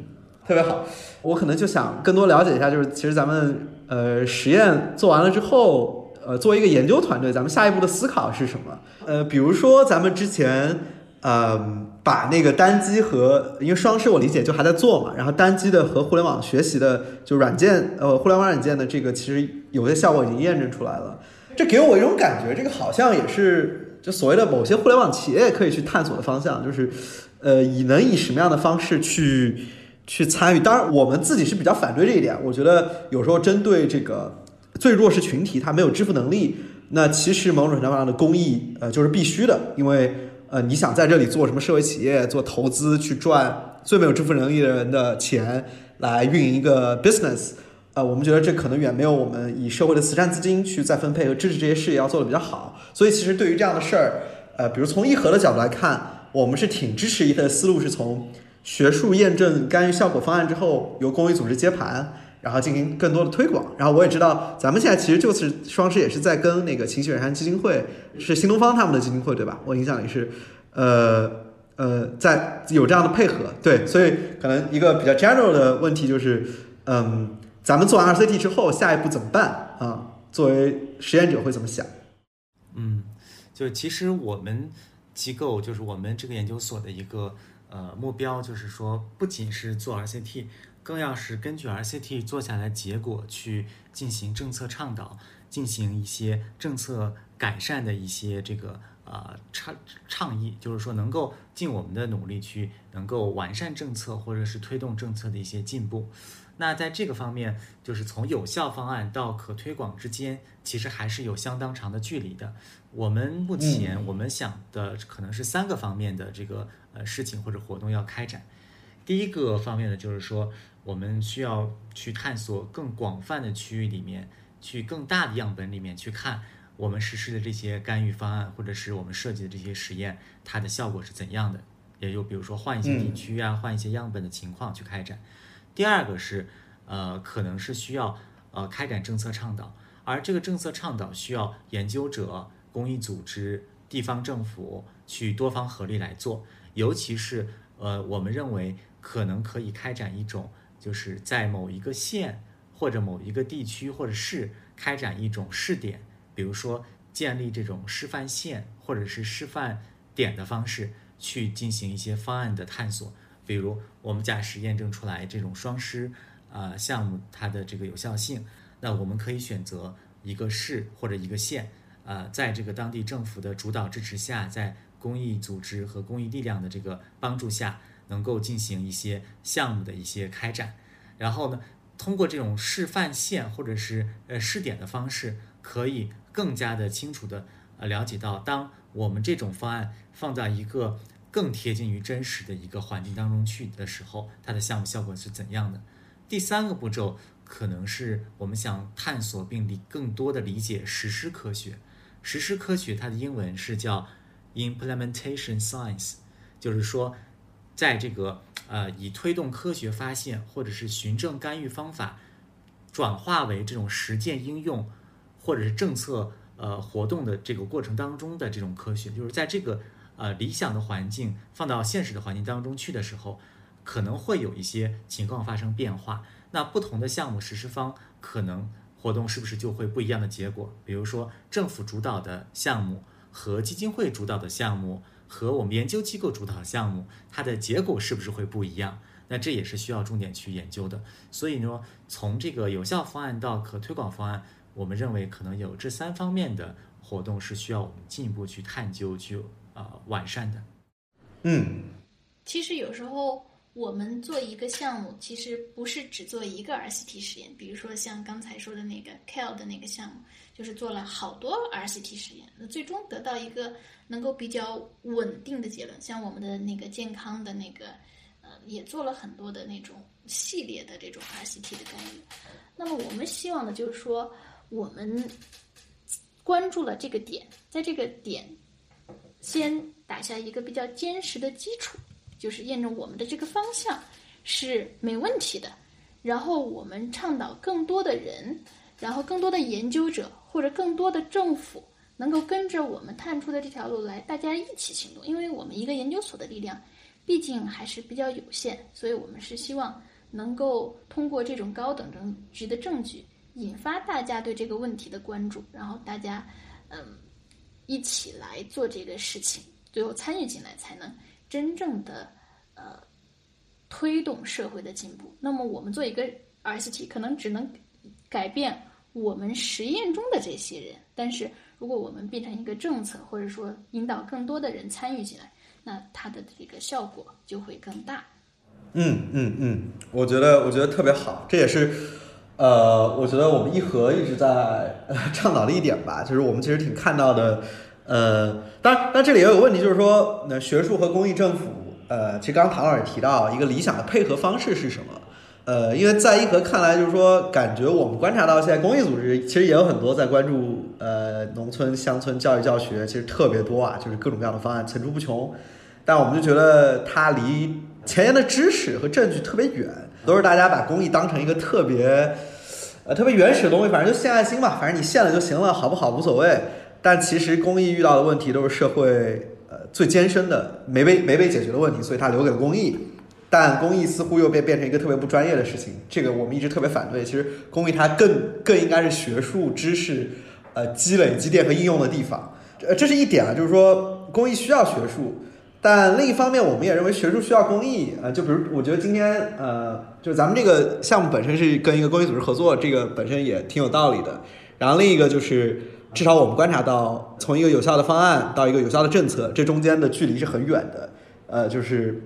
[SPEAKER 3] 特别好。我可能就想更多了解一下，就是其实咱们呃实验做完了之后。呃，作为一个研究团队，咱们下一步的思考是什么？呃，比如说咱们之前，呃，把那个单机和因为双师我理解就还在做嘛，然后单机的和互联网学习的就软件，呃，互联网软件的这个其实有些效果已经验证出来了。这给我一种感觉，这个好像也是就所谓的某些互联网企业可以去探索的方向，就是呃，以能以什么样的方式去去参与？当然，我们自己是比较反对这一点。我觉得有时候针对这个。最弱势群体他没有支付能力，那其实某种程度上的公益呃就是必须的，因为呃你想在这里做什么社会企业做投资去赚最没有支付能力的人的钱来运营一个 business，呃我们觉得这可能远没有我们以社会的慈善资金去再分配和支持这些事业要做的比较好。所以其实对于这样的事儿，呃比如从义和的角度来看，我们是挺支持一的思路是从学术验证干预效果方案之后由公益组织接盘。然后进行更多的推广，然后我也知道咱们现在其实就是双十也是在跟那个勤洗远山基金会，是新东方他们的基金会对吧？我印象里是，呃呃，在有这样的配合，对，所以可能一个比较 general 的问题就是，嗯，咱们做完 RCT 之后，下一步怎么办啊？作为实验者会怎么想？
[SPEAKER 2] 嗯，就是其实我们机构就是我们这个研究所的一个呃目标，就是说不仅是做 RCT。更要是根据 RCT 做下来结果去进行政策倡导，进行一些政策改善的一些这个呃倡倡议，就是说能够尽我们的努力去能够完善政策或者是推动政策的一些进步。那在这个方面，就是从有效方案到可推广之间，其实还是有相当长的距离的。我们目前我们想的可能是三个方面的这个呃事情或者活动要开展。第一个方面呢，就是说我们需要去探索更广泛的区域里面，去更大的样本里面去看我们实施的这些干预方案，或者是我们设计的这些实验，它的效果是怎样的。也就比如说换一些地区啊，换一些样本的情况去开展。第二个是，呃，可能是需要呃开展政策倡导，而这个政策倡导需要研究者、公益组织、地方政府去多方合力来做。尤其是呃，我们认为可能可以开展一种，就是在某一个县或者某一个地区或者市开展一种试点，比如说建立这种示范县或者是示范点的方式去进行一些方案的探索。比如，我们假使验证出来这种双师啊项目它的这个有效性，那我们可以选择一个市或者一个县，啊，在这个当地政府的主导支持下，在公益组织和公益力量的这个帮助下，能够进行一些项目的一些开展。然后呢，通过这种示范县或者是呃试点的方式，可以更加的清楚的呃了解到，当我们这种方案放在一个。更贴近于真实的一个环境当中去的时候，它的项目效果是怎样的？第三个步骤可能是我们想探索并理更多的理解实施科学。实施科学它的英文是叫 implementation science，就是说，在这个呃以推动科学发现或者是循证干预方法转化为这种实践应用或者是政策呃活动的这个过程当中的这种科学，就是在这个。呃，理想的环境放到现实的环境当中去的时候，可能会有一些情况发生变化。那不同的项目实施方可能活动是不是就会不一样的结果？比如说政府主导的项目和基金会主导的项目和我们研究机构主导的项目，它的结果是不是会不一样？那这也是需要重点去研究的。所以呢，从这个有效方案到可推广方案，我们认为可能有这三方面的活动是需要我们进一步去探究去。呃，完善的。
[SPEAKER 3] 嗯，
[SPEAKER 1] 其实有时候我们做一个项目，其实不是只做一个 RCT 实验。比如说像刚才说的那个 Cal 的那个项目，就是做了好多 RCT 实验，那最终得到一个能够比较稳定的结论。像我们的那个健康的那个，呃，也做了很多的那种系列的这种 RCT 的干预。那么我们希望的就是说，我们关注了这个点，在这个点。先打下一个比较坚实的基础，就是验证我们的这个方向是没问题的。然后我们倡导更多的人，然后更多的研究者或者更多的政府能够跟着我们探出的这条路来，大家一起行动。因为我们一个研究所的力量毕竟还是比较有限，所以我们是希望能够通过这种高等证局的证据，引发大家对这个问题的关注，然后大家嗯。一起来做这个事情，最后参与进来，才能真正的呃推动社会的进步。那么我们做一个 RCT，可能只能改变我们实验中的这些人，但是如果我们变成一个政策，或者说引导更多的人参与进来，那它的这个效果就会更大。
[SPEAKER 3] 嗯嗯嗯，我觉得我觉得特别好，这也是呃，我觉得我们一和一直在 倡导的一点吧，就是我们其实挺看到的。呃，当然，但这里也有问题，就是说，那学术和公益政府，呃，其实刚唐老师提到一个理想的配合方式是什么？呃，因为在一和看来，就是说，感觉我们观察到现在公益组织其实也有很多在关注呃农村乡村教育教学，其实特别多啊，就是各种各样的方案层出不穷。但我们就觉得它离前沿的知识和证据特别远，都是大家把公益当成一个特别呃特别原始的东西，反正就献爱心吧，反正你献了就行了，好不好无所谓。但其实公益遇到的问题都是社会呃最艰深的没被没被解决的问题，所以它留给了公益。但公益似乎又被变成一个特别不专业的事情，这个我们一直特别反对。其实公益它更更应该是学术知识呃积累积淀和应用的地方。呃，这是一点啊，就是说公益需要学术，但另一方面我们也认为学术需要公益啊。就比如我觉得今天呃，就是咱们这个项目本身是跟一个公益组织合作，这个本身也挺有道理的。然后另一个就是。至少我们观察到，从一个有效的方案到一个有效的政策，这中间的距离是很远的。呃，就是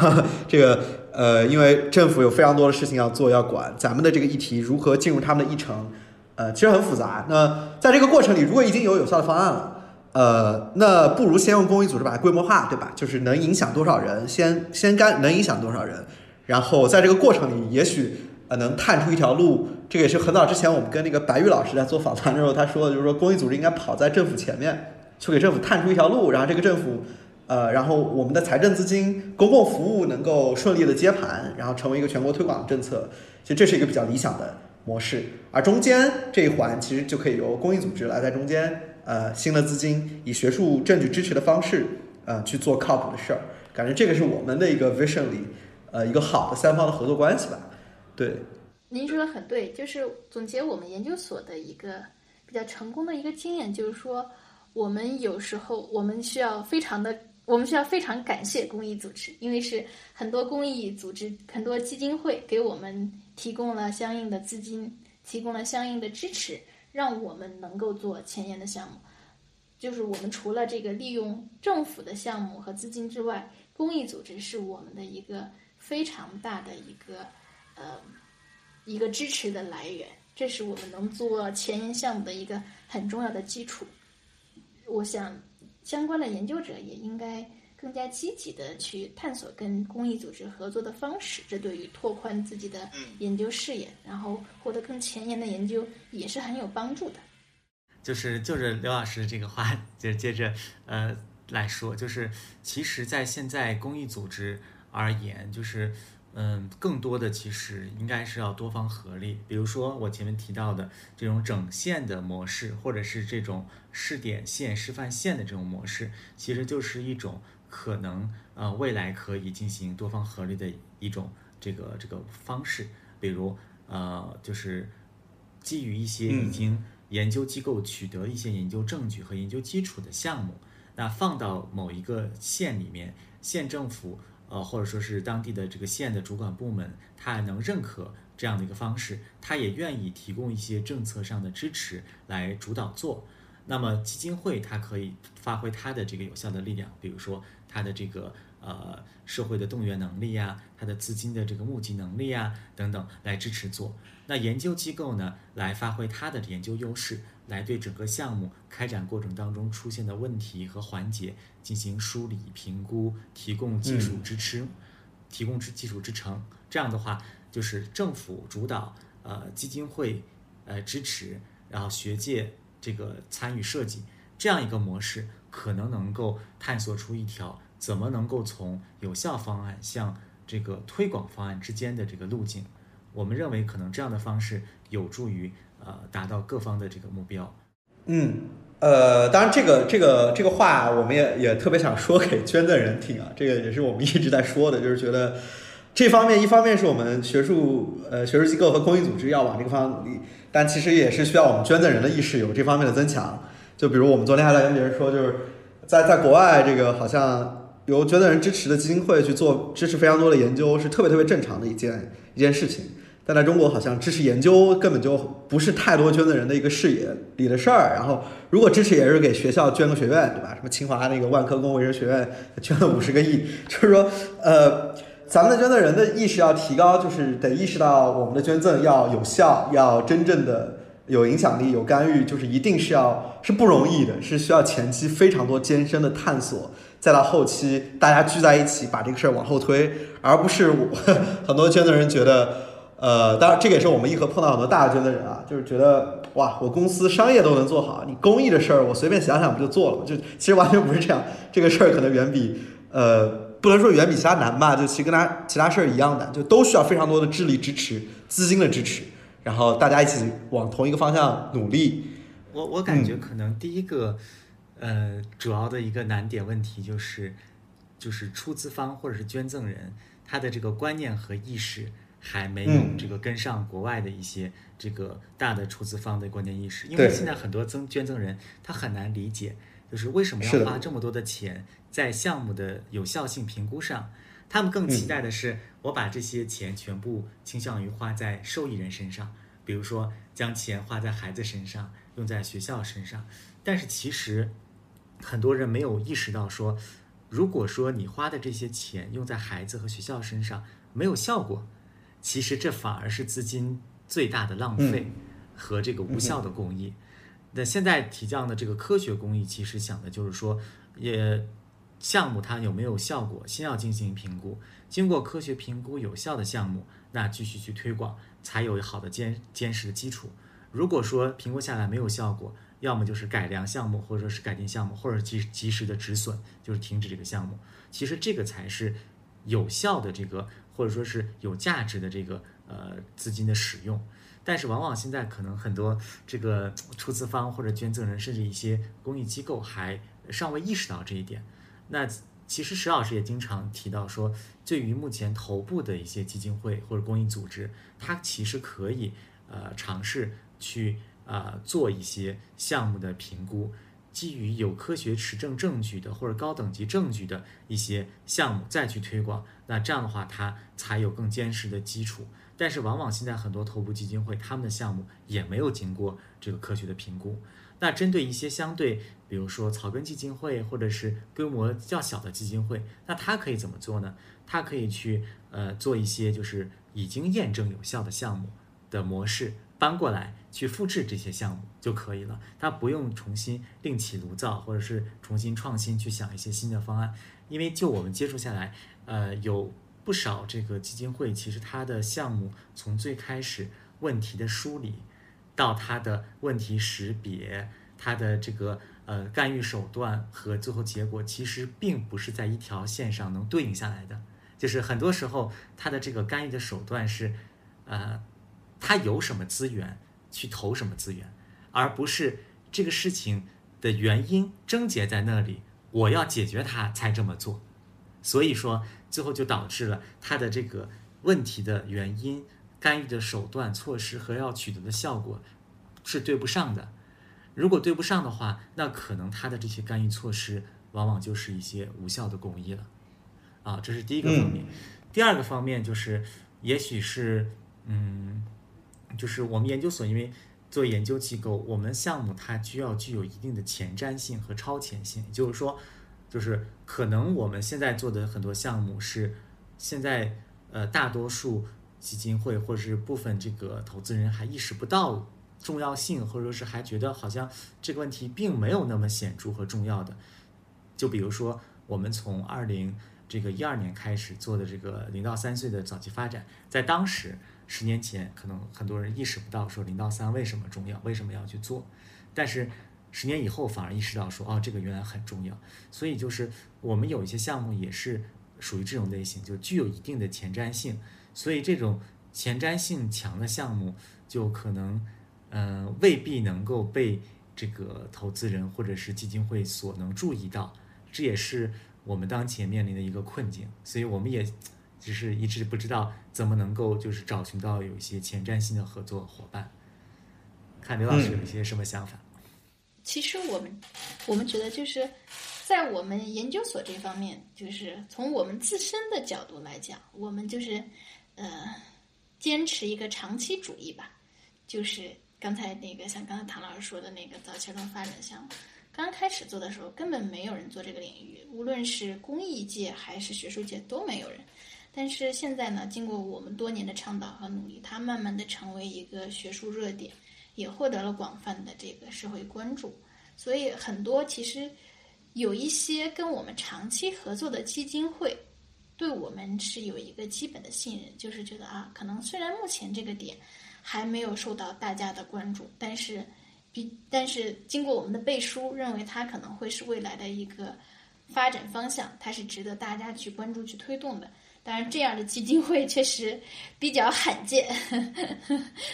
[SPEAKER 3] 这个呃，因为政府有非常多的事情要做要管，咱们的这个议题如何进入他们的议程，呃，其实很复杂。那在这个过程里，如果已经有有效的方案了，呃，那不如先用公益组织把它规模化，对吧？就是能影响多少人，先先干能影响多少人，然后在这个过程里，也许呃能探出一条路。这个也是很早之前我们跟那个白玉老师在做访谈的时候，他说的，就是说公益组织应该跑在政府前面，去给政府探出一条路，然后这个政府。呃，然后我们的财政资金、公共服务能够顺利的接盘，然后成为一个全国推广的政策，其实这是一个比较理想的模式。而中间这一环其实就可以由公益组织来在中间，呃，新的资金以学术证据支持的方式，呃，去做靠谱的事儿。感觉这个是我们的一个 vision 里，呃，一个好的三方的合作关系吧。对，
[SPEAKER 1] 您说的很对，就是总结我们研究所的一个比较成功的一个经验，就是说我们有时候我们需要非常的。我们需要非常感谢公益组织，因为是很多公益组织、很多基金会给我们提供了相应的资金，提供了相应的支持，让我们能够做前沿的项目。就是我们除了这个利用政府的项目和资金之外，公益组织是我们的一个非常大的一个呃一个支持的来源，这是我们能做前沿项目的一个很重要的基础。我想。相关的研究者也应该更加积极的去探索跟公益组织合作的方式，这对于拓宽自己的研究视野，然后获得更前沿的研究也是很有帮助的。
[SPEAKER 2] 就是就着刘老师这个话，就接着呃来说，就是其实，在现在公益组织而言，就是。嗯，更多的其实应该是要多方合力。比如说我前面提到的这种整线的模式，或者是这种试点线、示范线的这种模式，其实就是一种可能呃未来可以进行多方合力的一种这个这个方式。比如呃，就是基于一些已经研究机构取得一些研究证据和研究基础的项目，那放到某一个县里面，县政府。呃，或者说是当地的这个县的主管部门，他能认可这样的一个方式，他也愿意提供一些政策上的支持来主导做。那么基金会它可以发挥它的这个有效的力量，比如说它的这个呃社会的动员能力呀，它的资金的这个募集能力呀等等来支持做。那研究机构呢，来发挥它的研究优势。来对整个项目开展过程当中出现的问题和环节进行梳理、评估，提供技术支持，提供支技术支撑。这样的话，就是政府主导，呃，基金会呃支持，然后学界这个参与设计，这样一个模式，可能能够探索出一条怎么能够从有效方案向这个推广方案之间的这个路径。我们认为，可能这样的方式有助于。呃，达到各方的这个目标。
[SPEAKER 3] 嗯，呃，当然，这个这个这个话，我们也也特别想说给捐赠人听啊。这个也是我们一直在说的，就是觉得这方面，一方面是我们学术呃学术机构和公益组织要往这个方向努力，但其实也是需要我们捐赠人的意识有这方面的增强。就比如我们昨天还在跟别人说，就是在在国外，这个好像由捐赠人支持的基金会去做支持非常多的研究，是特别特别正常的一件一件事情。但在中国，好像支持研究根本就不是太多捐赠人的一个视野里的事儿。然后，如果支持也是给学校捐个学院，对吧？什么清华那个万科工卫生学院捐了五十个亿，就是说，呃，咱们的捐赠人的意识要提高，就是得意识到我们的捐赠要有效，要真正的有影响力、有干预，就是一定是要是不容易的，是需要前期非常多艰深的探索，再到后期大家聚在一起把这个事儿往后推，而不是我很多捐赠人觉得。呃，当然，这个也是我们一和碰到很多大捐赠人啊，就是觉得哇，我公司商业都能做好，你公益的事儿，我随便想想不就做了吗？就其实完全不是这样，这个事儿可能远比呃，不能说远比其他难吧，就其实跟他其他事儿一样难，就都需要非常多的智力支持、资金的支持，然后大家一起往同一个方向努力。
[SPEAKER 2] 我我感觉可能第一个呃主要的一个难点问题就是，就是出资方或者是捐赠人他的这个观念和意识。还没有这个跟上国外的一些这个大的出资方的观念意识，因为现在很多增捐赠人他很难理解，就是为什么要花这么多的钱在项目的有效性评估上，他们更期待的是我把这些钱全部倾向于花在受益人身上，比如说将钱花在孩子身上，用在学校身上。但是其实很多人没有意识到说，如果说你花的这些钱用在孩子和学校身上没有效果，其实这反而是资金最大的浪费和这个无效的公益。那现在提倡的这个科学公益，其实想的就是说，也项目它有没有效果，先要进行评估，经过科学评估有效的项目，那继续去推广，才有好的坚坚实的基础。如果说评估下来没有效果，要么就是改良项目，或者说是改进项目，或者及及时的止损，就是停止这个项目。其实这个才是有效的这个，或者说是有价值的这个呃资金的使用。但是往往现在可能很多这个出资方或者捐赠人，甚至一些公益机构还尚未意识到这一点。那其实石老师也经常提到说，对于目前头部的一些基金会或者公益组织，它其实可以呃尝试去呃做一些项目的评估，基于有科学持证证据的或者高等级证据的一些项目再去推广。那这样的话，它才有更坚实的基础。但是往往现在很多头部基金会，他们的项目也没有经过这个科学的评估。那针对一些相对，比如说草根基金会或者是规模较小的基金会，那它可以怎么做呢？它可以去呃做一些就是已经验证有效的项目的模式搬过来去复制这些项目就可以了。它不用重新另起炉灶，或者是重新创新去想一些新的方案。因为就我们接触下来，呃有。不少这个基金会，其实它的项目从最开始问题的梳理，到它的问题识别，它的这个呃干预手段和最后结果，其实并不是在一条线上能对应下来的。就是很多时候，它的这个干预的手段是，呃，它有什么资源去投什么资源，而不是这个事情的原因症结在那里，我要解决它才这么做。所以说。最后就导致了他的这个问题的原因、干预的手段、措施和要取得的效果是对不上的。如果对不上的话，那可能他的这些干预措施往往就是一些无效的公益了。啊，这是第一个方面。第二个方面就是，也许是，嗯，就是我们研究所因为做研究机构，我们项目它需要具有一定的前瞻性和超前性，就是说。就是可能我们现在做的很多项目是，现在呃大多数基金会或者是部分这个投资人还意识不到重要性，或者说是还觉得好像这个问题并没有那么显著和重要的。就比如说我们从二零这个一二年开始做的这个零到三岁的早期发展，在当时十年前可能很多人意识不到说零到三为什么重要，为什么要去做，但是。十年以后反而意识到说，哦，这个原来很重要。所以就是我们有一些项目也是属于这种类型，就具有一定的前瞻性。所以这种前瞻性强的项目，就可能，嗯，未必能够被这个投资人或者是基金会所能注意到。这也是我们当前面临的一个困境。所以我们也只是一直不知道怎么能够就是找寻到有一些前瞻性的合作伙伴。看刘老师有一些什么想法？
[SPEAKER 1] 其实我们，我们觉得就是在我们研究所这方面，就是从我们自身的角度来讲，我们就是呃坚持一个长期主义吧。就是刚才那个像刚才唐老师说的那个早期儿童发展项目，刚开始做的时候根本没有人做这个领域，无论是公益界还是学术界都没有人。但是现在呢，经过我们多年的倡导和努力，它慢慢的成为一个学术热点。也获得了广泛的这个社会关注，所以很多其实有一些跟我们长期合作的基金会，对我们是有一个基本的信任，就是觉得啊，可能虽然目前这个点还没有受到大家的关注，但是比但是经过我们的背书，认为它可能会是未来的一个发展方向，它是值得大家去关注、去推动的。当然，这样的基金会确实比较罕见。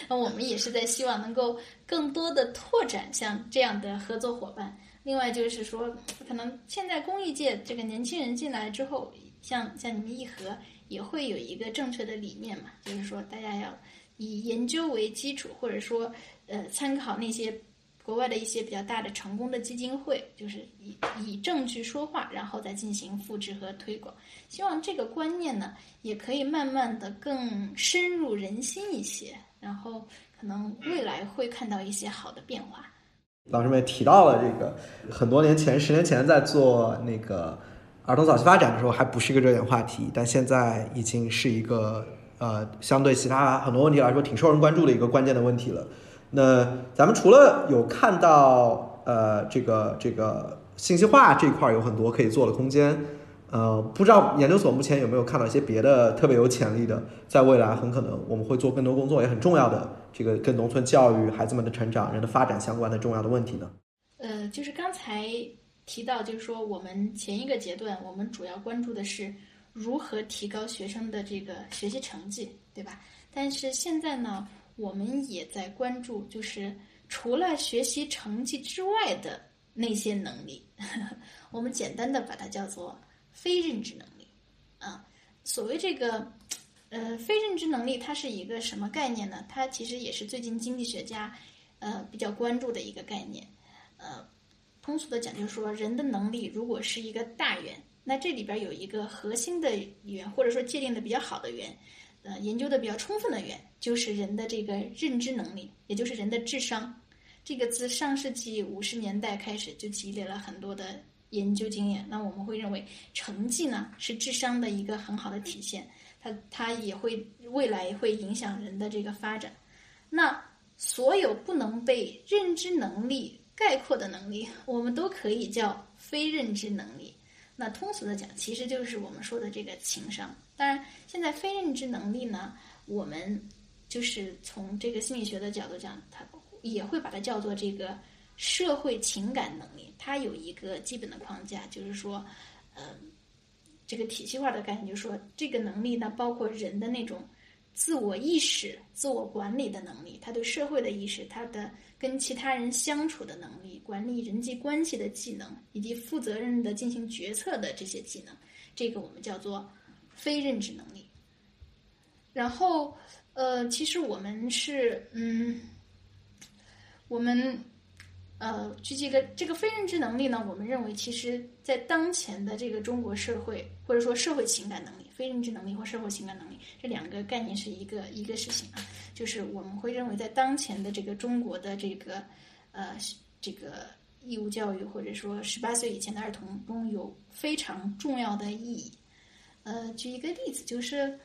[SPEAKER 1] 那我们也是在希望能够更多的拓展像这样的合作伙伴。另外就是说，可能现在公益界这个年轻人进来之后，像像你们一和也会有一个正确的理念嘛，就是说大家要以研究为基础，或者说呃参考那些。国外的一些比较大的成功的基金会，就是以以证据说话，然后再进行复制和推广。希望这个观念呢，也可以慢慢的更深入人心一些，然后可能未来会看到一些好的变化。
[SPEAKER 3] 老师们也提到了这个，很多年前，十年前在做那个儿童早期发展的时候，还不是一个热点话题，但现在已经是一个呃，相对其他很多问题来说，挺受人关注的一个关键的问题了。那咱们除了有看到呃，这个这个信息化这一块有很多可以做的空间。呃，不知道研究所目前有没有看到一些别的特别有潜力的，在未来很可能我们会做更多工作，也很重要的这个跟农村教育、孩子们的成长、人的发展相关的重要的问题呢？
[SPEAKER 1] 呃，就是刚才提到，就是说我们前一个阶段，我们主要关注的是如何提高学生的这个学习成绩，对吧？但是现在呢，我们也在关注，就是除了学习成绩之外的那些能力，我们简单的把它叫做。非认知能力，啊，所谓这个，呃，非认知能力，它是一个什么概念呢？它其实也是最近经济学家，呃，比较关注的一个概念。呃，通俗的讲，就是说人的能力如果是一个大圆，那这里边有一个核心的圆，或者说界定的比较好的圆，呃，研究的比较充分的圆，就是人的这个认知能力，也就是人的智商。这个自上世纪五十年代开始就积累了很多的。研究经验，那我们会认为成绩呢是智商的一个很好的体现，它它也会未来会影响人的这个发展。那所有不能被认知能力概括的能力，我们都可以叫非认知能力。那通俗的讲，其实就是我们说的这个情商。当然，现在非认知能力呢，我们就是从这个心理学的角度讲，它也会把它叫做这个。社会情感能力，它有一个基本的框架，就是说，呃，这个体系化的概念，就是说，这个能力呢，包括人的那种自我意识、自我管理的能力，他对社会的意识，他的跟其他人相处的能力，管理人际关系的技能，以及负责任的进行决策的这些技能，这个我们叫做非认知能力。然后，呃，其实我们是，嗯，我们。呃，举几个这个非认知能力呢？我们认为，其实，在当前的这个中国社会，或者说社会情感能力、非认知能力或社会情感能力这两个概念是一个一个事情啊。就是我们会认为，在当前的这个中国的这个呃这个义务教育，或者说十八岁以前的儿童中有非常重要的意义。呃，举一个例子，就是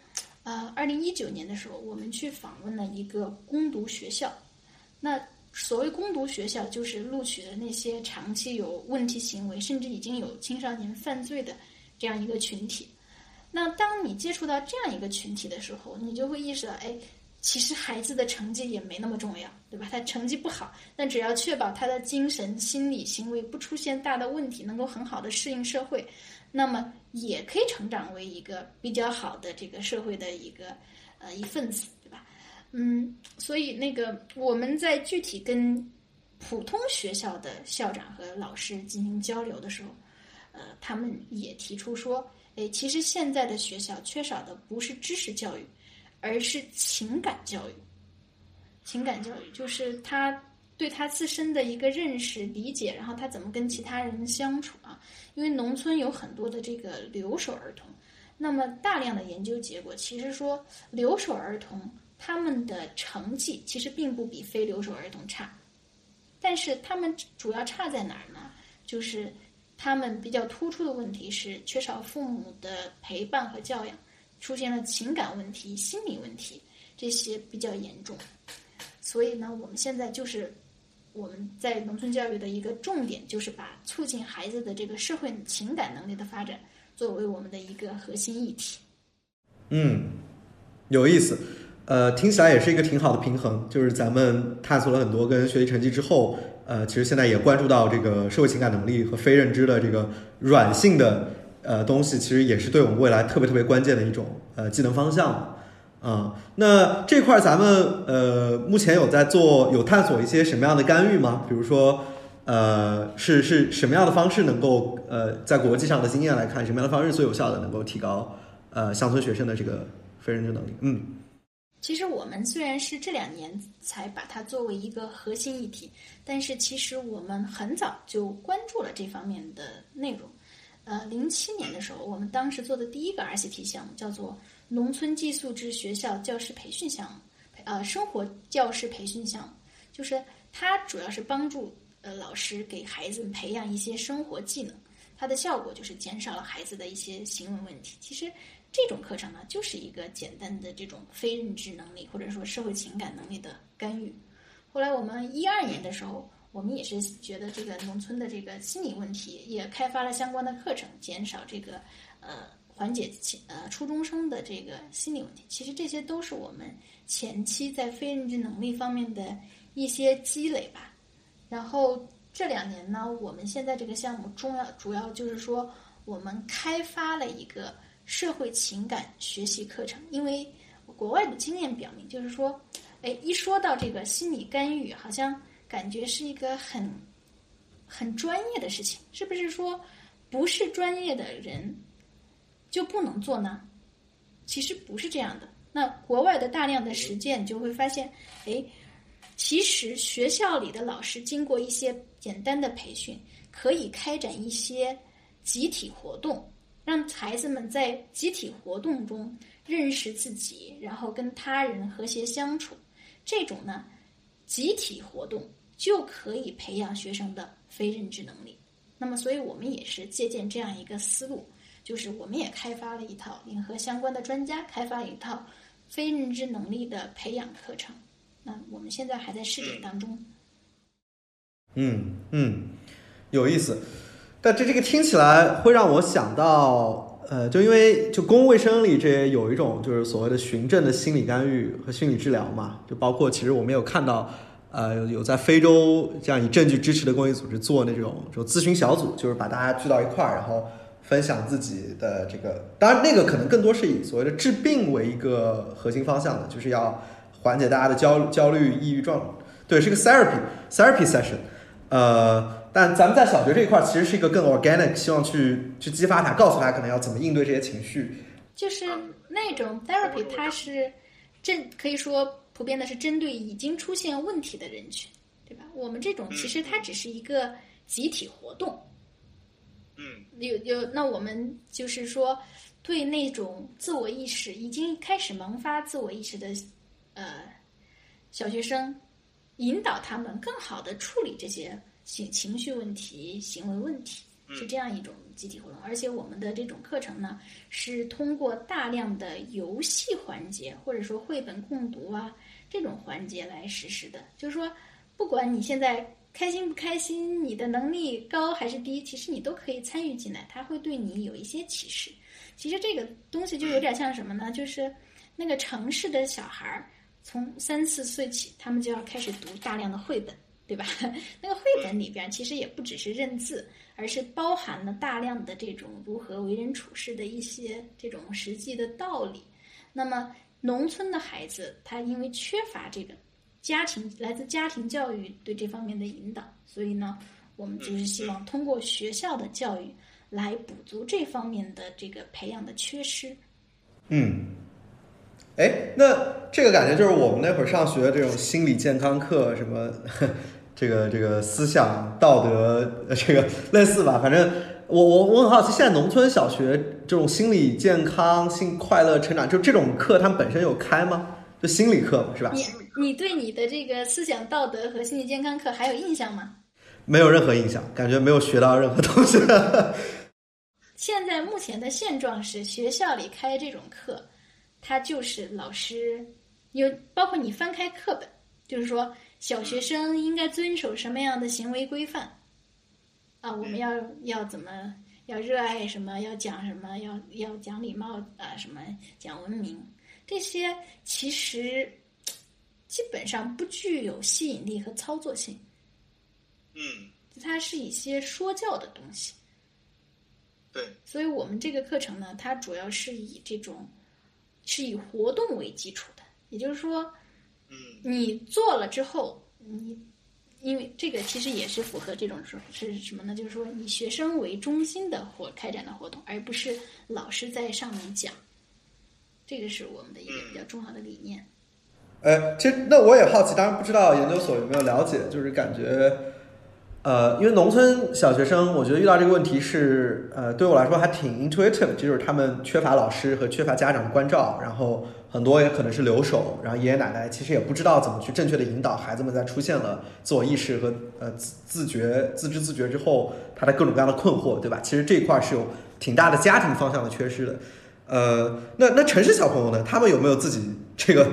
[SPEAKER 1] 呃，二零一九年的时候，我们去访问了一个攻读学校，那。所谓攻读学校，就是录取的那些长期有问题行为，甚至已经有青少年犯罪的这样一个群体。那当你接触到这样一个群体的时候，你就会意识到，哎，其实孩子的成绩也没那么重要，对吧？他成绩不好，但只要确保他的精神、心理、行为不出现大的问题，能够很好的适应社会，那么也可以成长为一个比较好的这个社会的一个呃一份子。嗯，所以那个我们在具体跟普通学校的校长和老师进行交流的时候，呃，他们也提出说，哎，其实现在的学校缺少的不是知识教育，而是情感教育。情感教育就是他对他自身的一个认识、理解，然后他怎么跟其他人相处啊？因为农村有很多的这个留守儿童，那么大量的研究结果其实说留守儿童。他们的成绩其实并不比非留守儿童差，但是他们主要差在哪儿呢？就是他们比较突出的问题是缺少父母的陪伴和教养，出现了情感问题、心理问题，这些比较严重。所以呢，我们现在就是我们在农村教育的一个重点，就是把促进孩子的这个社会情感能力的发展作为我们的一个核心议题。
[SPEAKER 3] 嗯，有意思。呃，听起来也是一个挺好的平衡，就是咱们探索了很多跟学习成绩之后，呃，其实现在也关注到这个社会情感能力和非认知的这个软性的呃东西，其实也是对我们未来特别特别关键的一种呃技能方向。啊，那这块儿咱们呃目前有在做有探索一些什么样的干预吗？比如说呃是是什么样的方式能够呃在国际上的经验来看，什么样的方式最有效的能够提高呃乡村学生的这个非认知能力？嗯。
[SPEAKER 1] 其实我们虽然是这两年才把它作为一个核心议题，但是其实我们很早就关注了这方面的内容。呃，零七年的时候，我们当时做的第一个 RCT 项目叫做“农村寄宿制学校教师培训项目”，呃，生活教师培训项目，就是它主要是帮助呃老师给孩子们培养一些生活技能，它的效果就是减少了孩子的一些行为问题。其实这种课程呢，就是一个简单的这种非认知能力或者说社会情感能力的干预。后来我们一二年的时候，我们也是觉得这个农村的这个心理问题，也开发了相关的课程，减少这个呃缓解呃初中生的这个心理问题。其实这些都是我们前期在非认知能力方面的一些积累吧。然后这两年呢，我们现在这个项目重要主要就是说，我们开发了一个社会情感学习课程，因为国外的经验表明，就是说。哎，一说到这个心理干预，好像感觉是一个很很专业的事情，是不是说不是专业的人就不能做呢？其实不是这样的。那国外的大量的实践就会发现，哎，其实学校里的老师经过一些简单的培训，可以开展一些集体活动，让孩子们在集体活动中认识自己，然后跟他人和谐相处。这种呢，集体活动就可以培养学生的非认知能力。那么，所以我们也是借鉴这样一个思路，就是我们也开发了一套，联合相关的专家开发了一套非认知能力的培养课程。那我们现在还在试点当中。
[SPEAKER 3] 嗯嗯，有意思。但这这个听起来会让我想到。呃，就因为就公共卫生里这也有一种就是所谓的循证的心理干预和心理治疗嘛，就包括其实我们有看到，呃，有在非洲这样以证据支持的公益组织做那种就咨询小组，就是把大家聚到一块儿，然后分享自己的这个，当然那个可能更多是以所谓的治病为一个核心方向的，就是要缓解大家的焦焦虑、抑郁状，对，是个 therapy therapy session，呃。但咱们在小学这一块其实是一个更 organic，希望去去激发他，告诉他可能要怎么应对这些情绪。
[SPEAKER 1] 就是那种 therapy，它是针可以说普遍的是针对已经出现问题的人群，对吧？我们这种其实它只是一个集体活动。
[SPEAKER 4] 嗯。
[SPEAKER 1] 有有，那我们就是说对那种自我意识已经开始萌发自我意识的呃小学生，引导他们更好的处理这些。情情绪问题、行为问题是这样一种集体活动，而且我们的这种课程呢，是通过大量的游戏环节，或者说绘本共读啊这种环节来实施的。就是说，不管你现在开心不开心，你的能力高还是低，其实你都可以参与进来，它会对你有一些启示。其实这个东西就有点像什么呢？就是那个城市的小孩儿，从三四岁起，他们就要开始读大量的绘本。对吧？那个绘本里边其实也不只是认字，而是包含了大量的这种如何为人处事的一些这种实际的道理。那么，农村的孩子他因为缺乏这个家庭来自家庭教育对这方面的引导，所以呢，我们就是希望通过学校的教育来补足这方面的这个培养的缺失。
[SPEAKER 3] 嗯，哎，那这个感觉就是我们那会儿上学这种心理健康课什么。这个这个思想道德，这个类似吧。反正我我我很好奇，现在农村小学这种心理健康、心快乐成长，就这种课，他们本身有开吗？就心理课是吧？
[SPEAKER 1] 你你对你的这个思想道德和心理健康课还有印象吗？
[SPEAKER 3] 没有任何印象，感觉没有学到任何东西。
[SPEAKER 1] 现在目前的现状是，学校里开这种课，它就是老师有，包括你翻开课本，就是说。小学生应该遵守什么样的行为规范？啊，我们要要怎么要热爱什么？要讲什么？要要讲礼貌啊？什么讲文明？这些其实基本上不具有吸引力和操作性。
[SPEAKER 4] 嗯，
[SPEAKER 1] 它是一些说教的东西。
[SPEAKER 4] 对，
[SPEAKER 1] 所以我们这个课程呢，它主要是以这种是以活动为基础的，也就是说。
[SPEAKER 4] 嗯，
[SPEAKER 1] 你做了之后，你因为这个其实也是符合这种说是什么呢？就是说以学生为中心的活开展的活动，而不是老师在上面讲。这个是我们的一个比较重要的理念。
[SPEAKER 3] 哎，其实那我也好奇，当然不知道研究所有没有了解，就是感觉，呃，因为农村小学生，我觉得遇到这个问题是，呃，对我来说还挺 intuitive，就是他们缺乏老师和缺乏家长的关照，然后很多也可能是留守，然后爷爷奶奶其实也不知道怎么去正确的引导孩子们，在出现了自我意识和呃自自觉、自知自觉之后，他的各种各样的困惑，对吧？其实这一块是有挺大的家庭方向的缺失的。呃，那那城市小朋友呢？他们有没有自己这个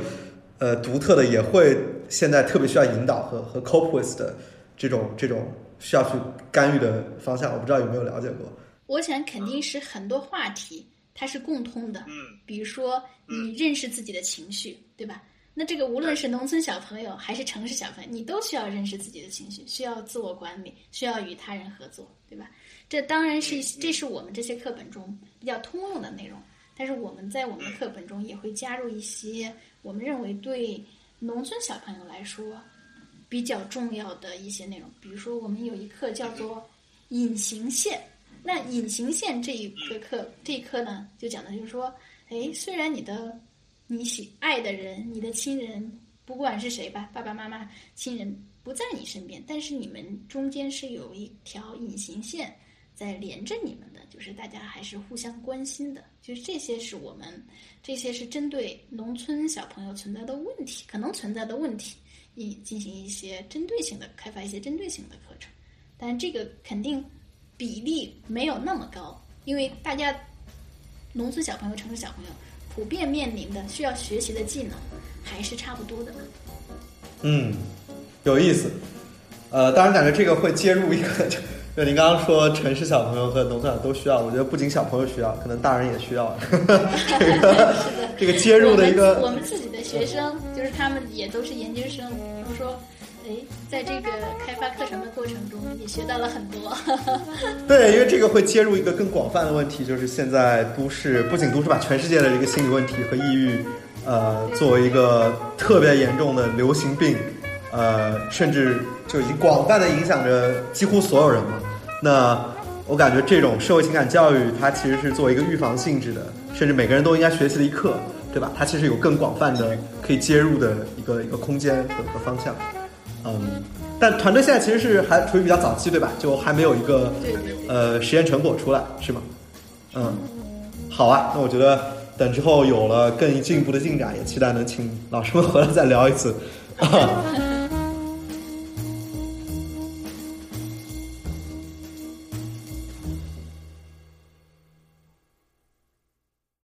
[SPEAKER 3] 呃独特的，也会现在特别需要引导和和 cope with 的这种这种需要去干预的方向？我不知道有没有了解过。
[SPEAKER 1] 我想肯定是很多话题它是共通的，
[SPEAKER 4] 嗯
[SPEAKER 1] 比如说你认识自己的情绪，对吧？那这个无论是农村小朋友还是城市小朋友，你都需要认识自己的情绪，需要自我管理，需要与他人合作，对吧？这当然是这是我们这些课本中比较通用的内容，但是我们在我们的课本中也会加入一些我们认为对农村小朋友来说比较重要的一些内容，比如说我们有一课叫做隐形线。那隐形线这一个课，这一课呢，就讲的就是说，哎，虽然你的你喜爱的人，你的亲人，不管是谁吧，爸爸妈妈、亲人不在你身边，但是你们中间是有一条隐形线在连着你们的，就是大家还是互相关心的。就是这些是我们，这些是针对农村小朋友存在的问题，可能存在的问题，一进行一些针对性的开发一些针对性的课程。但这个肯定比例没有那么高，因为大家农村小朋友、城市小朋友普遍面临的需要学习的技能还是差不多的。
[SPEAKER 3] 嗯，有意思。呃，当然感觉这个会接入一个，就就您刚刚说城市小朋友和农村小都需要，我觉得不仅小朋友需要，可能大人也需要。这个这个接入的一个
[SPEAKER 1] 我们我们自己的学生，就是他们也都是研究生，比如说，哎，在这个开发课程的过程中也学到了很多。
[SPEAKER 3] 对，因为这个会接入一个更广泛的问题，就是现在都市不仅都市把全世界的这个心理问题和抑郁，呃，作为一个特别严重的流行病，呃，甚至就已经广泛的影响着几乎所有人了。那我感觉这种社会情感教育，它其实是作为一个预防性质的，甚至每个人都应该学习的一课，对吧？它其实有更广泛的可以接入的一个一个空间和和方向。嗯，但团队现在其实是还处于比较早期，对吧？就还没有一个呃实验成果出来，是吗？嗯，好啊，那我觉得等之后有了更进一步的进展，也期待能请老师们回来再聊一次。啊